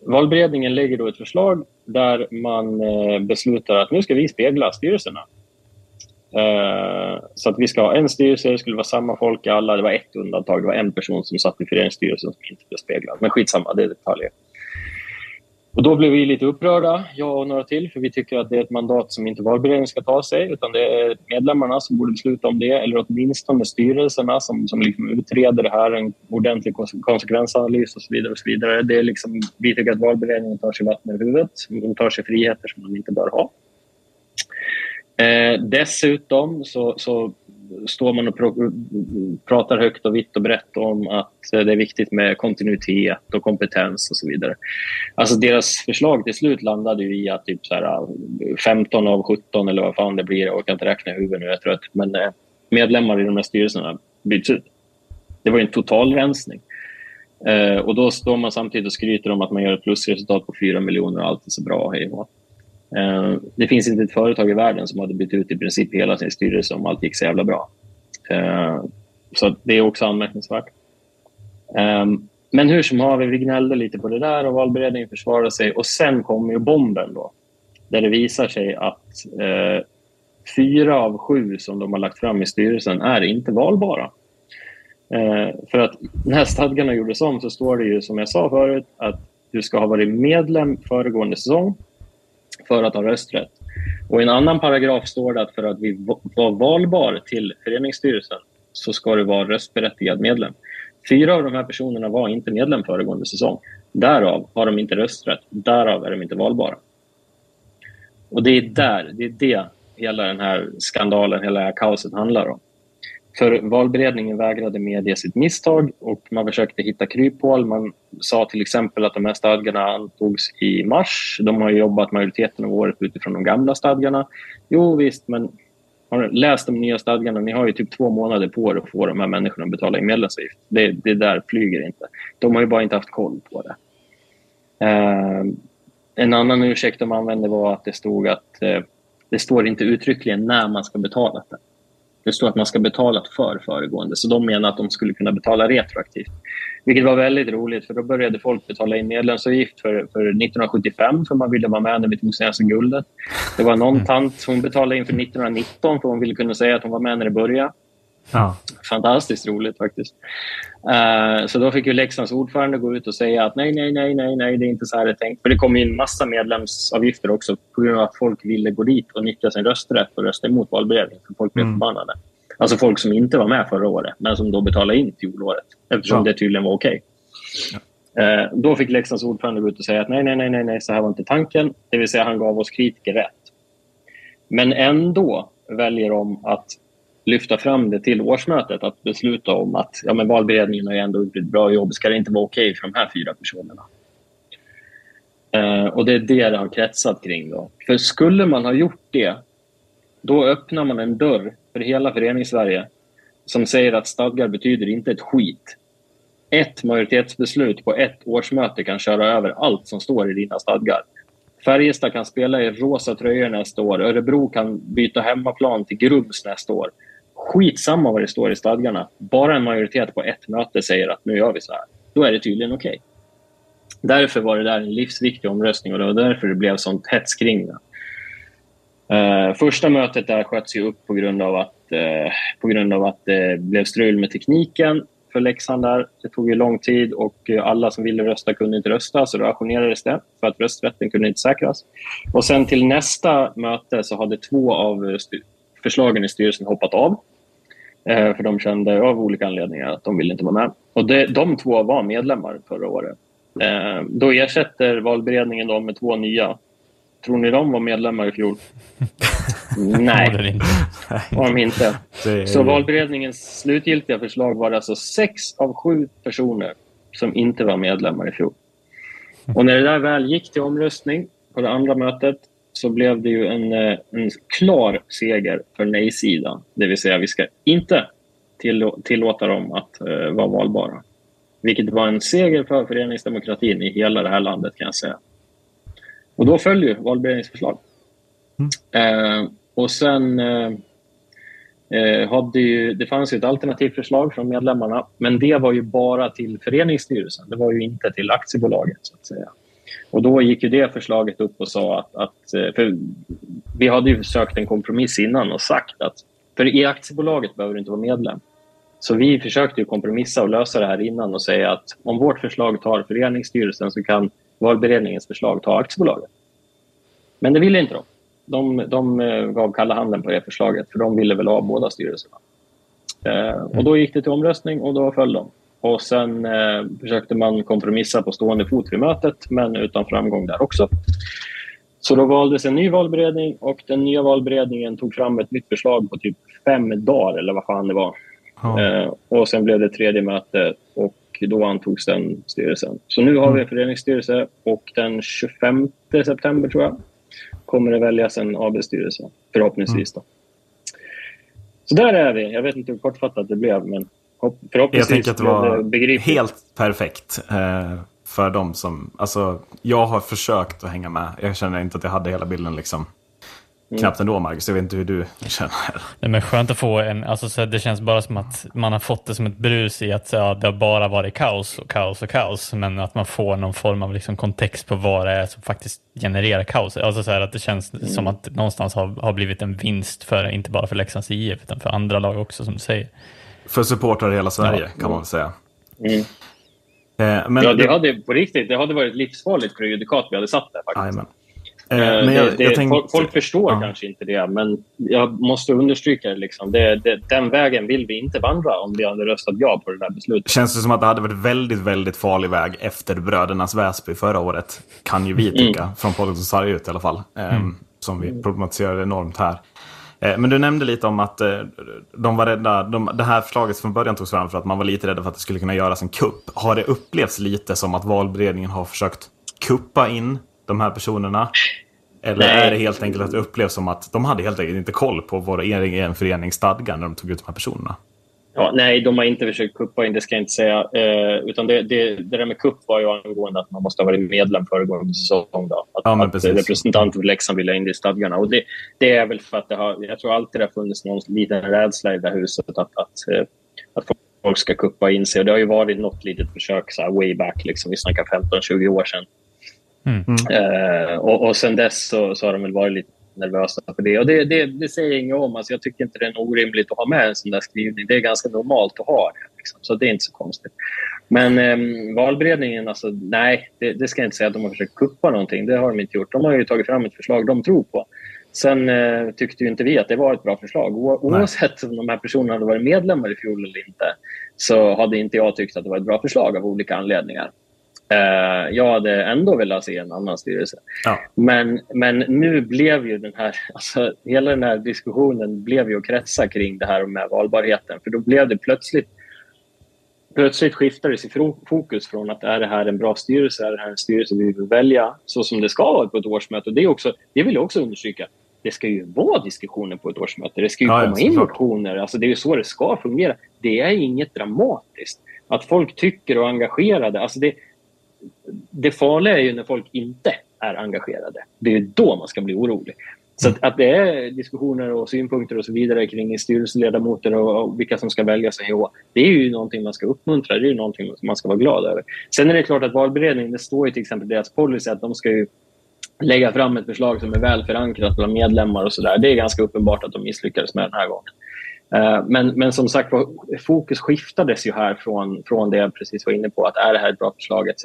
valberedningen lägger då ett förslag där man eh, beslutar att nu ska vi spegla styrelserna. Eh, så att vi ska ha en styrelse, det skulle vara samma folk i alla. Det var ett undantag, det var en person som satt i föreningsstyrelsen som inte blev speglad. Men skitsamma, det är detaljer. Och då blev vi lite upprörda, jag och några till, för vi tycker att det är ett mandat som inte valberedningen ska ta sig, utan det är medlemmarna som borde besluta om det, eller åtminstone styrelserna som, som liksom utreder det här, en ordentlig konsekvensanalys och så vidare. Och så vidare. Det är liksom, vi tycker att valberedningen tar sig vatten över huvudet, de tar sig friheter som de inte bör ha. Eh, dessutom så, så står man och pr pratar högt och vitt och brett om att eh, det är viktigt med kontinuitet och kompetens och så vidare. Alltså deras förslag till slut landade i att typ så här 15 av 17 eller vad fan det blir, jag kan inte räkna i huvudet nu, jag är trött, men eh, medlemmar i de här styrelserna byts ut. Det var en total rensning. Eh, och då står man samtidigt och skryter om att man gör ett plusresultat på 4 miljoner och allt är så bra. Hej och Eh, det finns inte ett företag i världen som hade bytt ut i princip hela sin styrelse om allt gick så jävla bra. Eh, så det är också anmärkningsvärt. Eh, men hur som haver, vi gnällde lite på det där och valberedningen försvarade sig. Och sen kom ju bomben då. Där det visar sig att eh, fyra av sju som de har lagt fram i styrelsen är inte valbara. Eh, för att när stadgarna gjordes om så står det ju som jag sa förut att du ska ha varit medlem föregående säsong för att ha rösträtt. Och I en annan paragraf står det att för att vi var valbar till föreningsstyrelsen så ska du vara röstberättigad medlem. Fyra av de här personerna var inte medlem föregående säsong. Därav har de inte rösträtt. Därav är de inte valbara. Och det är där, det är det hela den här skandalen, hela det här kaoset handlar om. För valberedningen vägrade medge sitt misstag och man försökte hitta kryphål. Man sa till exempel att de här stadgarna antogs i mars. De har jobbat majoriteten av året utifrån de gamla stadgarna. Jo visst, men Har ni läst de nya stadgarna? Ni har ju typ två månader på er att få de här människorna att betala in medlemsavgift. Det, det där flyger inte. De har ju bara inte haft koll på det. Eh, en annan ursäkt de använde var att det stod att eh, det står inte uttryckligen när man ska betala det. Det står att man ska betala för föregående, så de menar att de skulle kunna betala retroaktivt. Vilket var väldigt roligt, för då började folk betala in medlemsavgift för, för 1975 för man ville vara med när vi tog svenska guldet. Det var någon tant som betalade in för 1919 för hon ville kunna säga att hon var med när det började. Ja. Fantastiskt roligt faktiskt. Uh, så då fick ju Leksands ordförande gå ut och säga att nej, nej, nej, nej, nej, det är inte så här det är tänkt. För det kom in massa medlemsavgifter också på grund av att folk ville gå dit och nyttja sin rösträtt och rösta emot valberedningen. För folk blev Mm. förbannade. Alltså folk som inte var med förra året, men som då betalade in fjolåret eftersom Ja. det tydligen var okej. Eh, då fick Leksands ordförande gå ut och säga att nej, nej, nej, nej, nej, så här var inte tanken. Det vill säga han gav oss kritiker rätt. Men ändå väljer de att lyfta fram det till årsmötet, att besluta om att ja, men valberedningen har ju ändå gjort ett bra jobb, ska det inte vara okej för de här fyra personerna? Eh, och det är det det har kretsat kring. Då. För skulle man ha gjort det, då öppnar man en dörr för hela föreningssverige som säger att stadgar betyder inte ett skit. Ett majoritetsbeslut på ett årsmöte kan köra över allt som står i dina stadgar. Färjestad kan spela i rosa tröjor nästa år. Örebro kan byta hemmaplan till Grums nästa år. Skitsamma vad det står i stadgarna. Bara en majoritet på ett möte säger att nu gör vi så här. Då är det tydligen okej. Därför var det där en livsviktig omröstning och det var därför det blev sånt hets kring det. Uh, första mötet där sköts ju upp på grund av att, uh, på grund av att det blev strul med tekniken för Leksand där. Det tog ju lång tid och eh, alla som ville rösta kunde inte rösta så då ajournerades det för att rösträtten kunde inte säkras. Och sen till nästa möte så hade två av förslagen i styrelsen hoppat av. Eh, för de kände av olika anledningar att de ville inte vara med. Och det, de två var medlemmar förra året. Eh, då ersätter valberedningen dem med två nya. Tror ni de var medlemmar i fjol? Nej, inte. var de inte. Det Så valberedningens slutgiltiga förslag var alltså sex av sju personer som inte var medlemmar i fjol. Och när det där väl gick till omröstning på det andra mötet så blev det ju en, eh, en klar seger för nej-sidan. Det vill säga, vi ska inte tillå- tillåta dem att eh, vara valbara. Vilket var en seger för föreningsdemokratin i hela det här landet kan jag säga. Och då föll ju valberedningens förslag. Eh, och sen eh, hade ju, det fanns ju ett alternativt förslag från medlemmarna, men det var ju bara till föreningsstyrelsen. Det var ju inte till aktiebolaget, så att säga. Och då gick ju det förslaget upp och sa att... att eh, för vi hade ju sökt en kompromiss innan och sagt att för i aktiebolaget behöver du inte vara medlem. Så vi försökte ju kompromissa och lösa det här innan och säga att om vårt förslag tar föreningsstyrelsen så kan valberedningens förslag ta aktiebolaget. Men det ville inte de. De, de eh, gav kalla handen på det förslaget för de ville väl ha båda styrelserna. Eh, och då gick det till omröstning och då föll de. Och sen eh, försökte man kompromissa på stående fot vid mötet men utan framgång där också. Så då valdes en ny valberedning och den nya valberedningen tog fram ett nytt förslag på typ fem dagar eller vad fan det var. Ja. Eh, och sen blev det tredje möte och då antogs den styrelsen. Så nu har vi en föreningsstyrelse och den 25 september tror jag kommer det väljas en AB-styrelse förhoppningsvis. Då. Så där är vi. Jag vet inte hur kortfattat det blev men Jag tänker att det var begripligt. helt perfekt eh, för dem som... Alltså, jag har försökt att hänga med. Jag känner inte att jag hade hela bilden liksom. Mm. Knappt ändå, Marcus. Jag vet inte hur du känner. Nej, men skönt att få en, alltså, så det känns bara som att man har fått det som ett brus i att ja, det har bara varit kaos och kaos och kaos, men att man får någon form av liksom, kontext på vad det är som faktiskt genererar kaos. Alltså så här, att det känns som att det någonstans har, har blivit en vinst för, inte bara för Leksands IF, utan för andra lag också som du säger. För supportrar i hela Sverige, Ja. kan man säga. Mm. Eh, men, Ja, det hade på riktigt det hade varit livsfarligt prejudikat vi hade satt där. Faktiskt. Jajamän. Eh, Eh, men jag, det, det, jag tänkte, folk, folk förstår Ja. kanske inte det, men jag måste understryka det. Liksom. det, det. Den vägen vill vi inte vandra om vi hade röstat ja på det där beslutet. Känns det som att det hade varit väldigt, väldigt farlig väg efter Brödernas Väsby förra året. Kan ju vi tycka, från podden som sargar ut i alla fall. Eh, Som vi problematiserar enormt här. Eh, men du nämnde lite om att eh, de var rädda. De, det här förslaget från början togs fram för att man var lite rädd för att det skulle kunna göras en kupp. Har det upplevts lite som att valberedningen har försökt kuppa in de här personerna? Eller Nej. är det helt enkelt att det upplevs som att de hade helt enkelt inte koll på vår egen förenings stadgar när de tog ut de här personerna? Ja, nej, de har inte försökt kuppa in, det ska jag inte säga. Eh, utan det, det, det där med kupp var ju angående att man måste ha varit medlem föregående säsong. Då. Att, Ja, att precis. representanter för Leksand ville ha in det i stadgarna. Och det, det är väl för att det har, jag tror alltid det har funnits någon liten rädsla i det här huset att, att, eh, att folk ska kuppa in sig. Och det har ju varit något litet försök så här way back, liksom, vi snackar 15-20 år sedan. Eh, och, och sen dess så, så har de väl varit lite nervösa för det. Och det, det, det säger inget om. Alltså jag tycker inte det är orimligt att ha med en sån där skrivning. Det är ganska normalt att ha det. Liksom. Så det är inte så konstigt. Men eh, valberedningen, alltså, nej, det, det ska jag inte säga att de har försökt kuppa någonting. Det har de inte gjort. De har ju tagit fram ett förslag de tror på. Sen eh, tyckte ju inte vi att det var ett bra förslag. O oavsett om de här personerna hade varit medlemmar i fjol eller inte så hade inte jag tyckt att det var ett bra förslag av olika anledningar. Eh, jag hade ändå velat se en annan styrelse. Ja. Men, men nu blev ju den här, alltså, hela den här diskussionen blev ju att kretsa kring det här med valbarheten. För då blev det plötsligt Plötsligt skiftades i fokus från att är det här en bra styrelse, är det här en styrelse vi vill välja så som det ska vara på ett årsmöte. Och det, är också, det vill jag också understryka. Det ska ju vara diskussioner på ett årsmöte. Det ska ju Ja, komma in motioner. Alltså, det är ju så det ska fungera. Det är inget dramatiskt. Att folk tycker och är engagerade. Alltså det, det farliga är ju när folk inte är engagerade. Det är då man ska bli orolig. Så att, att det är diskussioner och synpunkter och så vidare kring styrelseledamöter och, och vilka som ska väljas och år. Det är ju någonting man ska uppmuntra. Det är ju någonting man ska vara glad över. Sen är det klart att valberedningen, det står ju till exempel i deras policy att de ska ju lägga fram ett förslag som är väl förankrat bland medlemmar och sådär. Det är ganska uppenbart att de misslyckades med den här gången. Eh, men, men som sagt fokus skiftades ju här från, från det jag precis var inne på, att är det här ett bra förslag etc.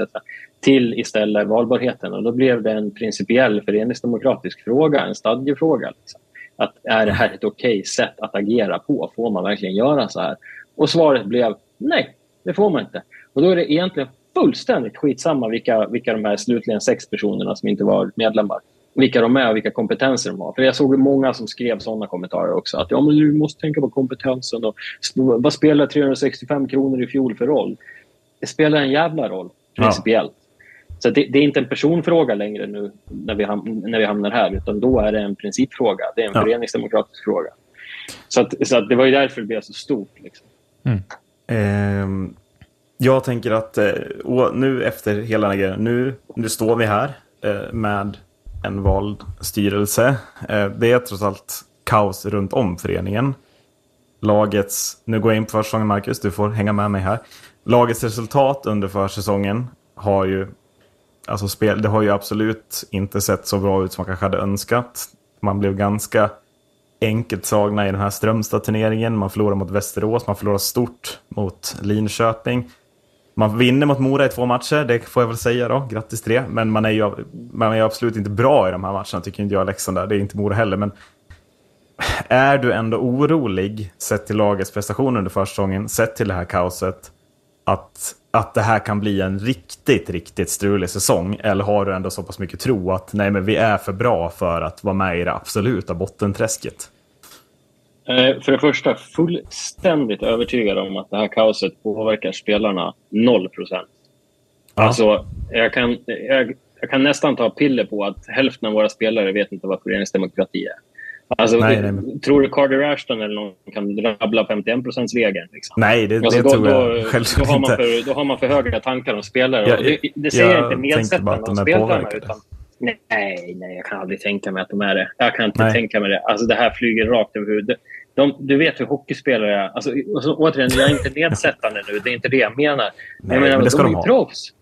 till istället valbarheten. Och då blev det en principiell föreningsdemokratisk fråga, en stadgefråga. Liksom. Att är det här ett okej sätt att agera på? Får man verkligen göra så här? Och svaret blev nej, det får man inte. Och då är det egentligen fullständigt skitsamma vilka, vilka de här slutligen sex personerna som inte var medlemmar vilka de är och vilka kompetenser de har. För jag såg många som skrev sådana kommentarer också. Att ja, men du måste tänka på kompetensen. Och, vad spelar 365 kronor i fjol för roll? Det spelar en jävla roll, principiellt. Så det, det är inte en personfråga längre nu när vi, ham när vi hamnar här, utan då är det en principfråga. Det är en Ja. föreningsdemokratisk fråga. Så, att, så att det var ju därför det blev så stort. Liksom. Ehm, jag tänker att eh, nu efter hela den här grejen, nu, nu står vi här eh, med en vald styrelse. Eh, det är trots allt kaos runt om föreningen. Lagets, nu går jag in på försäsongen Marcus, du får hänga med mig här. Lagets resultat under försäsongen har ju, alltså spel, det har ju absolut inte sett så bra ut som man kanske hade önskat. Man blev ganska enkelt slagna i den här Strömstad-turneringen. Man förlorar mot Västerås, man förlorar stort mot Linköping. Man vinner mot Mora i två matcher, det får jag väl säga då. Grattis till det. Men man är ju man är ju absolut inte bra i de här matcherna, tycker inte jag, Leksand där. Det är inte Mora heller. Men är du ändå orolig, sett till lagets prestation under försäsongen, sett till det här kaoset, att, att det här kan bli en riktigt, riktigt strulig säsong? Eller har du ändå så pass mycket tro att nej, men vi är för bra för att vara med i det absoluta bottenträsket? Eh, För det första, fullständigt övertygad om att det här kaoset påverkar spelarna 0 procent. Ja. Alltså, jag kan, jag, jag kan nästan ta piller på att hälften av våra spelare vet inte vad föreningsdemokrati är. Alltså, Nej, nej, Tror du Carter Ashton eller någon kan rabbla 51% regeln Liksom? Nej, det, Alltså, det då, tror jag då, då, självklart har man inte. för, då har man för höga tankar om spelare. Jag- det, det säger jag jag inte nedsättande om spelarna. Utan, nej, nej, jag kan aldrig tänka mig att de är det. Jag kan inte Nej. tänka mig det. Alltså, det här flyger rakt över huvudet. De, du vet hur hockeyspelare är. Alltså, och så, återigen, jag är inte nedsättande nu. Det är inte det jag menar. Nej, jag menar men det ska de är de ju ha. proffs.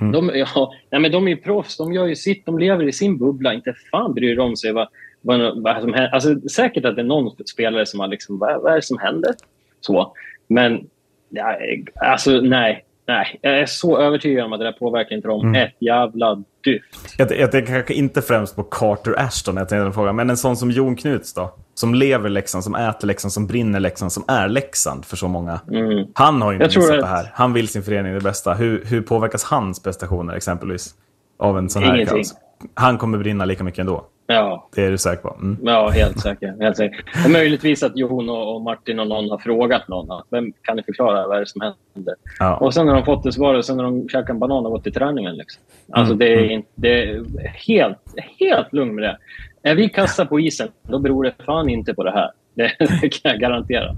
Mm. De, ja, nej, men de är ju proffs. De gör ju sitt. De lever i sin bubbla. Inte fan bryr de sig vad, vad, vad som händer. Alltså, säkert att det är någon spelare som har liksom, vad, vad är det som händer? Så. Men ja, alltså, nej. Nej, jag är så övertygad om att det där påverkar inte dem Mm. ett jävla dyft. Jag, jag tänker kanske inte främst på Carter Ashton, jag tänkte den frågan, men en sån som Jon Knuts då? Som lever Leksand, som äter Leksand, som brinner Leksand, som är Leksand för så många. Mm. Han har ju inte missat att- det här. Han vill sin förening det bästa. Hur, hur påverkas hans prestationer exempelvis av en sån här kaos? Han kommer brinna lika mycket ändå. Ja, Det är du säker på? Mm. ja helt säker. Helt säker. Och möjligtvis att Jon och Martin och någon har frågat någon. Vem kan ni förklara vad är det som händer? Ja. Och sen har de fått det svaret, sen har de käkat en banan och gått till träningen. Liksom. Alltså Mm, det är, mm. det är helt, helt lugn med det. Är vi kassa på isen, då beror det fan inte på det här. Det, det kan jag garantera.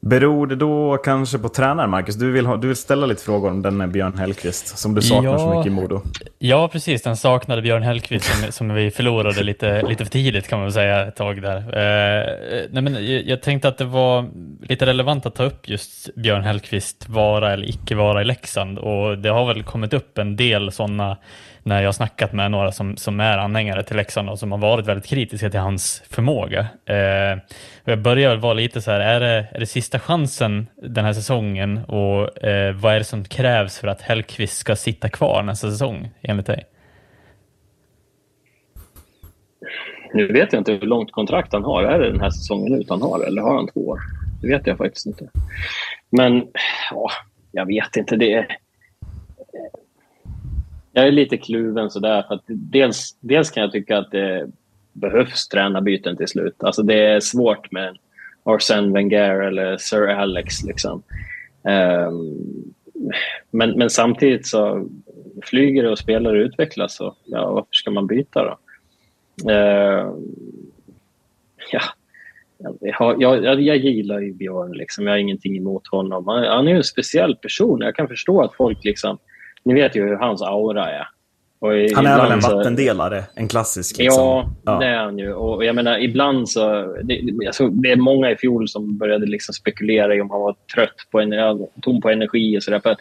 Beror det då kanske på tränaren, Marcus? Du vill, ha, du vill ställa lite frågor om den Björn Hellkvist, som du saknar så Ja. mycket i Modo. Ja, precis. Den saknade Björn Hellkvist som, som vi förlorade lite, lite för tidigt kan man väl säga ett tag där. Eh, nej, men jag, jag tänkte att det var lite relevant att ta upp just Björn Hellkvist vara eller icke vara i Leksand och det har väl kommit upp en del sådana när jag har snackat med några som, som är anhängare till Leksand och som har varit väldigt kritiska till hans förmåga. Eh, och jag börjar väl vara lite så här, är det, är det sista chansen den här säsongen och eh, vad är det som krävs för att Hellkvist ska sitta kvar nästa säsong enligt dig? Nu vet jag inte hur långt kontrakt han har. Är det den här säsongen ut han har eller har han två år? Det vet jag faktiskt inte. Men ja, jag vet inte. Det är... Jag är lite kluven sådär. För att dels, dels kan jag tycka att det behövs tränarbyten till slut. Alltså det är svårt med Arsene Wenger eller Sir Alex. Liksom. Um, men, men samtidigt så flyger det och spelare utvecklas. Och, ja, varför ska man byta då? Uh, ja, jag, jag, jag, jag gillar ju Björn. Liksom. Jag har ingenting emot honom. Han, han är ju en speciell person. Jag kan förstå att folk... liksom ni vet ju hur hans aura är. I- Han är väl en vattendelare, en klassisk. Liksom. Ja, det är han ju. Och jag menar, ibland så... Det, alltså, det är många i fjol som började liksom spekulera i om han var trött, på ener- tom på energi och sådär.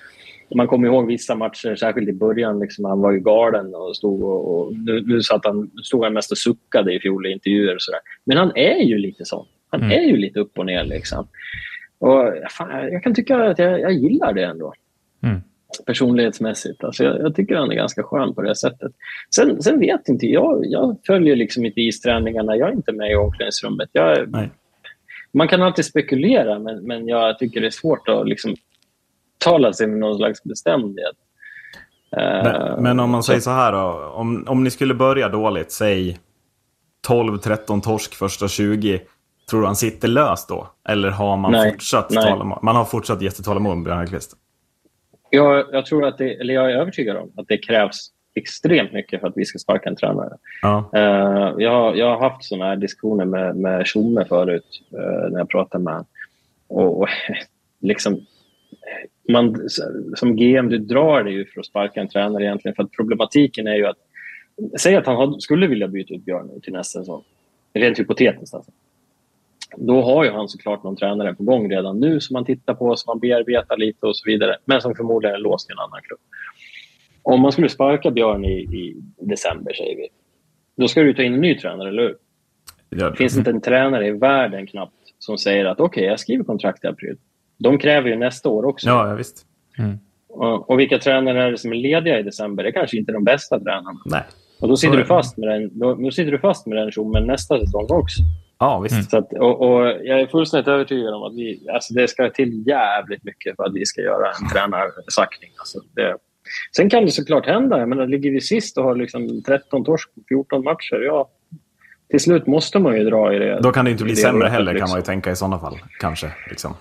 Man kommer ihåg vissa matcher, särskilt i början, liksom, han var ju galen och stod och... och nu, nu satt han, stod han mest och suckade i fjol i intervjuer och sådär. Men han är ju lite sån. Han Mm. är ju lite upp och ner liksom. Och fan, jag kan tycka att jag, jag gillar det ändå Mm. Personlighetsmässigt. Alltså jag, jag tycker han är ganska skön på det sättet. Sen, sen vet inte jag. Jag följer liksom inte isträningarna. Jag är inte med i omklädningsrummet. Jag, man kan alltid spekulera, men, men jag tycker det är svårt att liksom tala sig med någon slags bestämdhet. Eh, Men, men om man säger så här då. Om, om ni skulle börja dåligt, säg 12-13 torsk första 20. Tror du han sitter löst då? Eller har man Nej, fortsatt nej. tålamod? Man har fortsatt jättetålamod med Björn Hellkvist. Jag, jag tror att det, eller jag är övertygad om att det krävs extremt mycket för att vi ska sparka en tränare. Ja. Eh, jag, jag har haft såna här diskussioner med, med Tjomme förut eh, när jag pratar med honom. Och, och liksom, man, som GM, du drar dig ju för att sparka en tränare egentligen. För att problematiken är ju att, säg att han had- skulle vilja byta ut Björn till nästa säsong. Rent hypotetiskt alltså. Då har ju han såklart någon tränare på gång redan nu som man tittar på, som man bearbetar lite och så vidare. Men som förmodligen är låst i en annan klubb. Om man skulle sparka Björn i, i december, säger vi. Då ska du ta in en ny tränare, eller hur? Ja. Det finns inte en tränare i världen knappt som säger att okej, jag skriver kontrakt i april. De kräver ju nästa år också. Ja, ja, visst. Och, och vilka tränare är det som är lediga i december? Det är kanske inte de bästa tränarna. Nej. Och då sitter, är du fast med den, då, då sitter du fast med den tjommen nästa säsong också. Ja, visst. Så att, och, och jag är fullständigt övertygad om att vi, alltså det ska till jävligt mycket för att vi ska göra en tränarsackning. Alltså det, sen kan det såklart hända. Jag menar, ligger vi sist och har liksom 13 torsk på 14 matcher, ja, till slut måste man ju dra i det. Då kan det inte bli det sämre heller, kan liksom. man ju tänka i sådana fall. Kanske. Liksom.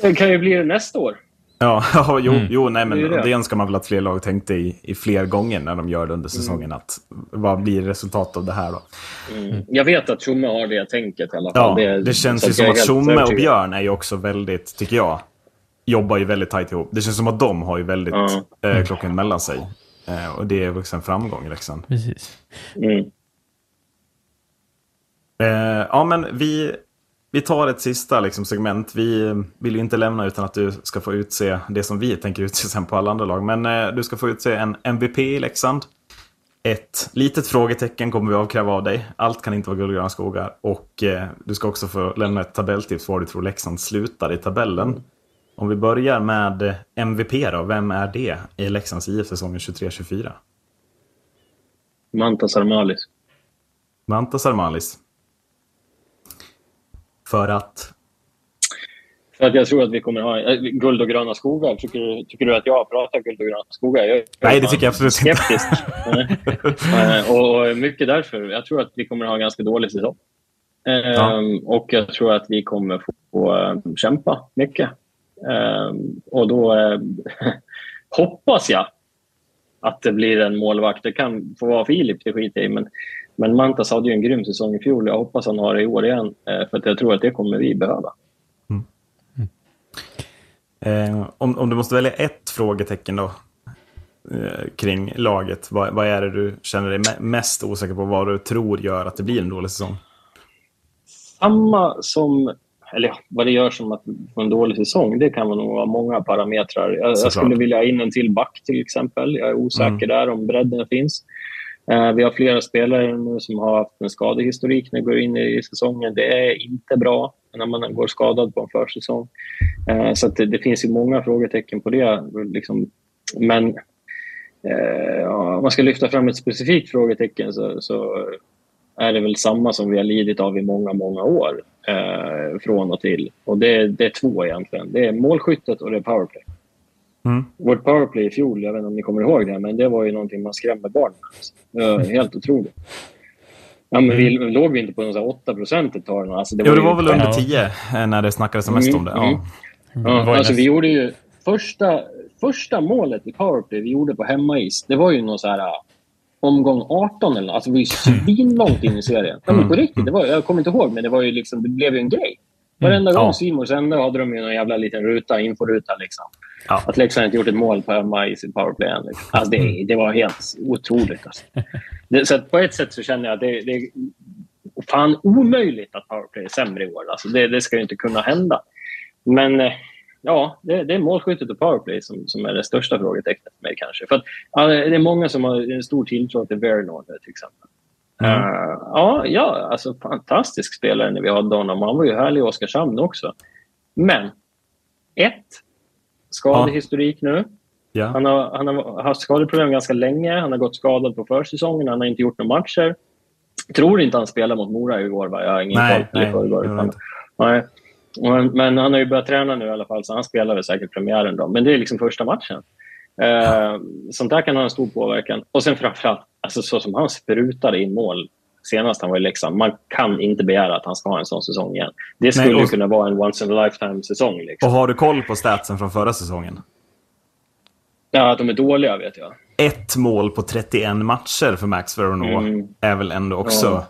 Det kan ju bli det nästa år. Ja, ja, jo, Mm. jo nej, men Det det. det önskar man väl att fler lag tänkte i, i fler gånger när de gör det under säsongen. Att, vad blir resultatet av det här då? Mm. Jag vet att Tjomme har det tänket i alla fall. Ja, det, känns så ju som att Tjomme och. Björn är ju också väldigt, tycker jag, jobbar ju väldigt tajt ihop. Det känns som att de har ju väldigt Ja. eh, klockan mellan sig. Eh, och det är också en framgång liksom. Precis. Mm. Eh, ja, men vi, vi tar ett sista liksom, segment. Vi vill ju inte lämna utan att du ska få utse det som vi tänker utse sen på alla andra lag. Men eh, du ska få utse en MVP i Leksand. Ett litet frågetecken kommer vi avkräva av dig. Allt kan inte vara guld och gröna skogar. Och eh, du ska också få lämna ett tabelltips var du tror Leksand slutar i tabellen. Om vi börjar med eh, MVP då. Vem är det i Leksands IF säsongen 23-24? Mantas Armalis. Mantas Armalis. För att... För att jag tror att vi kommer ha äh, guld och gröna skogar. Tycker, du- tycker du att jag pratar guld och gröna skogar? Jag, Nej, det tycker jag absolut inte. skeptisk. Eh, och mycket därför. Jag tror att vi kommer ha en ganska dålig säsong. Ehm, Ja. Och jag tror att vi kommer få, få eh, kämpa mycket. Ehm, och då eh, hoppas jag att det blir en målvakt. Det kan få vara Filip, det skiter jag i. Men, men Mantas hade ju en grym säsong i fjol. Jag hoppas han har det i år igen. eh, För att jag tror att det kommer vi behöva. Eh, om, om du måste välja ett frågetecken då eh, kring laget, vad, vad är det du känner dig me- mest osäker på? Vad du tror gör att det blir en dålig säsong? samma som... Eller ja, vad det gör som att få en dålig säsong, det kan nog vara många parametrar. Jag, jag skulle vilja ha in en till back till exempel. Jag är osäker Mm. där om bredden finns. Eh, vi har flera spelare nu som har haft en skadehistorik när vi går in i säsongen. Det är inte bra när man går skadad på en försäsong. Eh, så att det, det finns ju många frågetecken på det. Liksom. Men eh, ja, om man ska lyfta fram ett specifikt frågetecken så, så är det väl samma som vi har lidit av i många, många år eh, från och till. Och det, det är två egentligen. Det är målskyttet och det är powerplay. Mm. Vårt powerplay i fjol, jag vet inte om ni kommer ihåg det, men det var ju någonting man skrämmer barn med. alltså. Eh, Helt otroligt. Ja, men vi, låg vi inte på någon så här 8 procent ett tag? Alltså, Jo, det ju var väl under Ja. 10 eh, när det snackades som mest Mm, om det. mm. Ja. Det Ja, var ju alltså, vi gjorde ju första, första målet i powerplay vi gjorde på hemmais, det var ju någon så här uh, omgång 18 eller. Alltså, vi var ju svinlångt in i serien. Ja, men på Mm. riktigt, det var, jag kommer inte ihåg, men det, var ju liksom, det blev ju en grej. Varenda Ja. gång Simon sände hade de ju någon jävla liten ruta, inforuta. Liksom. Ja. Att Leksand inte gjort ett mål på hemmais i powerplay än. Liksom. Alltså, det, det var helt otroligt. Alltså. Det, så på ett sätt så känner jag att det, det är fan omöjligt att powerplay är sämre i år. Alltså, det, det ska ju inte kunna hända. Men eh, ja, det, det är målskyttet och powerplay som, som är det största frågetecknet för mig kanske. För att, ja, det är många som har en stor tilltro till Vernor till exempel. Mm. Eh, ja, ja, alltså fantastisk spelare när vi hade honom. Han var ju härlig i Oskarshamn också. Men, ett, skadehistorik nu. Ja. Han har, han har haft skadeproblem ganska länge. Han har gått skadad på försäsongen. Han har inte gjort några matcher. Tror inte han spelade mot Mora igår. Va? Jag har ingen Nej, koll på det nej, det Nej. Men, han har ju börjat träna nu i alla fall, så han spelar väl säkert premiären då. Men det är liksom första matchen. Eh, sånt där kan ha en stor påverkan. Och sen framförallt, alltså så som han sprutade in mål senast han var i Leksand. Man kan inte begära att han ska ha en sån säsong igen. Det skulle Nej, och- kunna vara en once in a lifetime-säsong. Liksom. Och har du koll på statsen från förra säsongen? Ja, att de är dåliga vet jag. Ett mål på 31 matcher för Max Veronneau Mm. är väl ändå också Ja.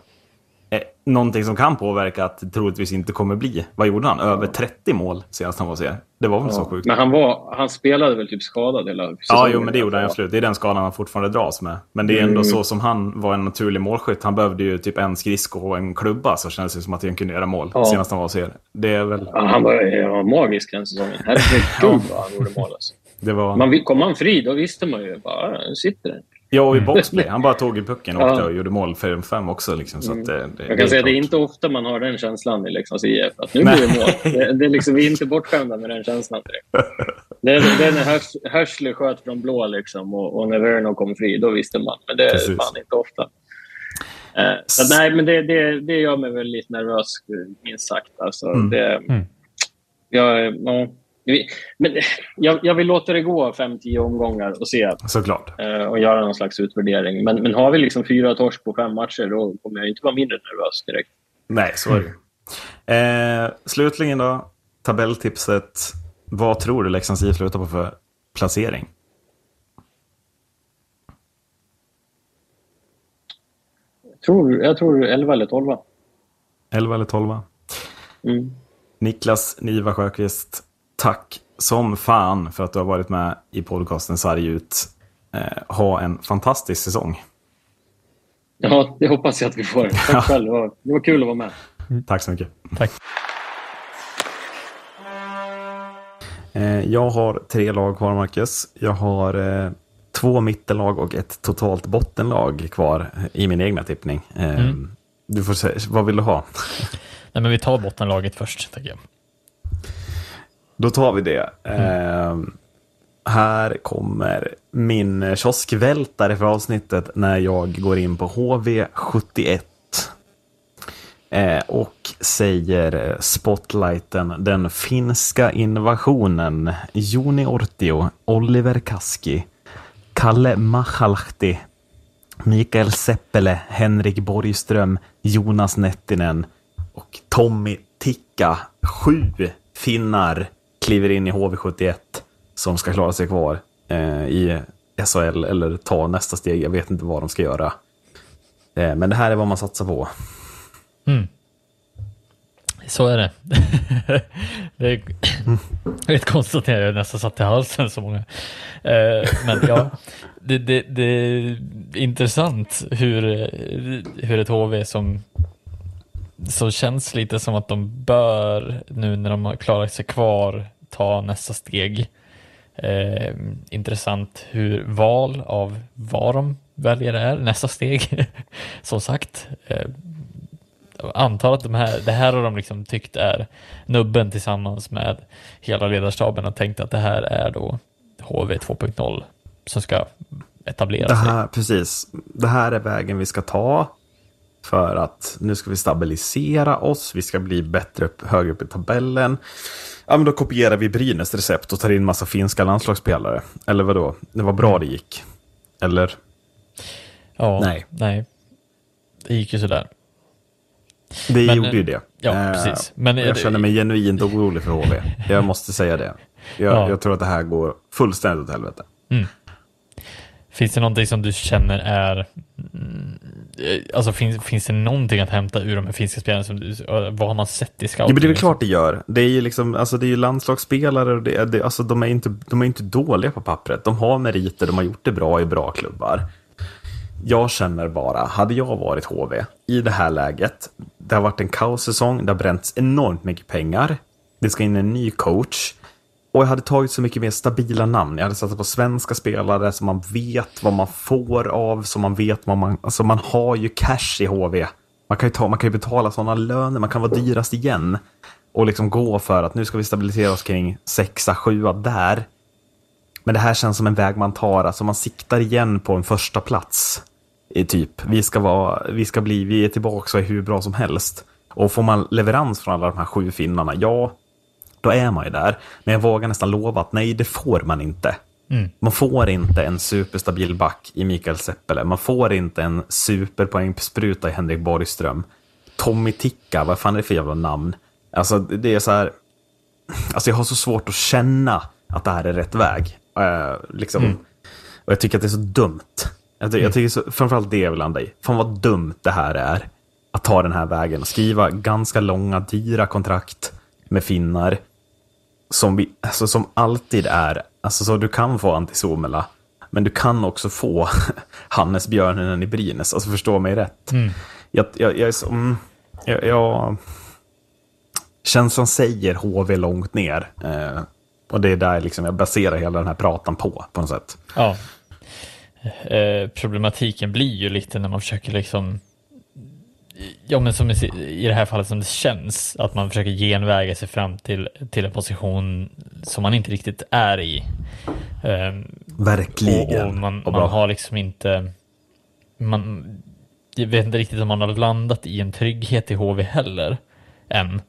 Eh, någonting som kan påverka att det troligtvis inte kommer bli. Vad gjorde han? Över 30 mål senast han var er. Det var väl så Ja. sjukt? Men han, var, han spelade väl typ skadad hela säsongen. Ja, jo, men det gjorde han absolut. Det är den skadan han fortfarande dras med. Men det är ändå Mm. så som han var en naturlig målskytt. Han behövde ju typ en skridsko och en klubba så kändes det som att han kunde göra mål Ja. senast han var er. Det är väl... Ja, han var, var magisk den säsongen. Herregud vad han gjorde mål. Alltså. Det var... Man, kom han fri, då visste man ju bara, "Ja, nu sitter den. Ja, och i boxplay. Han bara tog i pucken och Ja. och gjorde mål för fem också. Liksom, så att det, det, Jag kan säga att det är inte ofta man har den känslan i Leksands IF. Att nu blir det mål. Det, det är liksom, vi är inte bortskämda med den känslan. Det är, det är när Hörs, Hörsle sköt från blå liksom, och, och när Verno kom fri, då visste man. Men det är Precis. fan inte ofta. Eh, så att, nej, men det, det, det gör mig väl lite nervös, minst sagt. Alltså, Mm. det, Mm. jag, ja, men jag, jag vill låta det gå 5-10 omgångar och se Såklart. eh, och göra någon slags utvärdering. Men, men har vi liksom fyra torsk på fem matcher, då kommer jag inte vara mindre nervös direkt. Nej, så är det ju. eh, Slutligen då, tabelltipset. Vad tror du Leksands IF slutar på för placering? Jag tror, jag tror 11 eller 12. 11 eller 12? Mm. Niklas Niva Sjöqvist, tack som fan för att du har varit med i podcasten Sarg ut. Eh, ha en fantastisk säsong. Ja, det hoppas jag att vi får. Tack själv. Det var, det var kul att vara med. Tack så mycket. Tack. Eh, jag har tre lag kvar, Marcus. Jag har eh, två mittenlag och ett totalt bottenlag kvar i min egna tippning. Eh, Mm. Du får säga, vad vill du ha? Nej, men vi tar bottenlaget först, tänker jag. Då tar vi det. Eh, här kommer min kioskvältare för avsnittet när jag går in på HV71. Eh, och säger Spotlighten den finska invasionen. Joni Ortio, Oliver Kaski, Kalle Machalahti, Mikael Seppele, Henrik Borgström, Jonas Nettinen och Tommy Tikka. Sju finnar kliver in i HV71 som ska klara sig kvar eh, i SHL eller ta nästa steg. Jag vet inte vad de ska göra. Eh, men det här är vad man satsar på. Så är det. det är ett att jag nästan satt i halsen så många. Eh, Men ja, det, det, det är intressant hur, hur ett HV som, som känns lite som att de bör, nu när de har klarat sig kvar, ta nästa steg. Eh, intressant hur val av vad de väljer är nästa steg. som sagt, eh, antar att de här, det här har de liksom tyckt är nubben tillsammans med hela ledarstaben och tänkt att det här är då HV 2.0 som ska etablera Det sig. här, precis. Det här är vägen vi ska ta. För att nu ska vi stabilisera oss, vi ska bli bättre upp, högre upp i tabellen. Ja, men då kopierar vi Brynäs recept och tar in massa finska landslagsspelare. Eller vad då? Det var bra det gick. Eller? Ja, Nej. nej. Det gick ju sådär. Det Men, gjorde ju eh, det. ja, Eh, precis. Men, eh, jag känner mig genuint orolig för HV. Jag måste säga det. Jag, Ja. jag tror att det här går fullständigt åt helvete. Finns det någonting som du känner är... mm, Alltså finns, finns det någonting att hämta ur de här finska spelarna? Som du, vad har man sett i Ja, scouting? men det är väl klart det gör. Det är ju liksom, alltså det är ju landslagsspelare och det, det, alltså de är inte, de är inte dåliga på pappret. De har meriter, de har gjort det bra i bra klubbar. Jag känner bara, hade jag varit HV i det här läget, det har varit en kaossäsong, det har bränts enormt mycket pengar, det ska in en ny coach, och jag hade tagit så mycket mer stabila namn. Jag hade satsat på svenska spelare som man vet vad man får av, som man vet vad man... Alltså man har ju cash i HV. Man kan ju, ta, man kan ju betala sådana löner, man kan vara dyrast igen. Och liksom gå för att nu ska vi stabilisera oss kring sexa, sjua där. Men det här känns som en väg man tar, alltså man siktar igen på en första plats. I typ, vi ska, vara, vi ska bli, vi är tillbaka och är hur bra som helst. Och får man leverans från alla de här sju finnarna, ja, då är man ju där. Men jag vågar nästan lova att nej, det får man inte. Man får inte en superstabil back i Mikael Seppele. Man får inte en superpoängspruta i Henrik Borgström. Tommy Ticka, vad fan är det för jävla namn? Alltså, det är så här... Alltså, jag har så svårt att känna att det här är rätt väg. Eh, liksom. Och jag tycker att det är så dumt. Jag, ty- jag tycker så, framförallt det jag vill landa i. Fan vad dumt det här är. Att ta den här vägen och skriva ganska långa, dyra kontrakt med finnar. Som, vi, alltså, som alltid är, alltså så du kan få Antti Suomela. Men du kan också få Hannes Björninen i Brynäs. Alltså förstå mig rätt. Jag, jag, jag är så, mm, jag, jag, känslan säger HV långt ner. Eh, och det är där liksom jag baserar hela den här pratan på, på något sätt. Ja. Eh, problematiken blir ju lite när man försöker liksom Ja men som i det här fallet som det känns att man försöker genväga sig fram till, till en position som man inte riktigt är i. Ehm, Verkligen. och, och man, Och man har liksom inte man, Jag vet inte riktigt om man har landat i en trygghet i HV heller än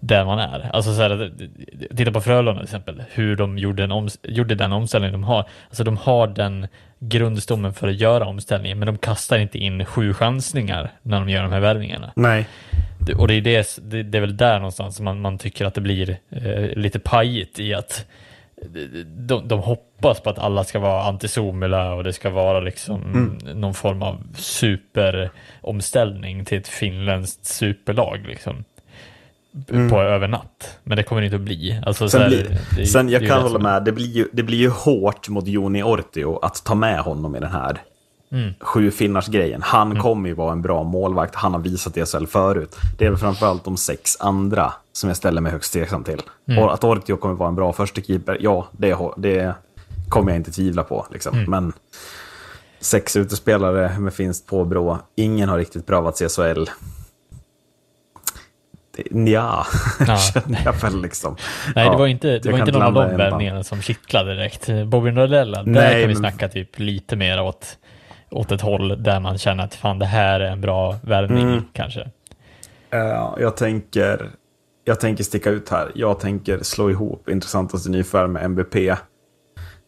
där man är. Alltså så här, titta på Frölunda till exempel, hur de gjorde, en gjorde den omställningen de har. Alltså de har den grundstommen för att göra omställningen, men de kastar inte in sju chansningar när de gör de här värvningarna. Nej. Och det är, det, det, är väl där någonstans som man, man tycker att det blir eh, lite pajigt i att de, de hoppas på att alla ska vara anti-Somela och det ska vara liksom någon form av superomställning till ett finländskt superlag liksom. På över natt. Men det kommer det inte att bli. Alltså, så Sen, här, blir, det- sen jag kan hålla med, det blir, ju, det blir ju hårt mot Joni Ortio att ta med honom i den här Mm. sju finnars grejen. Han kommer ju vara en bra målvakt, han har visat det själv förut. Det är väl framförallt de sex andra som jag ställer mig högst tveksam till. Mm. Och att Ortio kommer vara en bra första keeper, ja, det, det kommer jag inte tvivla på. Liksom. Mm. Men sex utespelare med finskt påbrå, ingen har riktigt prövat CSHL. Nja, Ja. känner jag väl liksom. Nej, Ja, det var inte, det var inte någon av de värvningarna som kittlade direkt. Bobby Nordella, där Nej, kan vi men- snacka typ lite mer åt, åt ett håll där man känner att fan det här är en bra värvning Mm. kanske. Eh, jag, tänker, jag tänker sticka ut här. Jag tänker slå ihop intressantaste nyförvärv med MVP.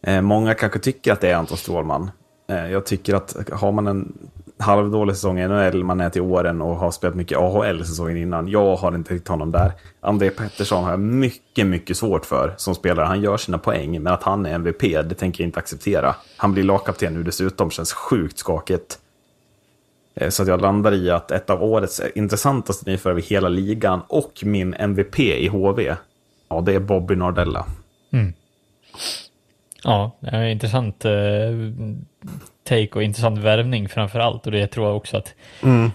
Eh, många kanske tycker att det är Anton Strålman. Eh, jag tycker att har man en halvdålig säsong i NHL, man är till åren och har spelat mycket AHL säsongen innan. Jag har inte tyckt honom där. André Pettersson har jag mycket, mycket svårt för som spelare. Han gör sina poäng, men att han är MVP, det tänker jag inte acceptera. Han blir lagkapten nu dessutom, känns sjukt skakigt. Eh, så att jag landar i att ett av årets intressantaste nyförvärv i hela ligan och min MVP i HV, ja det är Bobby Nardella. Mm. Ja, det är intressant eh, take och intressant värvning framför allt. Och det tror jag också att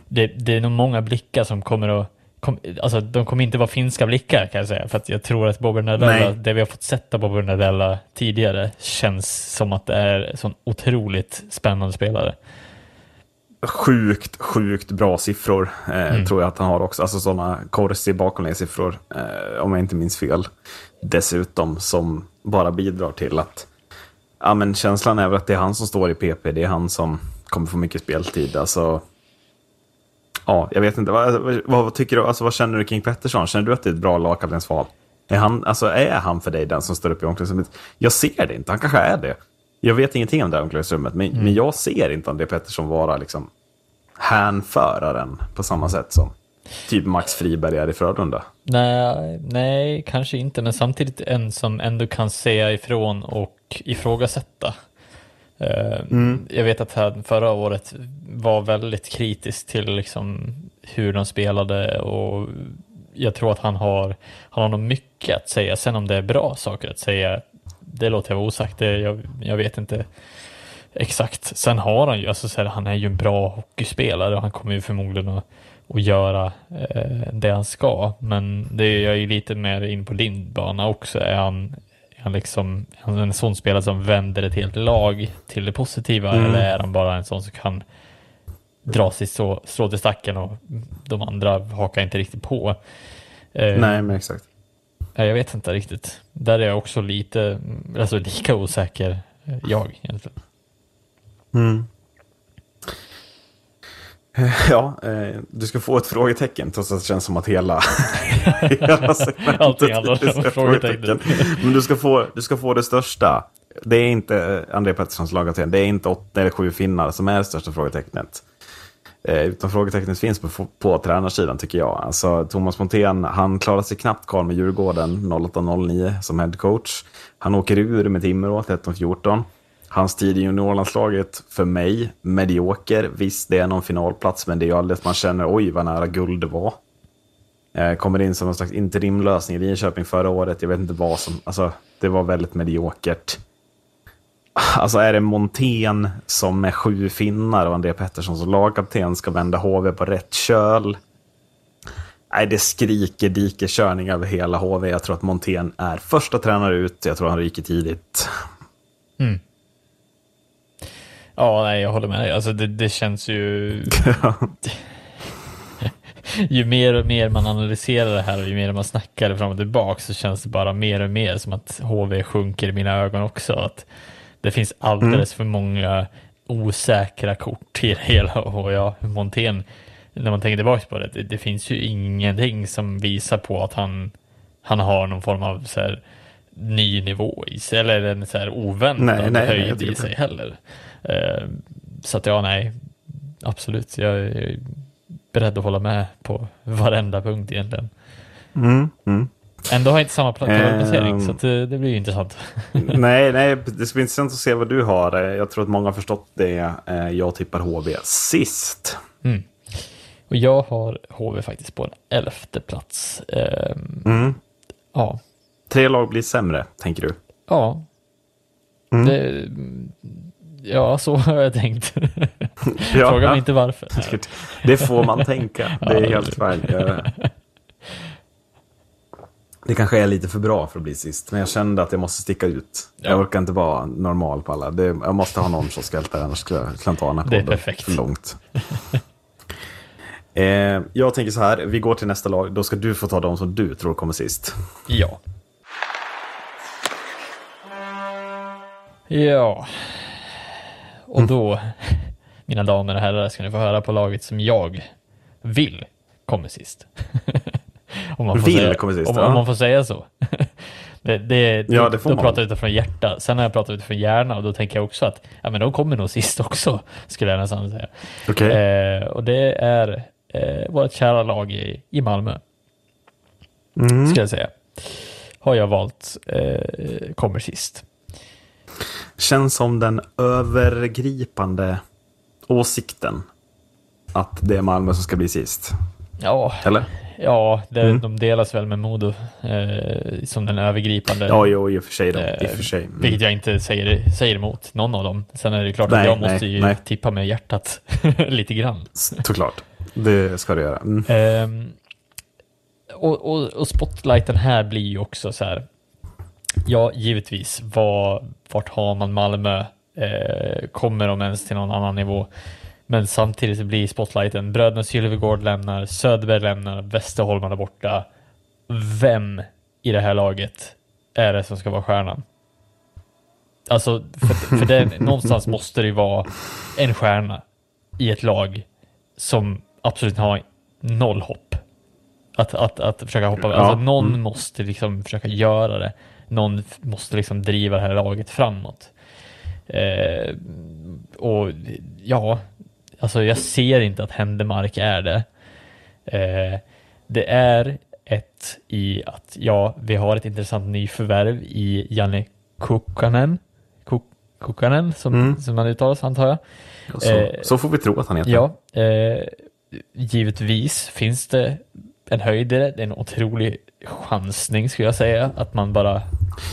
det, det är nog många blickar som kommer att Kom, alltså de kommer inte vara finska blickar kan jag säga. För att jag tror att Bobby Nadella, det vi har fått sett av Bobby Nadella tidigare, känns som att det är en sån otroligt spännande spelare. Sjukt, sjukt bra siffror eh, tror jag att han har också. Alltså sådana Corsi bakomliggande-siffror, eh, om jag inte minns fel. Dessutom som bara bidrar till att ja, men känslan är väl att det är han som står i PP. Det är han som kommer få mycket speltid. Alltså, ja, jag vet inte. Vad, vad, vad tycker du? Alltså, vad känner du kring Pettersson? Känner du att det är ett bra lagkaptensval? Är han, alltså, är han för dig den som står upp i omklädningsrummet? Jag ser det inte. Han kanske är det. Jag vet ingenting om det här omklädningsrummet, men, men jag ser inte André Pettersson vara liksom hänföraren på samma sätt som typ Max Friberg är i Frölunda. Nej, nej, kanske inte, men samtidigt en som ändå kan säga ifrån och ifrågasätta. Eh, Jag vet att han förra året var väldigt kritisk till liksom hur de spelade och jag tror att han har, han har nog mycket att säga. Sen om det är bra saker att säga, det låter jag vara osagt. Det, jag, jag vet inte exakt. Sen har han ju, alltså så här, han är ju en bra hockeyspelare och han kommer ju förmodligen att, att göra eh, det han ska. Men det är jag ju lite mer in på din bana också. Är han, är han liksom är han en sån spelare som vänder ett helt lag till det positiva eller är han bara en sån som kan dra sitt strå, strå till stacken och de andra hakar inte riktigt på. Eh, Nej, men exakt. Jag vet inte riktigt. Där är jag också lite, alltså lika osäker eh, jag egentligen. Ja, eh, du ska få ett frågetecken trots att det känns som att hela, hela segmentet Allting handlar om frågetecken. Men du ska, få, du ska få det största. Det är inte André Petterssons lagkapten. Det är inte åtta eller sju finnar som är det största frågetecknet. Eh, utan frågetecknet finns på, på tränarsidan tycker jag. Alltså, Thomas Montén, han klarade sig knappt kvar med Djurgården 08-09 som headcoach. Han åker ur med Timrå 13-14. Hans tid i juniorlandslaget, för mig, medioker. Visst, det är någon finalplats, men det är ju aldrig att man känner oj vad nära guld det var. Eh, kommer in som någon slags interimlösning i Linköping förra året. Jag vet inte vad som... Alltså, det var väldigt mediokert. Alltså är det Montén som med sju finnar och André Pettersson som lagkapten ska vända HV på rätt köl? Nej, det skriker dikeskörning över hela HV. Jag tror att Montén är första tränare ut. Jag tror han ryker tidigt. Mm. Ja, nej, jag håller med dig. Alltså det, det känns ju... ju mer och mer man analyserar det här och ju mer man snackar det fram och tillbaka så känns det bara mer och mer som att HV sjunker i mina ögon också. Att det finns alldeles för många osäkra kort i det hela och ja, Montén, när man tänker tillbaka på det, det, det finns ju ingenting som visar på att han, han har någon form av så här, ny nivå i sig eller en så här oväntad höjd i sig heller. Eh, så att ja, nej, absolut. Jag är beredd att hålla med på varenda punkt egentligen. Mm, mm. Ändå har jag inte samma placering Ehm. så att, eh, det blir ju intressant. nej, nej, det ska bli intressant att se vad du har. Jag tror att många har förstått det. Eh, Jag tippar HV sist. Och jag har HV faktiskt på en elfte plats. Ehm, Mm. Ja, Tre lag blir sämre, tänker du? ja. Mm. Det, ja, så har jag tänkt. Ja, Fråga mig inte varför. Det får man tänka. Det är helt fine. Jag- Det kanske är lite för bra för att bli sist, men jag kände att jag måste sticka ut. Jag Ja. orkar inte vara normal på alla. Det, jag måste ha någon som skältar, annars skulle jag jag ta den här Det är podden perfekt. för långt. eh, jag tänker så här, vi går till nästa lag. Då ska du få ta de som du tror kommer sist. Ja. Ja. Och då, mina damer och herrar, ska ni få höra på laget som jag vill kommer sist. om man får Vill säga, kommer sist, om, ja. om man får säga så. det, det, Ja, det får då man. pratar jag utifrån hjärta. Sen har jag pratat utifrån hjärna och då tänker jag också att ja, men de kommer nog sist också, skulle jag nästan säga. Okej. Eh, och det är eh, vårt kära lag i, i Malmö, Mm. ska jag säga. Har jag valt eh, kommer sist. Känns som den övergripande åsikten att det är Malmö som ska bli sist. Ja, Eller? ja det, Mm. de delas väl med Modo eh, som den övergripande. Ja, jo, i och för sig. Då. Eh, för sig. Mm. Vilket jag inte säger, säger emot någon av dem. Sen är det klart Nej, att jag nej, måste ju nej. tippa med hjärtat lite grann. Såklart. Det ska du göra. Mm. Ehm, och, och, och spotlighten här blir ju också så här. Ja, givetvis. Var, vart har man Malmö? Eh, kommer de ens till någon annan nivå? Men samtidigt blir spotlighten Bröderna Sylvegård lämnar, Söderberg lämnar, Västerholm är borta. Vem i det här laget är det som ska vara stjärnan? Alltså, för, för det, någonstans måste det ju vara en stjärna i ett lag som absolut har noll hopp. Att, att, att försöka hoppa, Ja. alltså någon Mm. måste liksom försöka göra det. Någon måste liksom driva det här laget framåt. Eh, och ja, alltså jag ser inte att Händemark är det. Eh, det är ett i att ja, vi har ett intressant nyförvärv i Janne Kukkanen. Kuk- Kukkanen som, Mm. som man uttalas antar jag. Så, eh, så får vi tro att han heter. Ja, eh, givetvis finns det en höjd i det. Det är en otrolig chansning skulle jag säga. Att man bara...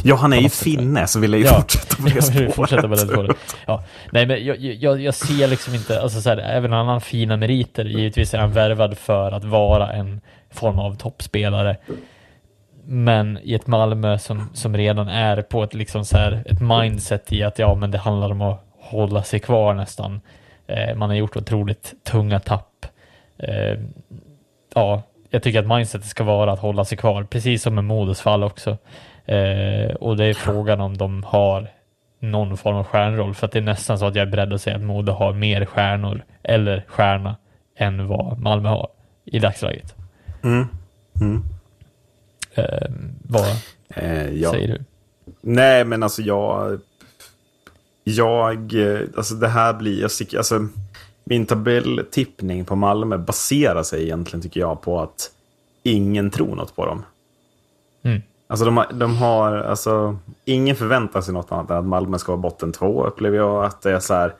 Ja, han är ju finne, så vill jag ju Ja. fortsätta på det Jag spåret. fortsätta på det spåret. Ja. Nej, men jag, jag, jag ser liksom inte, alltså så här, även annan fina meriter, givetvis är han värvad för att vara en form av toppspelare. Men i ett Malmö som, som redan är på ett, liksom så här, ett mindset i att ja, men det handlar om att hålla sig kvar nästan. Eh, man har gjort otroligt tunga tapp. Eh, ja, jag tycker att mindsetet ska vara att hålla sig kvar, precis som med Modos fall också. Eh, och det är frågan om de har någon form av stjärnroll, för att det är nästan så att jag är beredd att säga att Modo har mer stjärnor, eller stjärna, än vad Malmö har i dagsläget. Mm. Mm. Eh, vad Eh, ja. säger du? Nej, men alltså jag... Jag... eh, Alltså det här blir... Jag, sticker- alltså, min tabelltippning på Malmö baserar sig egentligen, tycker jag, på att ingen tror något på dem. Mm. Alltså de har, de har, alltså, ingen förväntar sig något annat än att Malmö ska vara botten två, upplever jag. Att det är så här,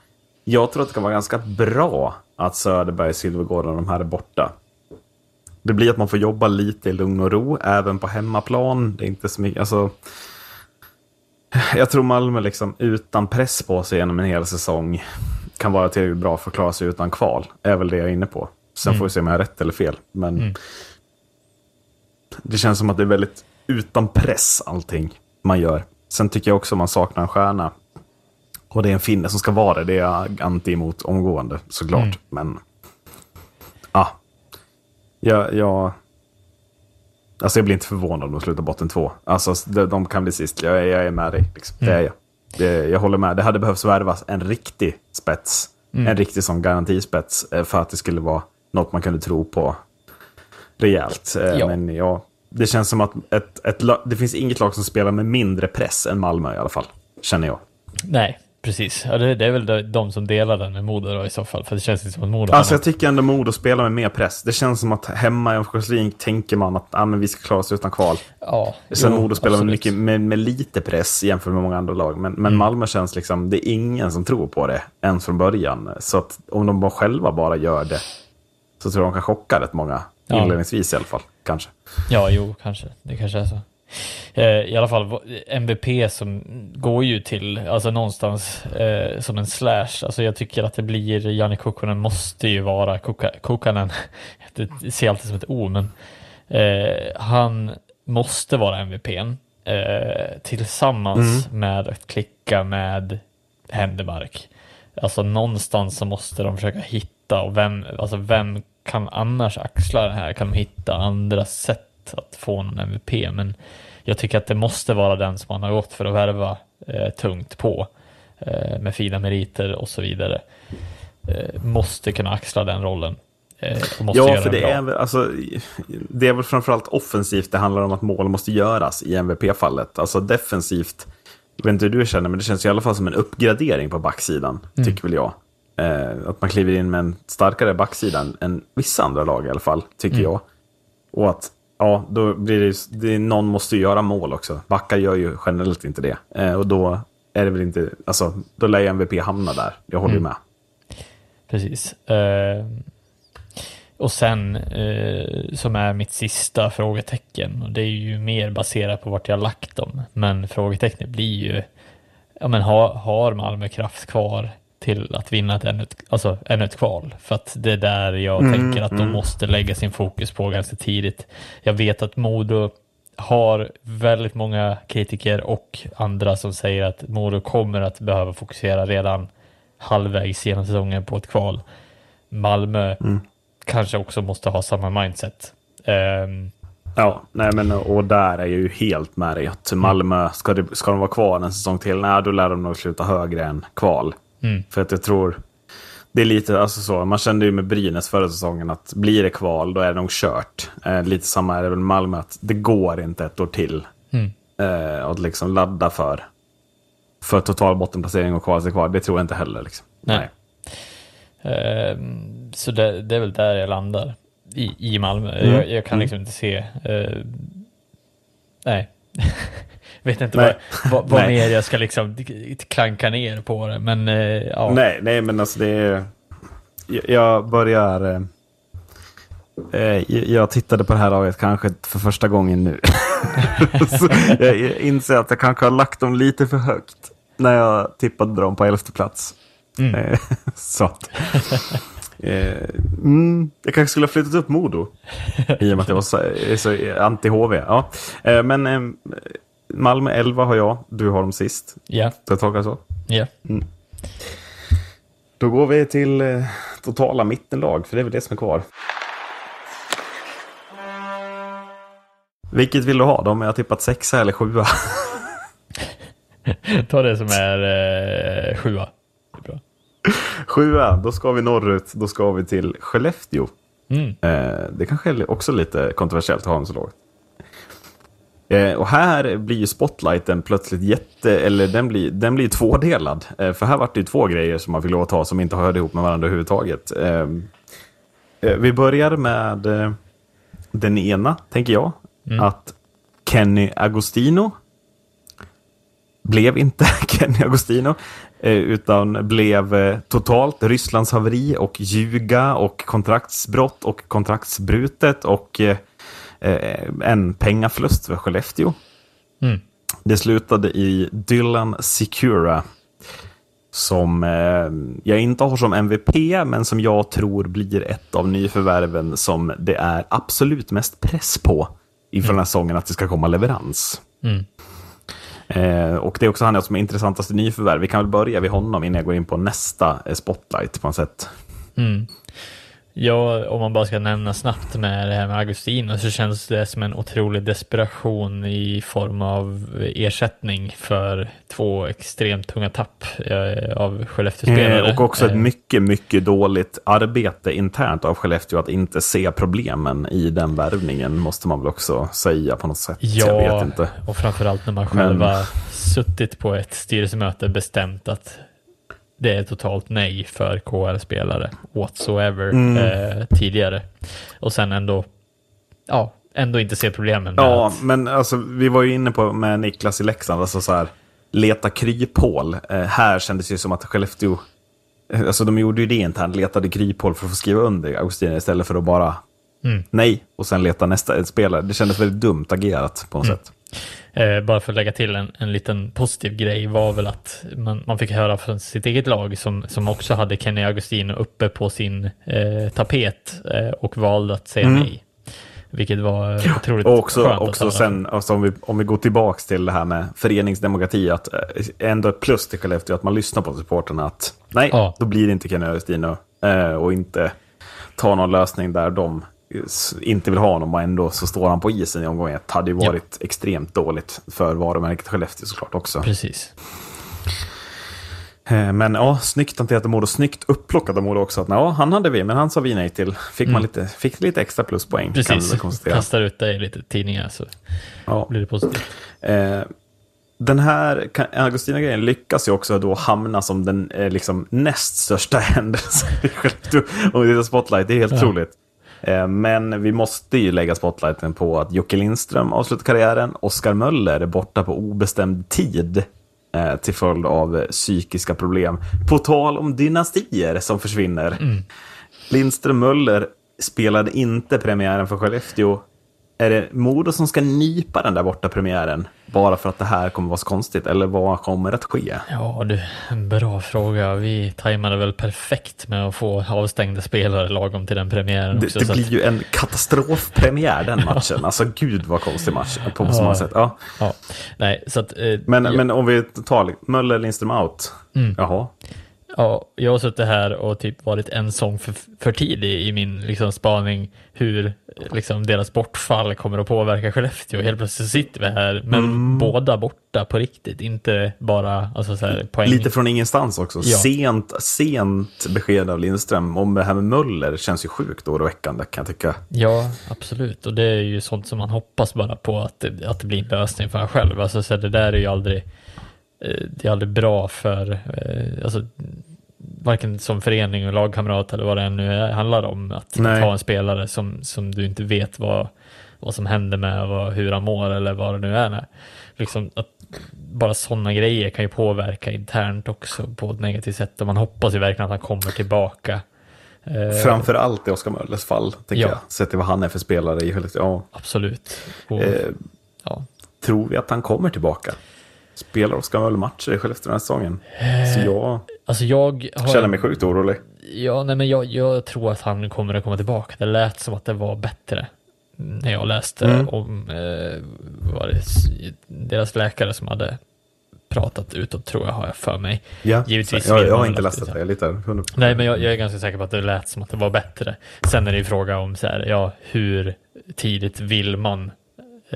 jag tror att det kan vara ganska bra att Söderberg, Silvergård och de här är borta. Det blir att man får jobba lite i lugn och ro, även på hemmaplan. Det är inte så mycket, alltså... Jag tror Malmö liksom utan press på sig genom en hel säsong kan vara tillräckligt bra för att klara sig utan kval. är väl det jag är inne på. Sen får vi se om jag har rätt eller fel. Men Mm. det känns som att det är väldigt utan press allting man gör. Sen tycker jag också man saknar en stjärna. Och det är en finne som ska vara det. Det är jag anti emot omgående såklart. Mm. Men ja, jag, jag, alltså jag blir inte förvånad om de slutar botten två. Alltså de, de kan bli sist. Jag, är- jag är med dig. Liksom. Det är Mm. jag. Det, jag håller med. Det hade behövts värvas en riktig spets. Mm. En riktig sån garantispets eh, för att det skulle vara något man kunde tro på rejält. Eh, Ja. Men ja, det känns som att ett, ett, det finns inget lag som spelar med mindre press än Malmö i alla fall. Känner jag. Nej, precis. Ja, det, det är väl de, som delar den med Modo då, i så fall, för det känns inte som att Modo Alltså jag tycker ändå Modo spelar med mer press. Det känns som att hemma i Örnsköldsvik tänker man att ah, men vi ska klara oss utan kval. Ja, Sen jo, Modo spelar med, mycket, med, med lite press jämfört med många andra lag. Men, men Mm. Malmö känns liksom, det är ingen som tror på det ens från början. Så att om de bara själva bara gör det så tror jag de kan chocka rätt många. Ja. Inledningsvis i alla fall, kanske. Ja, jo, kanske. Det kanske är så. Eh, I alla fall, MVP som går ju till, alltså någonstans eh, som en slash. Alltså jag tycker att det blir, Janne Kukkonen måste ju vara Kukkanen. Det ser alltid som ett O, men eh, han måste vara MVPn. Eh, tillsammans med att klicka med Händemark. Alltså någonstans så måste de försöka hitta och vem, alltså vem kan annars axla det här? Kan de hitta andra sätt att få en MVP? Men jag tycker att det måste vara den som man har gått för att värva eh, tungt på eh, med fina meriter och så vidare. Eh, måste kunna axla den rollen. Eh, Ja, göra för det bra. är, väl- alltså, det är väl framförallt offensivt det handlar om att mål måste göras i MVP-fallet. Alltså defensivt, jag vet inte hur du känner, men det känns i alla fall som en uppgradering på backsidan, Mm. tycker väl jag. Eh, att man kliver in med en starkare backsida än vissa andra lag i alla fall, tycker Mm. jag. Och att, ja, då blir det, ju- det någon måste ju göra mål också. Backar gör ju generellt inte det. Eh, och då är det väl inte, alltså, då lär ju MVP hamna där. Jag håller Mm. med. Precis. Eh, och sen, eh, som är mitt sista frågetecken, och det är ju mer baserat på vart jag lagt dem, men frågetecknet blir ju, ja men har, har Malmö kraft kvar till att vinna ett ännu, ett, alltså, ännu ett kval? För att det är där jag tänker att de måste lägga sin fokus på ganska tidigt. Jag vet att Modo har väldigt många kritiker och andra som säger att Modo kommer att behöva fokusera redan halvvägs genom säsongen på ett kval. Malmö kanske också måste ha samma mindset. Ehm, Ja, nej men och där är jag ju helt med dig. Malmö, ska, det, ska de vara kvar en säsong till? Nej, då lär de nog sluta högre än kval. Mm. För att jag tror, det är lite, alltså så, man kände ju med Brynäs förra säsongen att blir det kval, då är det nog kört. Eh, lite samma är det väl med Malmö, att det går inte ett år till. Mm. Eh, att liksom ladda för, för total bottenplacering och kvala sig kvar, det tror jag inte heller. Liksom. Nej. ehm, så det, det är väl där jag landar i, i Malmö. Mm. Jag, jag kan liksom inte se. eh, nej. Vet inte Nej. vad, vad, mer jag ska liksom klanka ner på det. Men eh, ja. Nej, nej, men alltså det är... Jag- börjar... eh, eh, Jag tittade på det här laget kanske för första gången nu. Jag inser att jag kanske har lagt dem lite för högt när jag tippade dem på elfte plats. Mm. Så att... Mm, jag kanske skulle ha flyttat upp Modo. I och med att jag var så, så anti-HV. Ja. Men Malmö 11 har jag, du har dem sist. Ja, tolka det så? ja. Då går vi till eh, totala mittenlag, för det är väl det som är kvar. Vilket vill du ha? De har tippat sexa eller sjua. Ta det som är eh, sjua. Det är sjua, då ska vi norrut. Då ska vi till Skellefteå. Mm. Eh, det kanske är också lite kontroversiellt att ha dem så lågt. Eh, och här blir ju spotlighten plötsligt jätte, eller den blir, den blir tvådelad. Eh, för här vart det ju två grejer som man fick lov att ta som inte hörde ihop med varandra överhuvudtaget. Eh, eh, vi börjar med eh, den ena, tänker jag. Att Kenny Agostino blev inte Kenny Agostino, eh, utan blev totalt Rysslands haveri och ljuga och kontraktsbrott och kontraktsbrutet och en pengaförlust för Skellefteå. Mm. Det slutade i Dylan Secura som eh, jag inte har som MVP, men som jag tror blir ett av nyförvärven som det är absolut mest press på inför den här säsongen att det ska komma leverans. Mm. Eh, och det är också han som är intressantaste nyförvärv. Vi kan väl börja vid honom innan jag går in på nästa eh, spotlight på något sätt. Mm. Ja, om man bara ska nämna snabbt med det här med Agustino så känns det som en otrolig desperation i form av ersättning för två extremt tunga tapp eh, av Skellefteå-spelare. Eh, och också ett Eh, mycket, mycket dåligt arbete internt av Skellefteå att inte se problemen i den värvningen, måste man väl också säga på något sätt. jag vet Ja, inte. och framförallt när man själva suttit på ett styrelsemöte bestämt att det är totalt nej för KHL-spelare whatsoever Mm. eh, tidigare. Och sen ändå, ja, ändå inte se problemen Ja, att, men alltså, vi var ju inne på med Niklas i Leksand, alltså så här, leta kryphål. Eh, här kändes det ju som att Skellefteå, eh, alltså de gjorde ju det internt, letade kryphål för att få skriva under Augustin istället för att bara Mm. nej och sen leta nästa spelare. Det kändes väldigt dumt agerat på något Mm. sätt. Eh, bara för att lägga till en, en liten positiv grej var väl att man, man fick höra från sitt eget lag som, som också hade Kenny Agustino uppe på sin eh, tapet eh, och valde att säga Mm. nej. Vilket var eh, otroligt Och också, skönt också sen, alltså om, vi, om vi går tillbaka till det här med föreningsdemokrati, att eh, ändå ett plus till Skellefteå att man lyssnar på supporterna att nej, Ja. då blir det inte Kenny Agostino eh, och inte ta någon lösning där de inte vill ha honom och ändå så står han på isen i omgång ett. hade ju Ja. varit extremt dåligt för varumärket Skellefteå såklart också. Precis. Eh, Men ja, snyggt hanterat av Modo. Snyggt upplockat av Modo också. Att, ja, han hade vi, men han sa vi nej till. Fick man lite, fick lite extra pluspoäng. kan Precis, konstatera. kastar ut dig i lite tidningar så Ja. blir det positivt. Eh, den här Augustina-grejen lyckas ju också då hamna som den eh, liksom näst största händelsen i Skellefteå. Om vi tittar spotlight, det är helt otroligt. Eh, men vi måste ju lägga spotlighten på att Jocke Lindström avslutar karriären. Oskar Möller är borta på obestämd tid eh, till följd av eh, psykiska problem. På tal om dynastier som försvinner. Lindström Möller spelade inte premiären för Skellefteå. Är det Modo som ska nypa den där borta premiären bara för att det här kommer vara så konstigt? Eller vad kommer att ske? Ja du, bra fråga. Vi tajmade väl perfekt med att få avstängda spelare lagom till den premiären Det, också. det blir att, ju en katastrofpremiär den matchen. Alltså gud vad konstig match på så många sätt. Ja. ja, nej, så att, eh, Men, jag, men om vi tar Möller, Lindström out. Jaha. Ja, jag har suttit här och typ varit en sång för, för tidig i min liksom, spaning hur liksom, deras bortfall kommer att påverka Skellefteå. Helt plötsligt sitter vi här med Mm. båda borta på riktigt, inte bara alltså, så här, poäng. Lite från ingenstans också. Ja. Sent, sent besked av Lindström. Om det här med Möller känns ju sjukt oroväckande kan jag tycka. Ja, absolut. Och det är ju sånt som man hoppas bara på att det, att det blir en lösning för en själv. Alltså, så det där är ju aldrig, det är aldrig bra för, eh, alltså, varken som förening och lagkamrat eller vad det nu handlar om. Att Nej. ta en spelare som, som du inte vet vad, vad som händer med, vad, hur han mår eller vad det nu är. Med. Liksom att bara sådana grejer kan ju påverka internt också på ett negativt sätt. Och man hoppas ju verkligen att han kommer tillbaka. Eh, Framför allt i Oskar Möllers fall, tänker Ja. jag. Sett till vad han är för spelare i Skellefteå. Ja. Absolut. Och, Eh, ja. tror vi att han kommer tillbaka? Spelar Oskar Möller matcher i Skellefteå den här säsongen? Så jag Alltså jag känner mig sjukt orolig. Ja, nej men jag, jag tror att han kommer att komma tillbaka. Det lät som att det var bättre när jag läste Mm. om eh, var det, deras läkare som hade pratat utåt, tror jag, har jag för mig. Ja. Givetvis jag, jag har inte läst detta, jag litar 100%. Nej, men jag, jag är ganska säker på att det lät som att det var bättre. Sen är det ju fråga om så här, ja, hur tidigt vill man eh,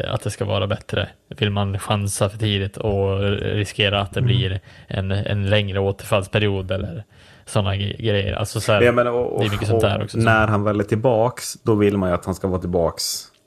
att det ska vara bättre? Vill man chansa för tidigt och riskera att det Mm. blir en, en längre återfallsperiod eller sådana grejer? Alltså så här, Ja, men, och, och, det är mycket sånt där också. När han väl är tillbaks, då vill man ju att han ska vara tillbaks.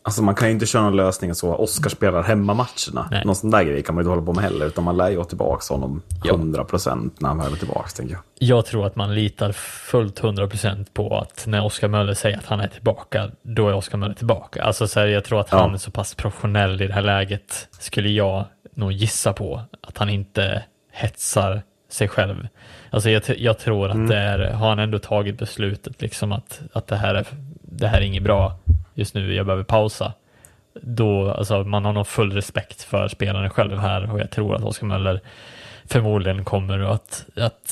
Alltså man kan ju inte köra någon lösning så. Oskar spelar hemmamatcherna. Nej. Någon sån där grej kan man ju inte hålla på med heller. Utan man lär ju ha tillbaks honom Ja. 100% när han väl är tillbaks, tänker jag. Jag tror att man litar fullt 100% på att när Oskar Möller säger att han är tillbaka, då är Oskar Möller tillbaka. Alltså så här, jag tror att Ja. han är så pass professionell i det här läget, skulle jag nog gissa på, att han inte hetsar sig själv. Alltså jag, jag tror att det är, har han ändå tagit beslutet liksom att, att det, här är, det här är inget bra just nu, jag behöver pausa. Då, alltså man har nog full respekt för spelaren själv här och jag tror att Oskar Möller förmodligen kommer att, att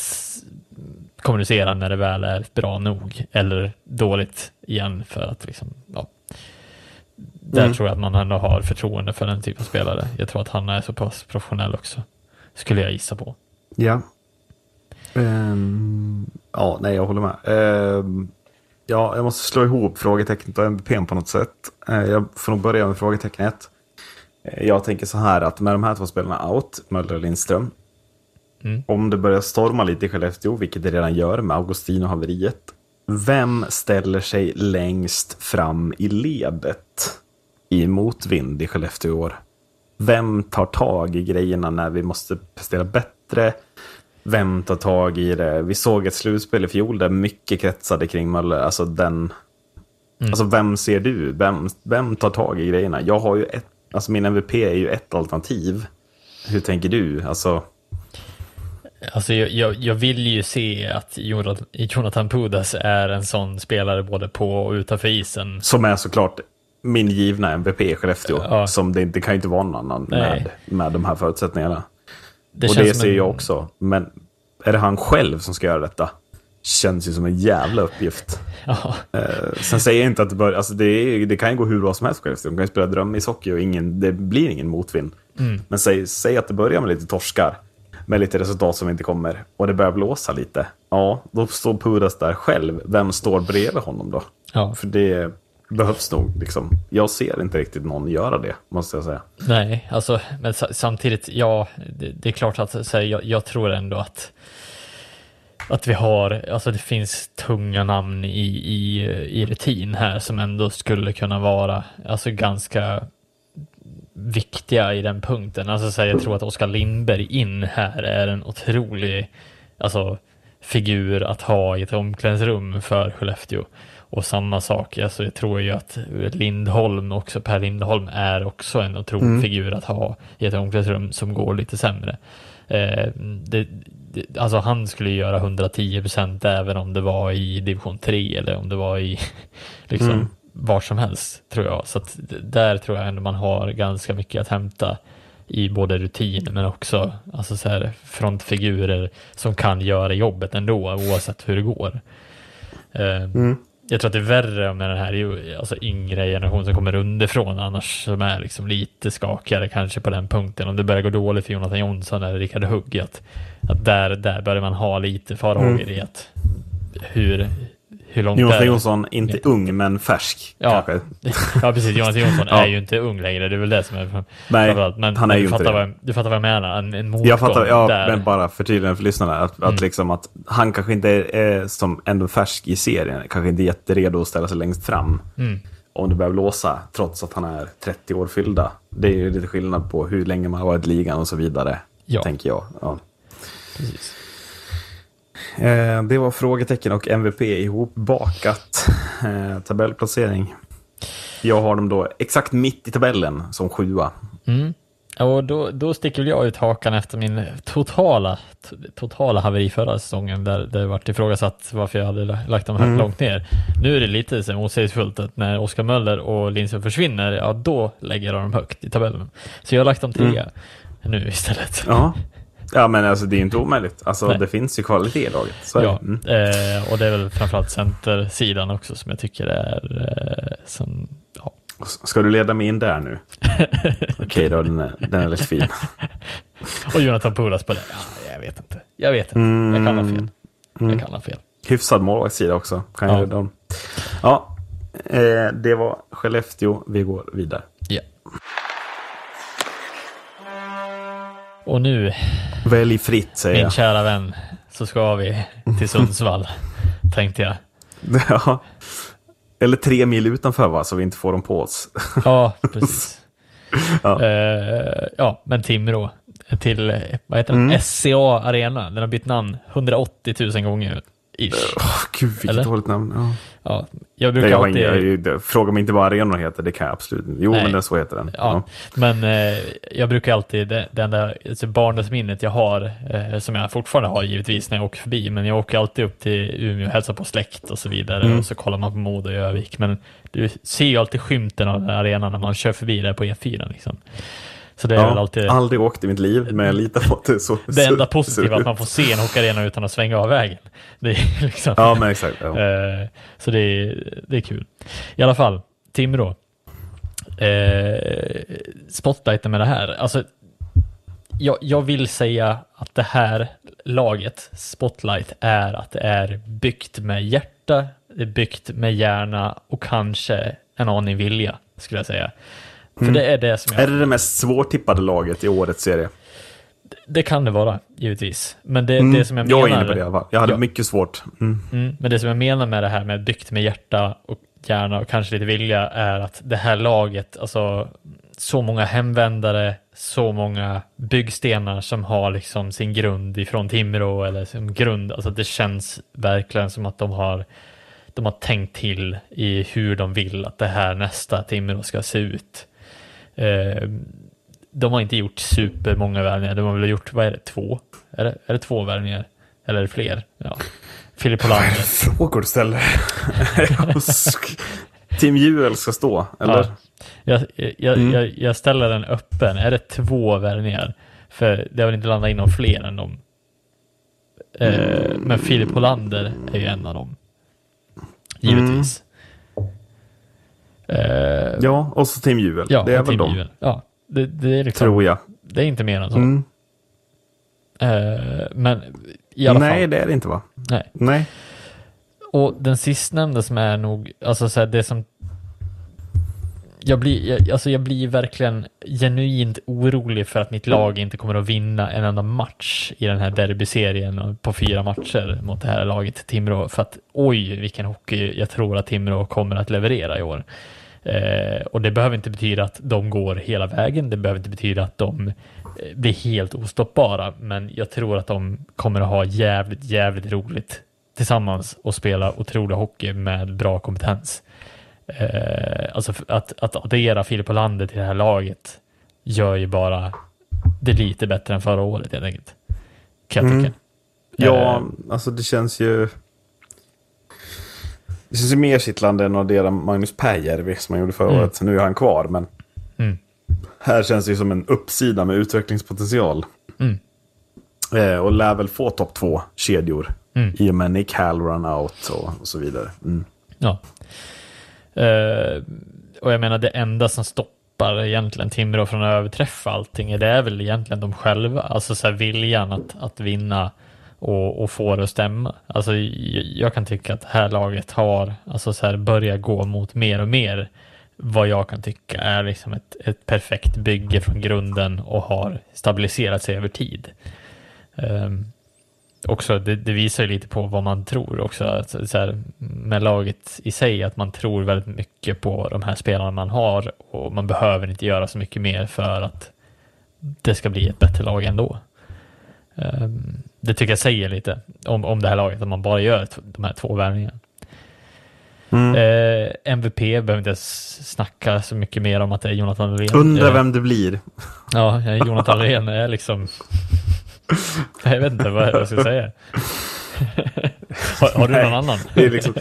kommunicera när det väl är bra nog eller dåligt igen för att liksom, ja. Där Mm. tror jag att man ändå har förtroende för den typen av spelare. Jag tror att han är så pass professionell också. Skulle jag gissa på. Ja. Ehm, ja, nej, jag håller med. Ehm, ja, jag måste slå ihop frågetecknet och MVP på något sätt. Eh, jag får nog börja med frågetecknet. Eh, jag tänker så här att med de här två spelarna out, Möller och Lindström. Mm. Om det börjar storma lite i Skellefteå, vilket det redan gör med Augustino-haveriet. Vem ställer sig längst fram i ledet i motvind i Skellefteå i år? Vem tar tag i grejerna när vi måste prestera bättre? Vem tar tag i det? Vi såg ett slutspel i fjol där mycket kretsade kring Möller. Alltså den... Alltså vem ser du? Vem, vem tar tag i grejerna? Jag har ju ett... Alltså min MVP är ju ett alternativ. Hur tänker du? Alltså... Alltså jag, jag, jag vill ju se att Jonathan, Pudas är en sån spelare både på och utanför isen. Som är såklart min givna MVP i Skellefteå. Ja. Som det inte kan ju inte vara någon annan Nej. med, med de här förutsättningarna. Det och det ser en- jag också. Men är det han själv som ska göra detta? Känns ju som en jävla uppgift. Ja, Eh, sen säger jag inte att det bör, alltså det, är, det kan ju gå hur bra som helst Skellefteå. De kan ju spela drömishockey och ingen, det blir ingen motvind. Mm. Men säg, säg att det börjar med lite torskar. Med lite resultat som inte kommer. Och det börjar blåsa lite. Ja, då står Pudas där själv. Vem står bredvid honom då? Ja. För det behövs nog. Liksom. Jag ser inte riktigt någon göra det, måste jag säga. nej, alltså, men samtidigt, ja, det, det är klart att så här, jag, jag tror ändå att att vi har, alltså det finns tunga namn i, i, i rutin här som ändå skulle kunna vara, alltså ganska viktiga i den punkten. Alltså så här, jag tror att Oskar Lindberg in här är en otrolig, alltså figur att ha i ett omklädningsrum för Skellefteå. Och samma sak, alltså jag tror ju att Lindholm också, Per Lindholm är också en otrolig figur att ha i ett omklädningsrum som går lite sämre. Eh, det, det, alltså han skulle göra 110 procent även om det var i division 3 eller om det var i liksom Mm. var som helst tror jag. Så att där tror jag ändå man har ganska mycket att hämta i både rutin men också alltså så här, frontfigurer som kan göra jobbet ändå oavsett hur det går. Eh, Mm. Jag tror att det är värre med den här ju- alltså yngre generationen som kommer underifrån annars som är liksom lite skakigare kanske på den punkten. Om det börjar gå dåligt för Jonathan Jonsson eller Rickard Hugg att, att där, där börjar man ha lite farhågor i att hur, hur långt det? Jonsson, inte ung men färsk Ja. kanske. Ja precis, Jonathan Jonsson Ja. är ju inte ung längre, det är väl det som är Nej. Men, han är men ju du, inte fattar det. vad du fattar vad jag menar, en, en Jag fattar, ja, där. men bara för tydligen för lyssnarna. Att, Mm. att, liksom att han kanske inte är, som ändå färsk i serien. Kanske inte är jätteredo att ställa sig längst fram. Mm. Om det börjar blåsa, trots att han är 30 år fyllda. Det är ju lite skillnad på hur länge man har varit i ligan och så vidare. Ja. Tänker jag. Ja. Precis. Eh, det var frågetecken och MVP ihopbakat. Eh, tabellplacering. Jag har dem då exakt mitt i tabellen som sjua. Mm. Och då, då sticker jag ut hakan efter min totala, totala haveri förra säsongen där det vart ifrågasatt varför jag hade la- lagt dem här Mm. långt ner. Nu är det lite så motsägelsefullt att när Oskar Möller och Lindström försvinner, ja då lägger jag dem högt i tabellen. Så jag har lagt dem trea nu istället. Ja. Ja, men alltså det är ju inte omöjligt. Alltså Nej. det finns ju kvalitet i laget. Så. Ja, Mm. eh, och det är väl framförallt centersidan också som jag tycker är eh, som, ja. Ska du leda mig in där nu? Okej då, den är, den är lite fin. Och Jonathan Pulas på det. Ja, jag vet inte. Jag vet inte. Jag kan ha fel. Jag kan ha fel. Hyfsad målvaktssida också. Kan Ja. jag dem. Ja, eh, det var Skellefteå. Vi går vidare. Ja. Och nu, Välj fritt säger min jag. kära vän, så ska vi till Sundsvall, tänkte jag. ja. Eller tre mil utanför va, så vi inte får dem på oss. Ja, precis. Ja. Eh, ja, men Timrå till, vad heter den? SCA Arena. Den har bytt namn 180 000 gånger. Ish. Åh, Gud, vilket Eller? dåligt namn. Ja. Ja, jag brukar Jag alltid... ingen, jag, fråga mig inte vad arenan heter, det kan jag absolut inte. Jo, Nej. men det, så heter den. Ja, men eh, jag brukar alltid, det, det enda alltså barndomsminnet jag har, eh, som jag fortfarande har givetvis när jag åker förbi, men jag åker alltid upp till Umeå och hälsar på släkt och så vidare Mm. och så kollar man på Modo i Övik. Men du ser ju alltid skymten av den arenan när man kör förbi där på E4 liksom. Så det är väl Ja, alltid Aldrig åkt i mitt liv, men jag litar på att det är så. det enda positiva så- att man får se en hockeyarena utan att svänga av vägen. Det är liksom, Ja, men exakt. Ja. Eh, så det är, det är kul. I alla fall, Timrå. Eh, spotlighten med det här. Alltså, jag, jag vill säga att det här laget, Spotlight, är att det är byggt med hjärta, det är byggt med hjärna och kanske en aning vilja, skulle jag säga. För det är det som jag... Är det det mest svårtippade laget i årets serie? Det kan det vara, givetvis. Men det, Mm, det som jag, jag menar... är inne på det i alla fall. Jag hade Ja. mycket svårt. Mm. Mm, men det som jag menar med det här med byggt med hjärta och hjärna och kanske lite vilja är att det här laget, alltså så många hemvändare, så många byggstenar som har liksom sin grund ifrån Timrå eller som grund, alltså det känns verkligen som att de har de har tänkt till i hur de vill att det här nästa Timrå ska se ut. Eh, de har inte gjort supermånga värvningar, de har väl gjort, vad är det, två? Är det, är det två värvningar? Eller är det fler? Ja. Filip Hollander. Frågor du ställer. Tim Juel ska stå, eller? Ja. Jag, jag, Mm. jag, jag ställer den öppen. Är det två värvningar? För det har väl inte landat in någon fler än dem. Eh, men Filip Hollander är ju en av dem. Givetvis. Eh, Ja, och så Tim Juel. ja, det är väl de. Ja, det, det är liksom, tror jag. Det är inte mer än så. Mm. Eh, men i alla Nej, fall. det är det inte va? Nej. Nej. Och den sistnämnda som är nog, alltså så här, det som jag blir, jag, alltså jag blir verkligen genuint orolig för att mitt lag inte kommer att vinna en enda match i den här derbyserien på fyra matcher mot det här laget Timrå. För att oj, vilken hockey jag tror att Timrå kommer att leverera i år. Eh, och det behöver inte betyda att de går hela vägen. Det behöver inte betyda att de eh, blir helt ostoppbara. Men jag tror att de kommer att ha jävligt, jävligt roligt tillsammans och spela otrolig hockey med bra kompetens. Eh, alltså att, att addera Filip Olander till det här laget gör ju bara det lite bättre än förra året helt enkelt. Kan jag Mm. tycka. Ja, Eh, alltså det känns ju... Det känns ju mer kittlande än att addera Magnus Pääjärvi som han gjorde förra Mm. året. Nu är han kvar, men Mm. här känns det ju som en uppsida med utvecklingspotential. Mm. Eh, och lär väl få topp två kedjor Mm. i och med Nick Hall run out och, och så vidare. Mm. Ja. Eh, och jag menar det enda som stoppar egentligen Timrå från att överträffa allting, det är väl egentligen de själva, alltså så här viljan att, att vinna och, och få det att stämma. Alltså jag, jag kan tycka att det här laget har, alltså så här börjat gå mot mer och mer vad jag kan tycka är liksom ett, ett perfekt bygge från grunden och har stabiliserat sig över tid. Um, också, det, det visar ju lite på vad man tror också, att, så här, med laget i sig, att man tror väldigt mycket på de här spelarna man har och man behöver inte göra så mycket mer för att det ska bli ett bättre lag ändå. Um, det tycker jag säger lite om, om det här laget, att man bara gör de här två värvningarna. Mm. Eh, MVP behöver inte snacka så mycket mer om att det är Jonathan Rehn. Undrar Eh, vem det blir. Ja, Jonathan Rehn är liksom... Jag vet inte vad jag ska säga. har, har du någon annan? Det är liksom,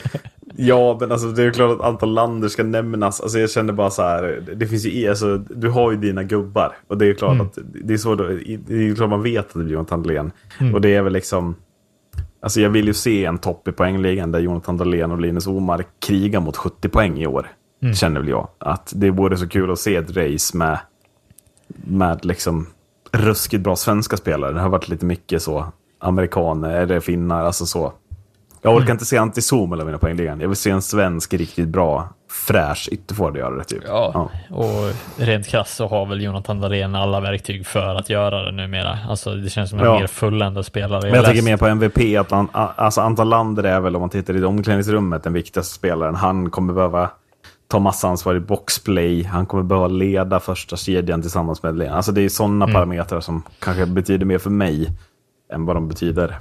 ja, men alltså, det är klart att Anton Lander ska nämnas. Alltså, jag känner bara så här, det finns ju, alltså, du har ju dina gubbar. Och det är ju klart Mm. att det är så, det är klart man vet att det blir Jonathan Dahlén. Mm. Och det är väl liksom, alltså jag vill ju se en topp i poängligan där Jonathan Dahlén och Linus Omar krigar mot 70 poäng i år. Mm. Känner väl jag. Att det vore så kul att se ett race med, med liksom ruskigt bra svenska spelare. Det har varit lite mycket så, amerikaner eller finnar, alltså så. Jag orkar inte se Antti Suomela vinna poängligan. Jag vill se en svensk riktigt bra, fräsch ytterforward göra det typ. Ja, och rent krasst så har väl Jonathan Dahlén alla verktyg för att göra det numera. Alltså det känns som en Ja. mer fulländad spelare. Men jag läste- tänker mer på MVP, att han, alltså Anton Lander är väl, om man tittar i omklädningsrummet, den viktigaste spelaren. Han kommer behöva ta massa ansvar i boxplay, han kommer behöva leda första kedjan tillsammans med Dahlén. Alltså det är sådana Mm. parametrar som kanske betyder mer för mig än vad de betyder.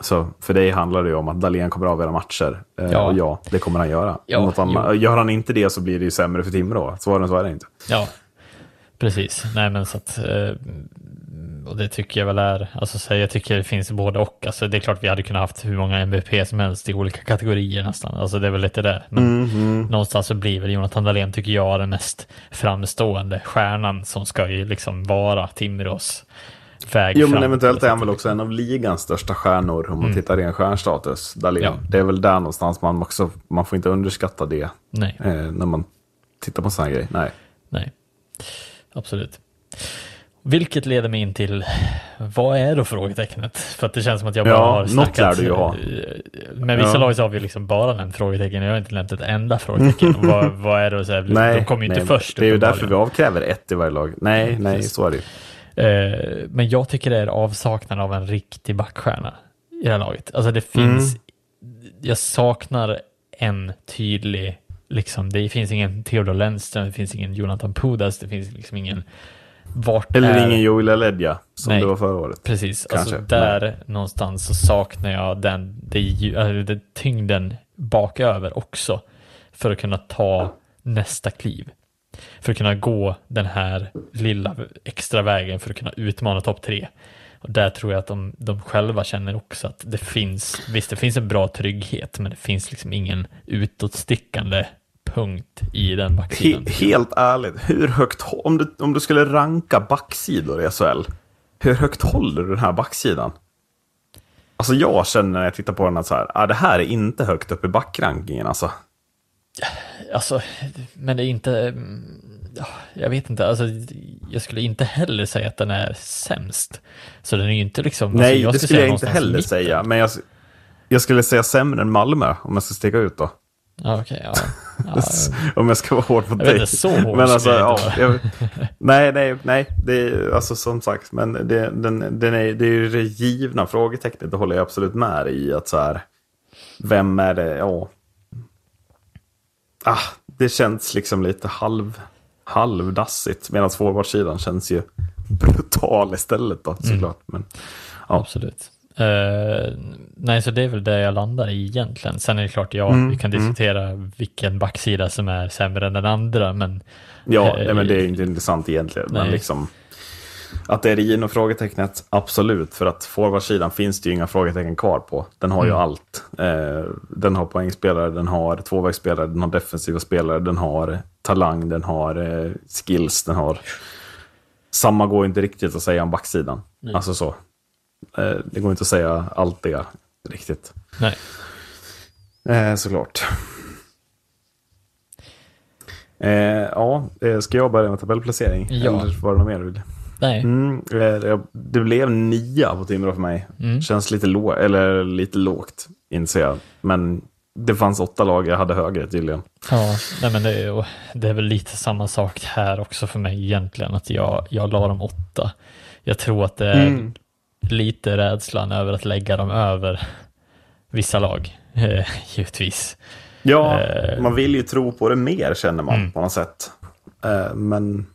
Så för dig handlar det ju om att Dahlén kommer avgöra matcher. Eh, Ja. Och ja, det kommer han göra. Ja, jo. gör han inte det så blir det ju sämre för Timrå. Svårare än så är det inte. Ja, precis. Nej men så att, eh, och det tycker jag väl är, alltså så jag tycker det finns både och. Alltså det är klart vi hade kunnat haft hur många MVP som helst i olika kategorier nästan. Alltså det är väl lite det. Men Mm, någonstans så blir väl Jonathan Dahlén, tycker jag, den mest framstående stjärnan som ska ju liksom vara Timrås väg Jo, men eventuellt är han väl också en av ligans största stjärnor om man Mm. tittar ren stjärnstatus. Dahlén. Ja. Det är väl där någonstans man också, man får inte underskatta det eh, när man tittar på sådana grejer. Nej. Nej, absolut. Vilket leder mig in till, vad är då frågetecknet? För att det känns som att jag bara Ja, har något snackat. lär du ju ha. Med vissa Ja. lag så har vi liksom bara nämnt frågetecken. Jag har inte nämnt ett enda frågetecken. Vad, vad är det? Så här, nej, de kommer ju inte nej. först. Det är ju därför vi avkräver ett i varje lag. Nej, nej, så är det ju. Eh, Men jag tycker det är avsaknad av en riktig backstjärna i det här laget. Alltså det finns, Mm. jag saknar en tydlig, liksom, det finns ingen Theodor Lennström, det finns ingen Jonathan Pudas, det finns liksom ingen, vart Eller är... ingen Joel Aledja, som Nej. det var förra året. Precis, Kanske. alltså där någonstans så saknar jag den, det, ju- alltså, det tyngden baköver också för att kunna ta nästa kliv. För att kunna gå den här lilla extra vägen för att kunna utmana topp tre. Och där tror jag att de, de själva känner också att det finns, visst det finns en bra trygghet, men det finns liksom ingen utåtstickande punkt i den backsidan. He helt ärligt, hur högt, om du, om du skulle ranka backsidor i SHL, hur högt håller du den här backsidan? Alltså jag känner när jag tittar på den att så här, ah, det här är inte högt upp i backrankingen alltså. Alltså, men det är inte, ja, jag vet inte, alltså jag skulle inte heller säga att den är sämst. Så den är ju inte liksom, alltså, Nej, jag det skulle jag inte heller mitten. säga. Men jag, jag skulle säga sämre än Malmö, om jag ska sticka ut då. Ja, okej. ja. ja. Om jag ska vara hård mot Jag vet dig. inte, så hård Men alltså, ja, jag, nej, nej, nej. Det är alltså som sagt, men det, den, den är, det är ju det givna frågetecknet. Det håller jag absolut med i. Att så här, vem är det? Ja. Ah, det känns liksom lite halv, halvdassigt. Medan forwardsidan känns ju brutal istället då, såklart. Men, ja. Absolut. Eh, nej, så det är väl det jag landar i egentligen. Sen är det klart, ja, Mm, vi kan diskutera vilken backsida som är sämre än den andra, men Ja, Eh, nej, men det är inte intressant egentligen. Men nej. liksom, att det är Rino frågetecknet, absolut. För att forwardsidan finns det ju inga frågetecken kvar på. Den har ju Mm. allt. Eh, den har poängspelare, den har tvåvägsspelare, den har defensiva spelare, den har talang, den har eh, skills, den har... Samma går inte riktigt att säga om backsidan. Alltså så. Eh, det går inte att säga allt det riktigt. nej. Eh, såklart. Eh, ja, ska jag börja med tabellplacering? Ja. Eller var det något mer du vill? Nej. Mm, eh, det- blev nia på Timrå för mig. Mm. Känns lite, lå eller lite lågt, inser jag. Men det fanns åtta lag jag hade högre tydligen. Ja, nej men det är, det är väl lite samma sak här också för mig egentligen, att jag, jag la dem åtta. Jag tror att det är Mm. lite rädslan över att lägga dem över vissa lag, eh, givetvis. Ja, Eh. man vill ju tro på det mer känner man Mm. på något sätt. Eh, men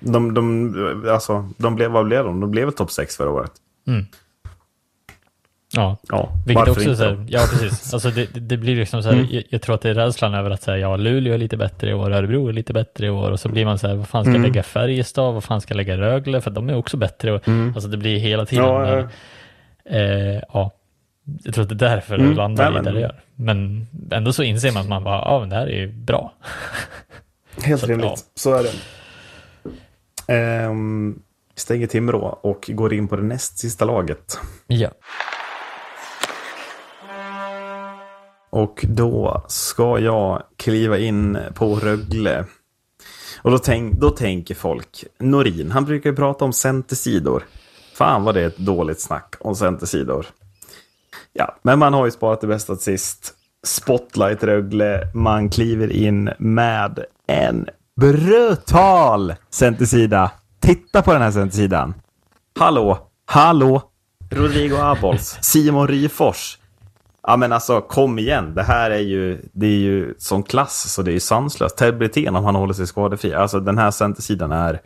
de, de, alltså, de blev, vad blev de? De blev topp sex förra året. Ja, Ja, vilket också är inte? så här, ja precis. Alltså det, det- det blir liksom så här, Mm. jag, jag tror att det är rädslan över att säga ja, Luleå är lite bättre i år, Örebro är lite bättre i år och så blir man så här, vad fan ska jag Mm. lägga Färjestad, vad fan ska jag lägga Rögle, för de är också bättre. Och, Alltså det blir hela tiden, Ja, där, ja. eh, ja, jag tror att det är därför Mm. det landar Nej, i där det gör. Men ändå så inser man att man bara, ja men det här är ju bra. Helt Så, rimligt. ja. Så är det. Ehm, stänger Timrå och går in på det näst sista laget. Ja. Och då ska jag kliva in på Rögle. Och då, tänk, då tänker folk, Norin, han brukar ju prata om centersidor. Fan vad det är ett dåligt snack om centersidor. Ja, men man har ju sparat det bästa till sist. Spotlight Rögle, man kliver in med en brutal centersida. Titta på den här centersidan. Hallå, hallå, Rodrigo Abols, Simon Ryfors. Ja men alltså kom igen, det här är ju, det är ju sån klass så det är ju sanslöst. Ted Brithén om han håller sig skadefri. Alltså den här centersidan är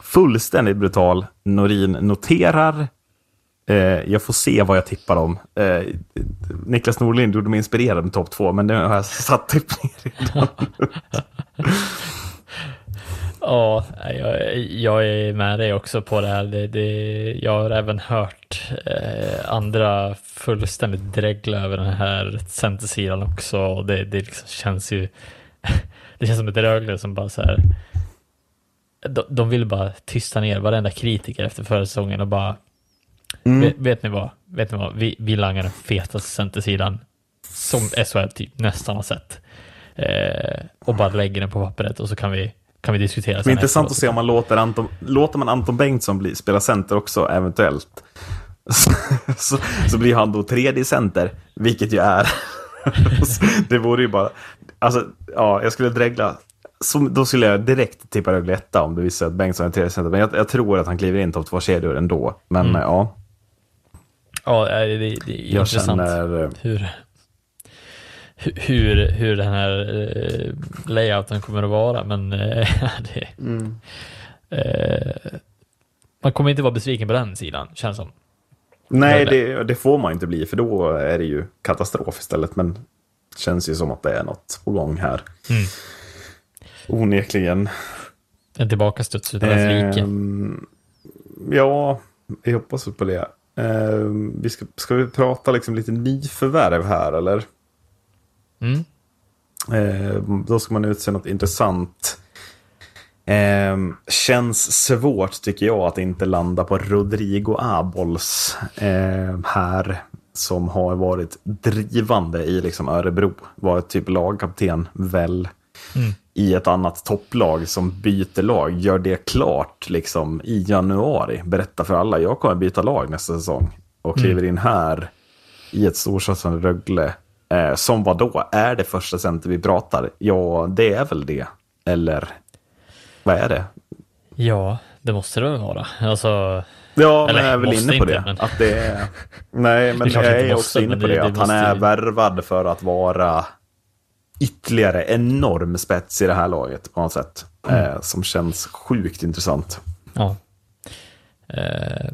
fullständigt brutal. Norin noterar. Eh, jag får se vad jag tippar om. Eh, Niklas Norlind gjorde mig inspirerad med topp två, men nu har jag satt tippning redan. Ja, jag, jag är med dig också på det här. Det, det, jag har även hört eh, andra fullständigt dregla över den här centersidan också. Och det, det liksom känns ju... Det känns som ett Rögle som bara så här... De, de vill bara tysta ner varenda kritiker efter förra säsongen och bara... Vet, vet ni vad? Vet ni vad? Vi, vi langar den fetaste centersidan som SHL typ nästan har sett. Eh, och bara lägger den på pappret och så kan vi, kan vi diskutera. Det är intressant att se om man låter Anton, låter man Anton Bengtsson bli, spela center också eventuellt. Så, så, så blir han då tredje center, vilket ju är... det vore ju bara... Alltså, ja, jag skulle dregla. Så, då skulle jag direkt tippa Rögle etta om det visar sig att Bengtsson är tredje center. Men jag, jag tror att han kliver in topp två kedjor ändå. Men Mm. ja, Ja, det, det, det är jag intressant känner... eh, hur, hur, hur den här eh, layouten kommer att vara, men eh, det, Mm. eh, man kommer inte vara besviken på den sidan, känns som. Nej, det, det får man inte bli, för då är det ju katastrof istället. Men det känns ju som att det är något på gång här. Mm. Onekligen. En tillbakastuds utan dess like. Ehm, ja, jag hoppas på det. Ehm, vi ska, ska vi prata liksom lite nyförvärv här, eller? Mm. Ehm, då ska man utse något intressant. Ehm, känns svårt tycker jag att inte landa på Rodrigo Abols ehm, här. Som har varit drivande i liksom Örebro. Varit typ lagkapten väl. I ett annat topplag som byter lag. Gör det klart liksom i januari. Berätta för alla, jag kommer byta lag nästa säsong. Och kliver in här i ett storsatsande Rögle. Eh, som vad då? Är det första center vi pratar? Ja, det är väl det. Eller vad är det? Ja, det måste det väl vara. Alltså, Ja, men jag är väl inne på inte, det. men- Att det är... Nej, men Det jag är måste, också inne på det- det. det att han är ju- värvad för att vara ytterligare enorm spets i det här laget på något sätt. Mm. Eh, som känns sjukt intressant. ja. Eh,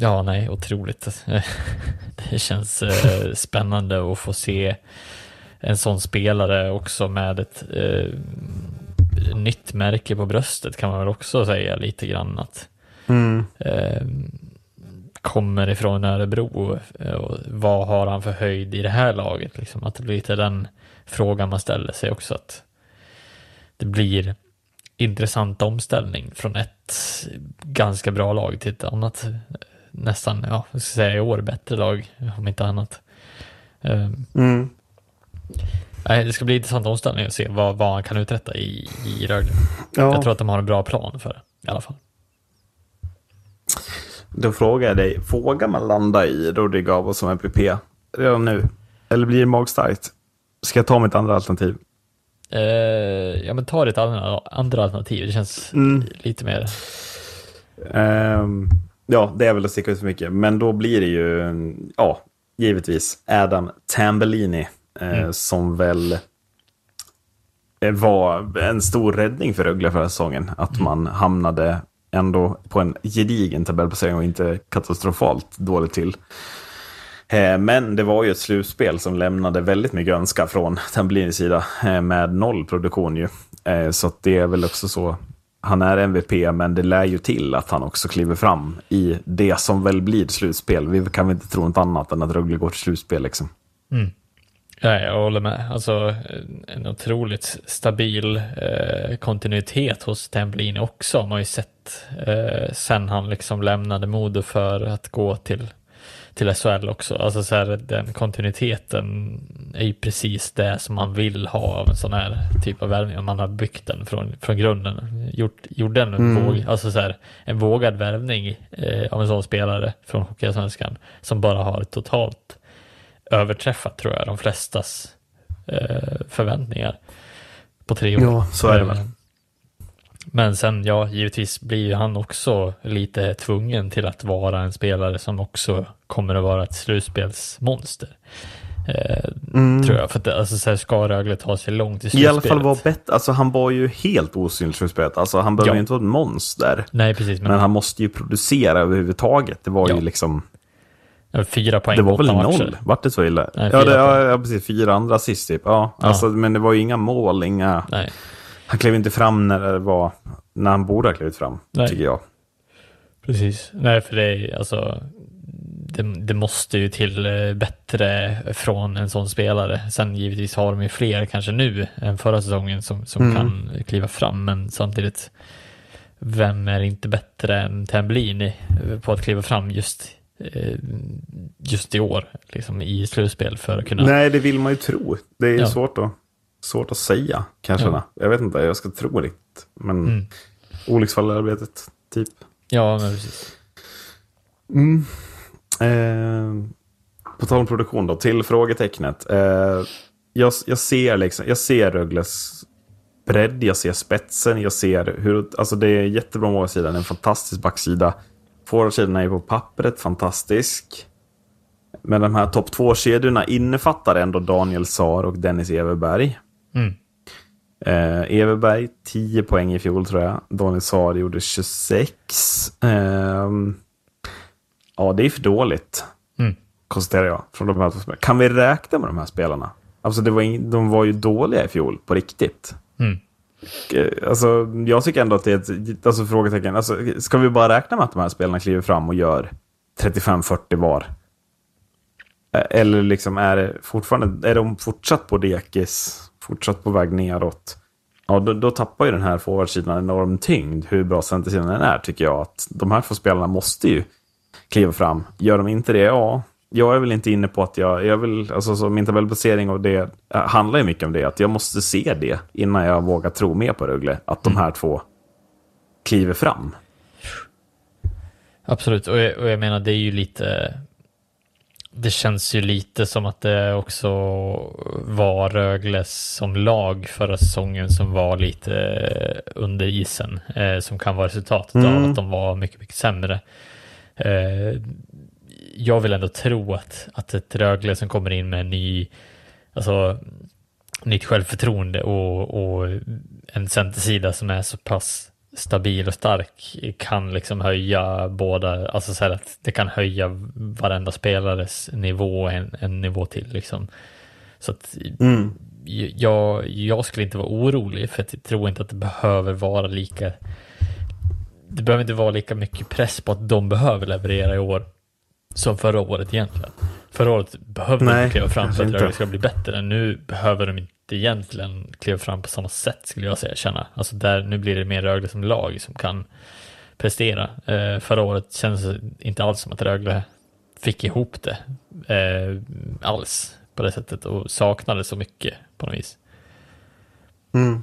ja, nej, otroligt. det känns eh, spännande att få se en sån spelare också med ett eh, nytt märke på bröstet kan man väl också säga lite grann att eh, kommer ifrån Örebro och vad har han för höjd i det här laget? Liksom, att det blir lite den frågan man ställer sig också att det blir intressant omställning från ett ganska bra lag till ett annat nästan, ja, jag ska säga i år bättre lag om inte annat. Eh, Mm. Nej, det ska bli intressant omställning att se vad, vad han kan uträtta i, i Rögle. Ja. Jag tror att de har en bra plan för det, i alla fall. Då frågar jag dig, vågar man landa i Rodrigo Gabo som MPP redan nu? Eller blir det magstarkt? Ska jag ta mitt andra alternativ? Eh, ja, men ta ditt andra, andra alternativ. Det känns lite mer... Ehm, ja, det är väl att sticka ut för mycket. Men då blir det ju, ja, givetvis Adam Tambellini. Eh, Som väl eh, var en stor räddning för Rögle förra säsongen. Att man hamnade ändå på en gedigen tabellplacering och inte katastrofalt dåligt till. Eh, Men det var ju ett slutspel som lämnade väldigt mycket önska från Tambellinis sida med noll produktion ju. Så det är väl också så. Han är MVP, men det lär ju till att han också kliver fram i det som väl blir slutspel. Vi kan väl inte tro något annat än att Rögle går till slutspel liksom. Mm. Ja, jag håller med. Alltså en otroligt stabil eh, kontinuitet hos Temblin också Man har ju sett eh, sen han liksom lämnade Modo för att gå till, till SHL också. Alltså så här, den kontinuiteten är ju precis det som man vill ha av en sån här typ av värvning. Om man har byggt den från, från grunden. Gjort, gjorde en, våg, alltså så här, en vågad värvning eh, av en sån spelare från Hockeyallsvenskan som bara har totalt överträffat tror jag de flestas eh, förväntningar på tre år. Ja, så är det väl. Men sen, ja, givetvis blir ju han också lite tvungen till att vara en spelare som också kommer att vara ett slutspelsmonster. Eh, Tror jag, för att alltså, så här, ska Rögle ta sig långt i I slutspelet. alla fall var bättre. Alltså han var ju helt osynlig i slutspelet. Alltså han behöver Ja. ju inte vara ett monster. Nej, precis. Men, Men han måste ju producera överhuvudtaget. Det var Ja. ju liksom... fyra poäng Det var väl noll? matcher. Vart det så illa? Nej, ja, det, ja, precis. Fyra andra assist typ. Ja, Ja. Alltså, men det var ju inga mål, inga... Nej, Han klev inte fram när det var... När han borde ha klivit fram, Nej. tycker jag. precis. Nej, för det är alltså det, det måste ju till eh, bättre från en sån spelare. Sen givetvis har de ju fler kanske nu än förra säsongen som, som Mm. kan kliva fram, men samtidigt vem är inte bättre än Temblini på att kliva fram just, eh, just i år, liksom i slutspel för att kunna... Nej, det vill man ju tro. Det är ju Ja. svårt, att, svårt att säga, kanske. Ja. Jag vet inte, jag ska tro riktigt. Men Mm. olycksfall i arbetet, typ. Ja, men precis. Eh, på tal om produktion då, till frågetecknet. Eh, jag, jag, ser liksom, jag ser Rögles bredd, jag ser spetsen, jag ser hur... Alltså det är jättebra målsida, en fantastisk backsida. Forwardsidan är på pappret fantastisk. Men de här topp två-kedjorna innefattar ändå Daniel Saar och Dennis Everberg. Mm. Eh, Everberg 10 poäng i fjol tror jag. Daniel Saar gjorde 26. Ehm, ja, det är för dåligt. Mm. Konstaterar jag. Från de här. Kan vi räkna med de här spelarna? Alltså, det var de var ju dåliga i fjol, på riktigt. Mm. Eh, Alltså, jag tycker ändå att det är ett alltså, frågetecken. Alltså, ska vi bara räkna med att de här spelarna kliver fram och gör 35-40 var? Eh, Eller liksom är det fortfarande, är de fortsatt på dekis, fortsatt på väg neråt? Ja, då, då tappar ju den här forwardsidan enorm tyngd, hur bra centersidan än är, tycker jag. Att de här två spelarna måste ju kliva fram. Gör de inte det, ja, jag är väl inte inne på att jag, jag vill, alltså så min tabellplacering och det äh, handlar ju mycket om det, att jag måste se det innan jag vågar tro mer på Rögle, att de här två kliver fram. Absolut, och jag, och jag menar det är ju lite det känns ju lite som att det också var Rögle som lag förra säsongen som var lite under isen, eh, som kan vara resultatet av Mm. att de var mycket, mycket sämre. Eh, jag vill ändå tro att, att ett Rögle som kommer in med en ny, alltså, nytt självförtroende och, och en centersida som är så pass stabil och stark kan liksom höja båda, alltså så här att det kan höja varenda spelares nivå en, en nivå till liksom. Så att Mm. jag, jag skulle inte vara orolig för att jag tror inte att det behöver vara lika det behöver inte vara lika mycket press på att de behöver leverera i år som förra året egentligen. Förra året behövde de Nej, inte kliva fram för att. Rögle ska bli bättre. Nu behöver de inte egentligen kliva fram på samma sätt skulle jag säga, känna. Alltså där, nu blir det mer Rögle som lag som kan prestera. Eh, förra året kändes det inte alls som att Rögle fick ihop det eh, alls på det sättet och saknade så mycket på något vis. Mm.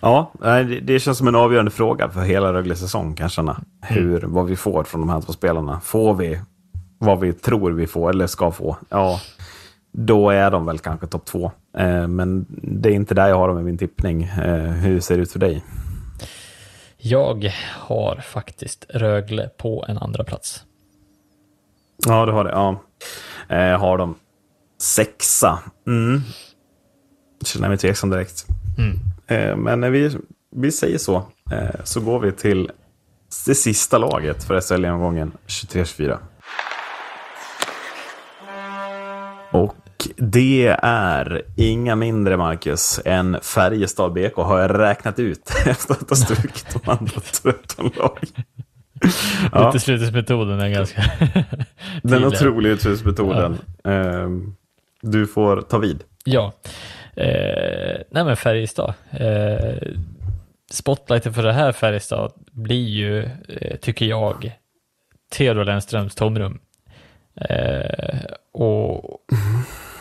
Ja, det, det känns som en avgörande fråga för hela Rögles säsong kan jag känna. Hur, vad vi får från de här två spelarna. Får vi vad vi tror vi får eller ska få? Ja, då är de väl kanske topp två. Eh, men det är inte där jag har dem i min tippning. Eh, hur ser det ut för dig? Jag har faktiskt Rögle på en andra plats. Ja, du har det. Ja. Eh, har de sexa. Mm. Känner mig tveksam direkt. Mm. Men när vi, vi säger så, så går vi till det sista laget för SHL-omgången 23-24. Och det är inga mindre, Marcus, än Färjestad BK har jag räknat ut efter att ha strukit de andra 13 lagen. Ja. Uteslutningsmetoden är ganska Den otroliga utbudsmetoden. Eh, du får ta vid. Ja. Eh, nej men Färjestad. Eh, spotlighten för det här Färjestad blir ju, eh, tycker jag, Theodor Lennströms tomrum. Eh, och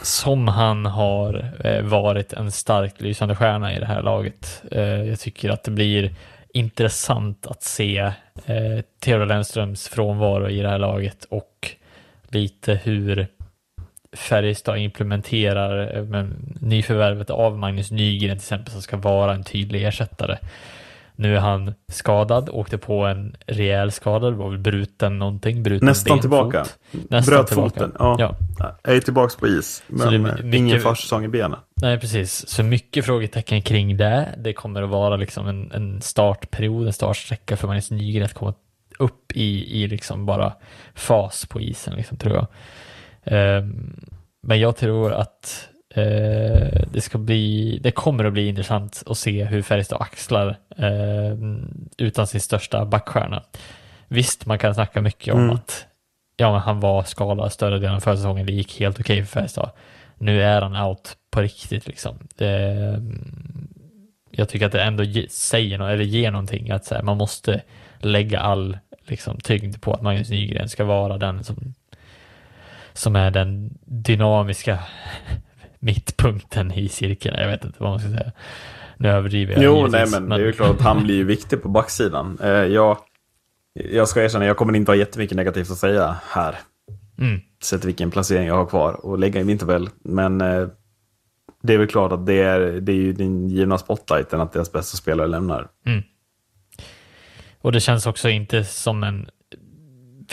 som han har eh, varit en starkt lysande stjärna i det här laget. Eh, jag tycker att det blir intressant att se eh, Theodor Lennströms frånvaro i det här laget och lite hur Färjestad implementerar eh, men, nyförvärvet av Magnus Nygren till exempel som ska vara en tydlig ersättare. Nu är han skadad, åkte på en rejäl skada, det var väl bruten någonting, bruten Nästan tillbaka. Nästan Bröt tillbaka. foten. Ja. Ja. Jag är tillbaka på is. Men my- mycket- ingen försäsong i benen. Nej, precis. Så mycket frågetecken kring det. Det kommer att vara liksom en, en startperiod, en startsträcka för Magnus Nygren att komma upp i, i liksom bara fas på isen, liksom, tror jag. Ehm, men jag tror att det ska bli, det kommer att bli intressant att se hur Färjestad axlar eh, utan sin största backstjärna. Visst, man kan snacka mycket om Mm. att ja, han var skadad större delen av försäsongen, det gick helt okej för Färjestad. Nu är han out på riktigt liksom. Det, jag tycker att det ändå ge, säger något, eller ger någonting, att här, man måste lägga all liksom, tyngd på att Magnus Nygren ska vara den som, som är den dynamiska mittpunkten i cirkeln. Jag vet inte vad man ska säga. Nu överdriver jag Jo, givetvis, nej, men, det är ju klart att han blir ju viktig på backsidan. Eh, jag, jag ska erkänna, jag kommer inte ha jättemycket negativt att säga här. Mm. Sett vilken placering jag har kvar och lägga i min tabell. Men eh, det är väl klart att det är, det är ju den givna spotlighten att deras bästa spelare lämnar. Och det känns också inte som en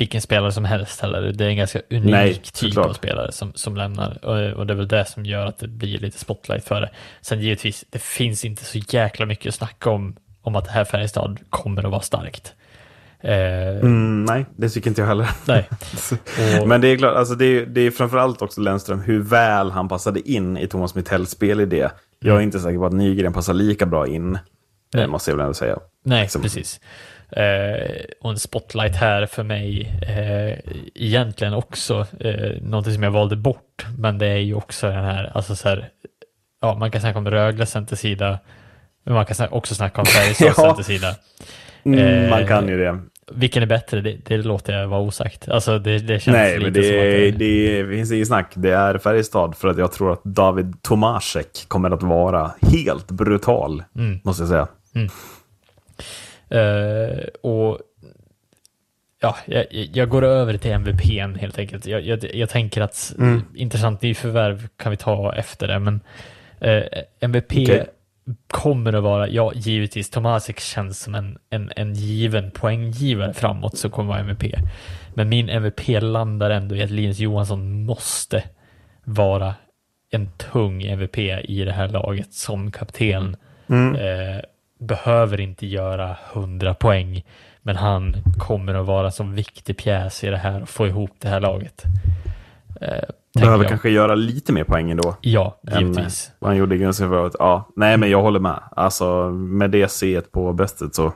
vilken spelare som helst heller. Det är en ganska unik Nej, typ av spelare som, som lämnar. Och, och det är väl det som gör att det blir lite spotlight för det. Sen givetvis, det finns inte så jäkla mycket att snacka om, om att det här Färjestad kommer att vara starkt. Eh, Mm, nej, det tycker inte jag heller. Nej. Och- Men det är klart, alltså det är, det är framförallt också Lennström, hur väl han passade in i Thomas Mittells spelidé. Jag är inte säker på att Nygren passar lika bra in, Nej. måste jag väl ändå säga. Nej, Liksom. precis. Eh, och en spotlight här för mig, eh, egentligen också eh, någonting som jag valde bort, men det är ju också den här, alltså så här, ja, man kan snacka om Rögle centersida, men man kan också snacka om Färjestads Ja. centersida. Mm, Eh, man kan ju det. Vilken är bättre? Det, det låter jag vara osagt. Alltså det, det känns Nej, lite men det, som att det, finns inget snack. Det är Färjestad för att jag tror att David Tomasek kommer att vara helt brutal, måste jag säga. Eh, och ja, jag, jag går över till MVP helt enkelt. Jag, jag, jag tänker att Mm. intressant nyförvärv kan vi ta efter det, men eh, MVP Okej. kommer att vara, ja givetvis, Tomasic känns som en, en, en given poänggivare framåt som kommer vara MVP. Men min MVP landar ändå i att Linus Johansson måste vara en tung MVP i det här laget som kapten. Eh, behöver inte göra 100 poäng, men han kommer att vara som viktig pjäs i det här och få ihop det här laget. Eh, Behöver kanske göra lite mer poäng ändå. Ja, än givetvis. vad han gjorde i grundserien Ja, nej men jag håller med. Alltså med det C på bröstet så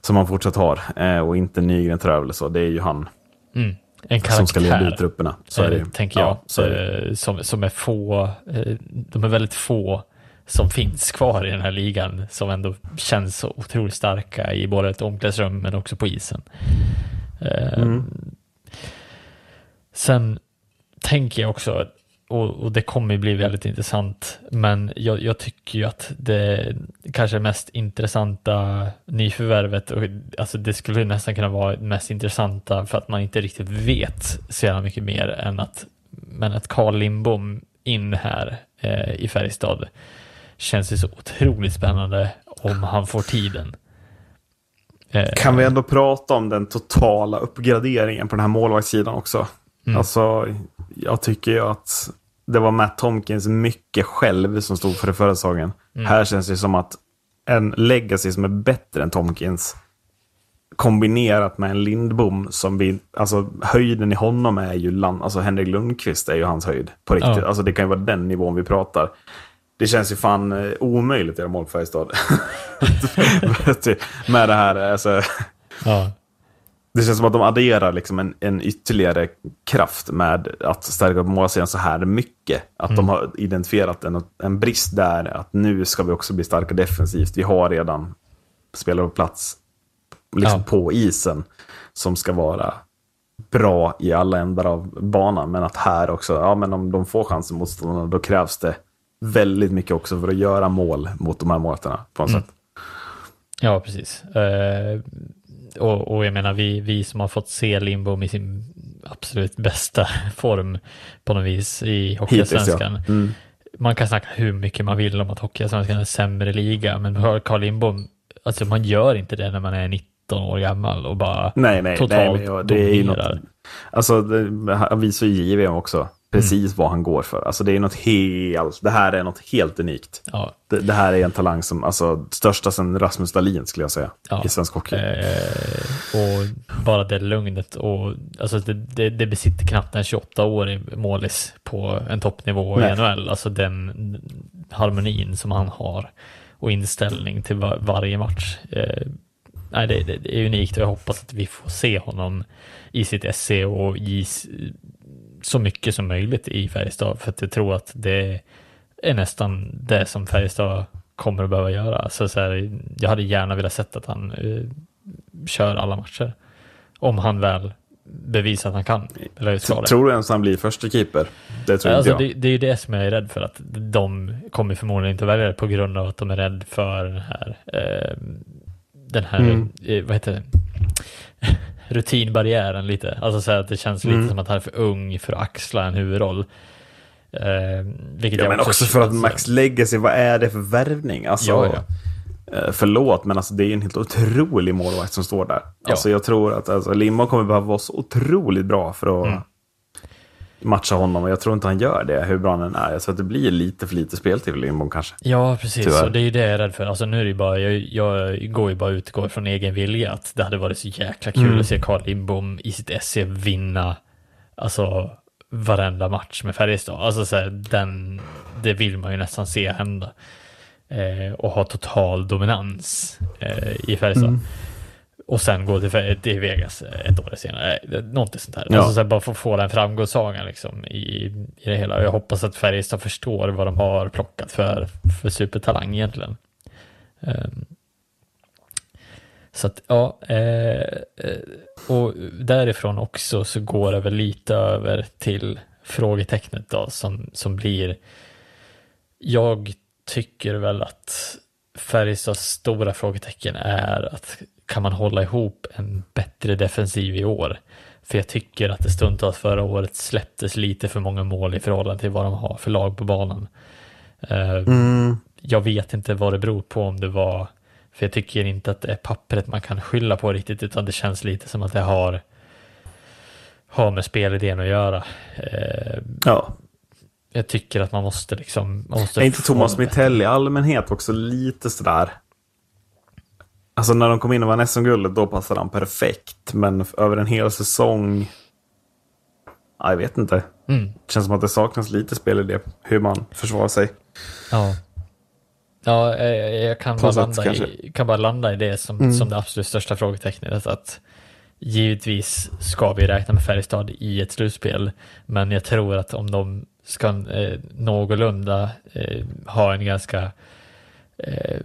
som han fortsatt har eh, och inte Nygren väl så. Det är ju han Mm. En som ska leda ut karaktär, trupperna. Så är det eh, tänker jag. Ja, är det. eh, som, som är få, eh, de är väldigt få som finns kvar i den här ligan som ändå känns så otroligt starka i både ett omklädningsrum men också på isen. Eh, Mm. Sen tänker jag också, och, och det kommer bli väldigt intressant, men jag, jag tycker ju att det kanske mest intressanta nyförvärvet, och, alltså det skulle nästan kunna vara det mest intressanta för att man inte riktigt vet så jävla mycket mer än att, men att Carl Lindbom in här eh, i Färjestad känns ju så otroligt spännande om han får tiden. Eh, Kan vi ändå prata om den totala uppgraderingen på den här målvaktssidan också? Mm. Alltså, jag tycker ju att det var Matt Tomkins mycket själv som stod för det förra säsongen. Mm. Här känns det som att en legacy som är bättre än Tomkins kombinerat med en Lindbom som vi, alltså höjden i honom är ju, land, alltså Henrik Lundqvist är ju hans höjd på riktigt. Ja. Alltså det kan ju vara den nivån vi pratar. Det känns ju fan eh, omöjligt att göra mål för Färjestad. med det här, alltså. ja. Det känns som att de adderar liksom en, en ytterligare kraft med att stärka målsidan så här mycket. Att de har identifierat en, en brist där, att nu ska vi också bli starka defensivt. Vi har redan spelare på plats liksom Ja. på isen som ska vara bra i alla ändar av banan. Men att här också, ja men om de får chansen mot motståndarna, då krävs det väldigt mycket också för att göra mål mot de här målvakterna på något sätt. Ja, precis. Eh, och, och jag menar, vi, vi som har fått se Lindbom i sin absolut bästa form på något vis i Hittills ja. Hockeyallsvenskan. Mm. Man kan snacka hur mycket man vill om att Hockeyallsvenskan är en sämre liga, men hör Carl Lindbom, alltså man gör inte det när man är 19 år gammal och bara Nej, nej, totalt nej men, ja, det är ju något, dominerar. Alltså, det, han visar ju JVM också precis vad han går för. Alltså, det är något helt, det här är något helt unikt. Ja, Det, det här är en talang som, alltså, största sen Rasmus Dahlin skulle jag säga, Ja. i svensk hockey. Eh, och bara det lugnet och alltså det, det, det besitter knappt en 28-årig målis på en toppnivå Nej. i NHL. Alltså den harmonin som han har och inställning till var, varje match. Eh, nej, det, det, är unikt och jag hoppas att vi får se honom i sitt SC och i så mycket som möjligt i Färjestad för att jag tror att det är nästan det som Färjestad kommer att behöva göra. Så, så här, jag hade gärna velat sett att han eh, kör alla matcher. Om han väl bevisar att han kan. Eller ska det. Tror du ens han blir första keeper? Det tror Alltså, inte det, jag. det är ju det som jag är rädd för, att de kommer förmodligen inte välja det på grund av att de är rädda för den här, eh, den här Mm. eh, vad heter det? Rutinbarriären lite. Alltså så att det känns lite Mm. som att han är för ung för att axla en huvudroll. Eh, vilket Ja, jag men också för att Max Legacy, vad är det för värvning? Alltså, Ja, ja. eh, Förlåt, men alltså, det är en helt otrolig målvakt som står där. Ja. Alltså, jag tror att alltså, Limmo kommer behöva vara så otroligt bra för att Mm. Matcha honom. Och jag tror inte han gör det, hur bra han än är. Tror att det blir lite för lite speltid för Limbo kanske. Ja, precis. Tyvärr. Och det är ju det jag är rädd för. Alltså nu är det bara, jag, jag går ju bara ut går från egen vilja att det hade varit så jäkla kul Mm. att se Carl Lindbom i sitt SC vinna, alltså varenda match med Färjestad. Alltså så här, den, det vill man ju nästan se hända. Eh, och ha total dominans eh, i Färjestad. Mm. Och sen gå till, Vegas ett år senare. Eh, Någonting sånt här. Ja. Alltså så här, bara få få den framgångssagan liksom i, i det hela. Jag hoppas att Färjestad förstår vad de har plockat för, för supertalang egentligen. Ehm, så att ja, eh, eh, och därifrån också så går det väl lite över till frågetecknet då som, som blir jag tycker väl att Färjestads stora frågetecken är att kan man hålla ihop en bättre defensiv i år? För jag tycker att det stundtals förra året släpptes lite för många mål i förhållande till vad de har för lag på banan. Eh, Mm. Jag vet inte vad det beror på om det var, för jag tycker inte att det är pappret man kan skylla på riktigt, utan det känns lite som att det har, har med spelidén att göra. Eh, Ja. Jag tycker att man måste liksom... Man måste Är inte Thomas Mittell i allmänhet också lite sådär? Alltså när de kom in och vann SM-guldet, då passade han perfekt. Men över en hel säsong... Ja, jag vet inte. Mm. Det känns som att det saknas lite spelidé. Hur man försvarar sig. Ja. Ja, jag kan bara, landa i, kanske. Mm. kan bara landa i det som, som det absolut största frågetecknet. Att givetvis ska vi räkna med Färjestad i ett slutspel, men jag tror att om de ska eh, någorlunda eh, ha en ganska eh,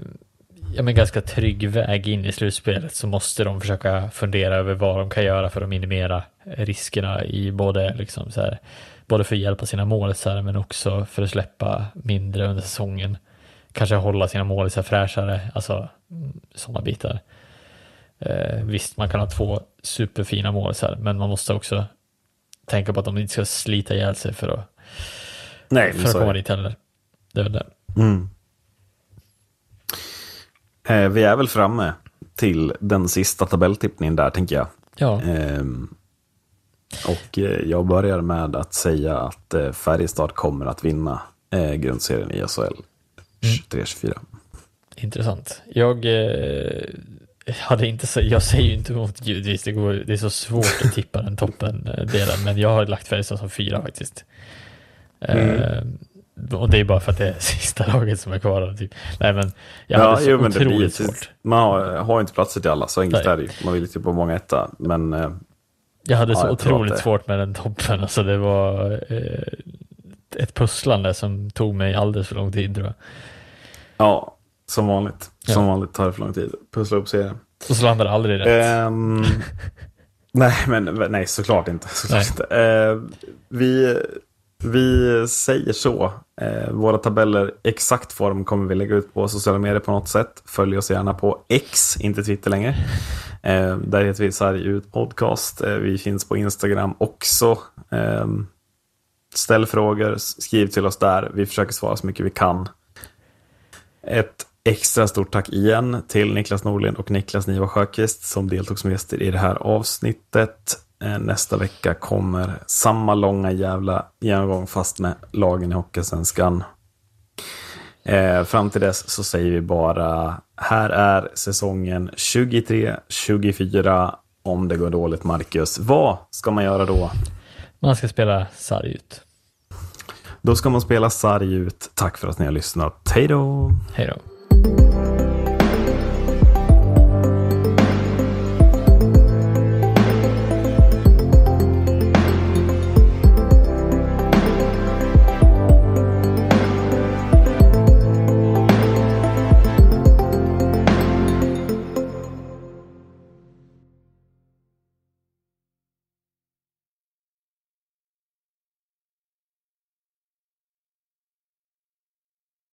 ja, men ganska trygg väg in i slutspelet så måste de försöka fundera över vad de kan göra för att minimera riskerna i både, liksom så här, både för att hjälpa sina målisar men också för att släppa mindre under säsongen. Kanske hålla sina målisar fräschare, alltså sådana bitar. Eh, visst, man kan ha två superfina målisar, men man måste också tänka på att de inte ska slita ihjäl sig för att, Nej, för att komma dit heller. Det är väl det. Mm. Eh, vi är väl framme till den sista tabelltippningen där, tänker jag. Ja, Ehm, och eh, jag börjar med att säga att eh, Färjestad kommer att vinna eh, grundserien i SHL 23-24. Intressant. Jag eh, hade inte jag säger ju inte emot givetvis, det, går, det är så svårt att tippa den toppen eh, delen, men jag har lagt Färjestad som fyra faktiskt. Eh, och det är bara för att det är sista laget som är kvar. Typ. Nej men jag hade så jo, men det otroligt svårt. Man har, har inte platser till alla, så enkelt är det ju. Man vill ju typ på många etta, men eh, Jag hade Ja, så jag otroligt att svårt med den toppen, alltså det var eh, ett pusslande som tog mig alldeles för lång tid tror jag. ja, som vanligt. Som Ja. vanligt tar det för lång tid. Pussla upp serien. Och så landade det aldrig rätt. Ehm, nej, men nej, såklart inte. Såklart Nej. inte. Eh, vi, vi säger så. Eh, våra tabeller, exakt form kommer vi lägga ut på sociala medier på något sätt. Följ oss gärna på X, inte Twitter längre. Eh, där heter vi Sarg ut podcast. Eh, vi finns på Instagram också. Eh, ställ frågor, skriv till oss där. Vi försöker svara så mycket vi kan. Ett extra stort tack igen till Niklas Norlind och Niklas Niva Sjöqvist som deltog som gäster i det här avsnittet. Eh, Nästa vecka kommer samma långa jävla genomgång fast med lagen i Hockeysvenskan. Eh, fram till dess så säger vi bara här är säsongen 23-24 om det går dåligt Marcus. Vad ska man göra då? Man ska spela sarg ut. Då ska man spela sarg ut. Tack för att ni har lyssnat. Hej då! Hej då.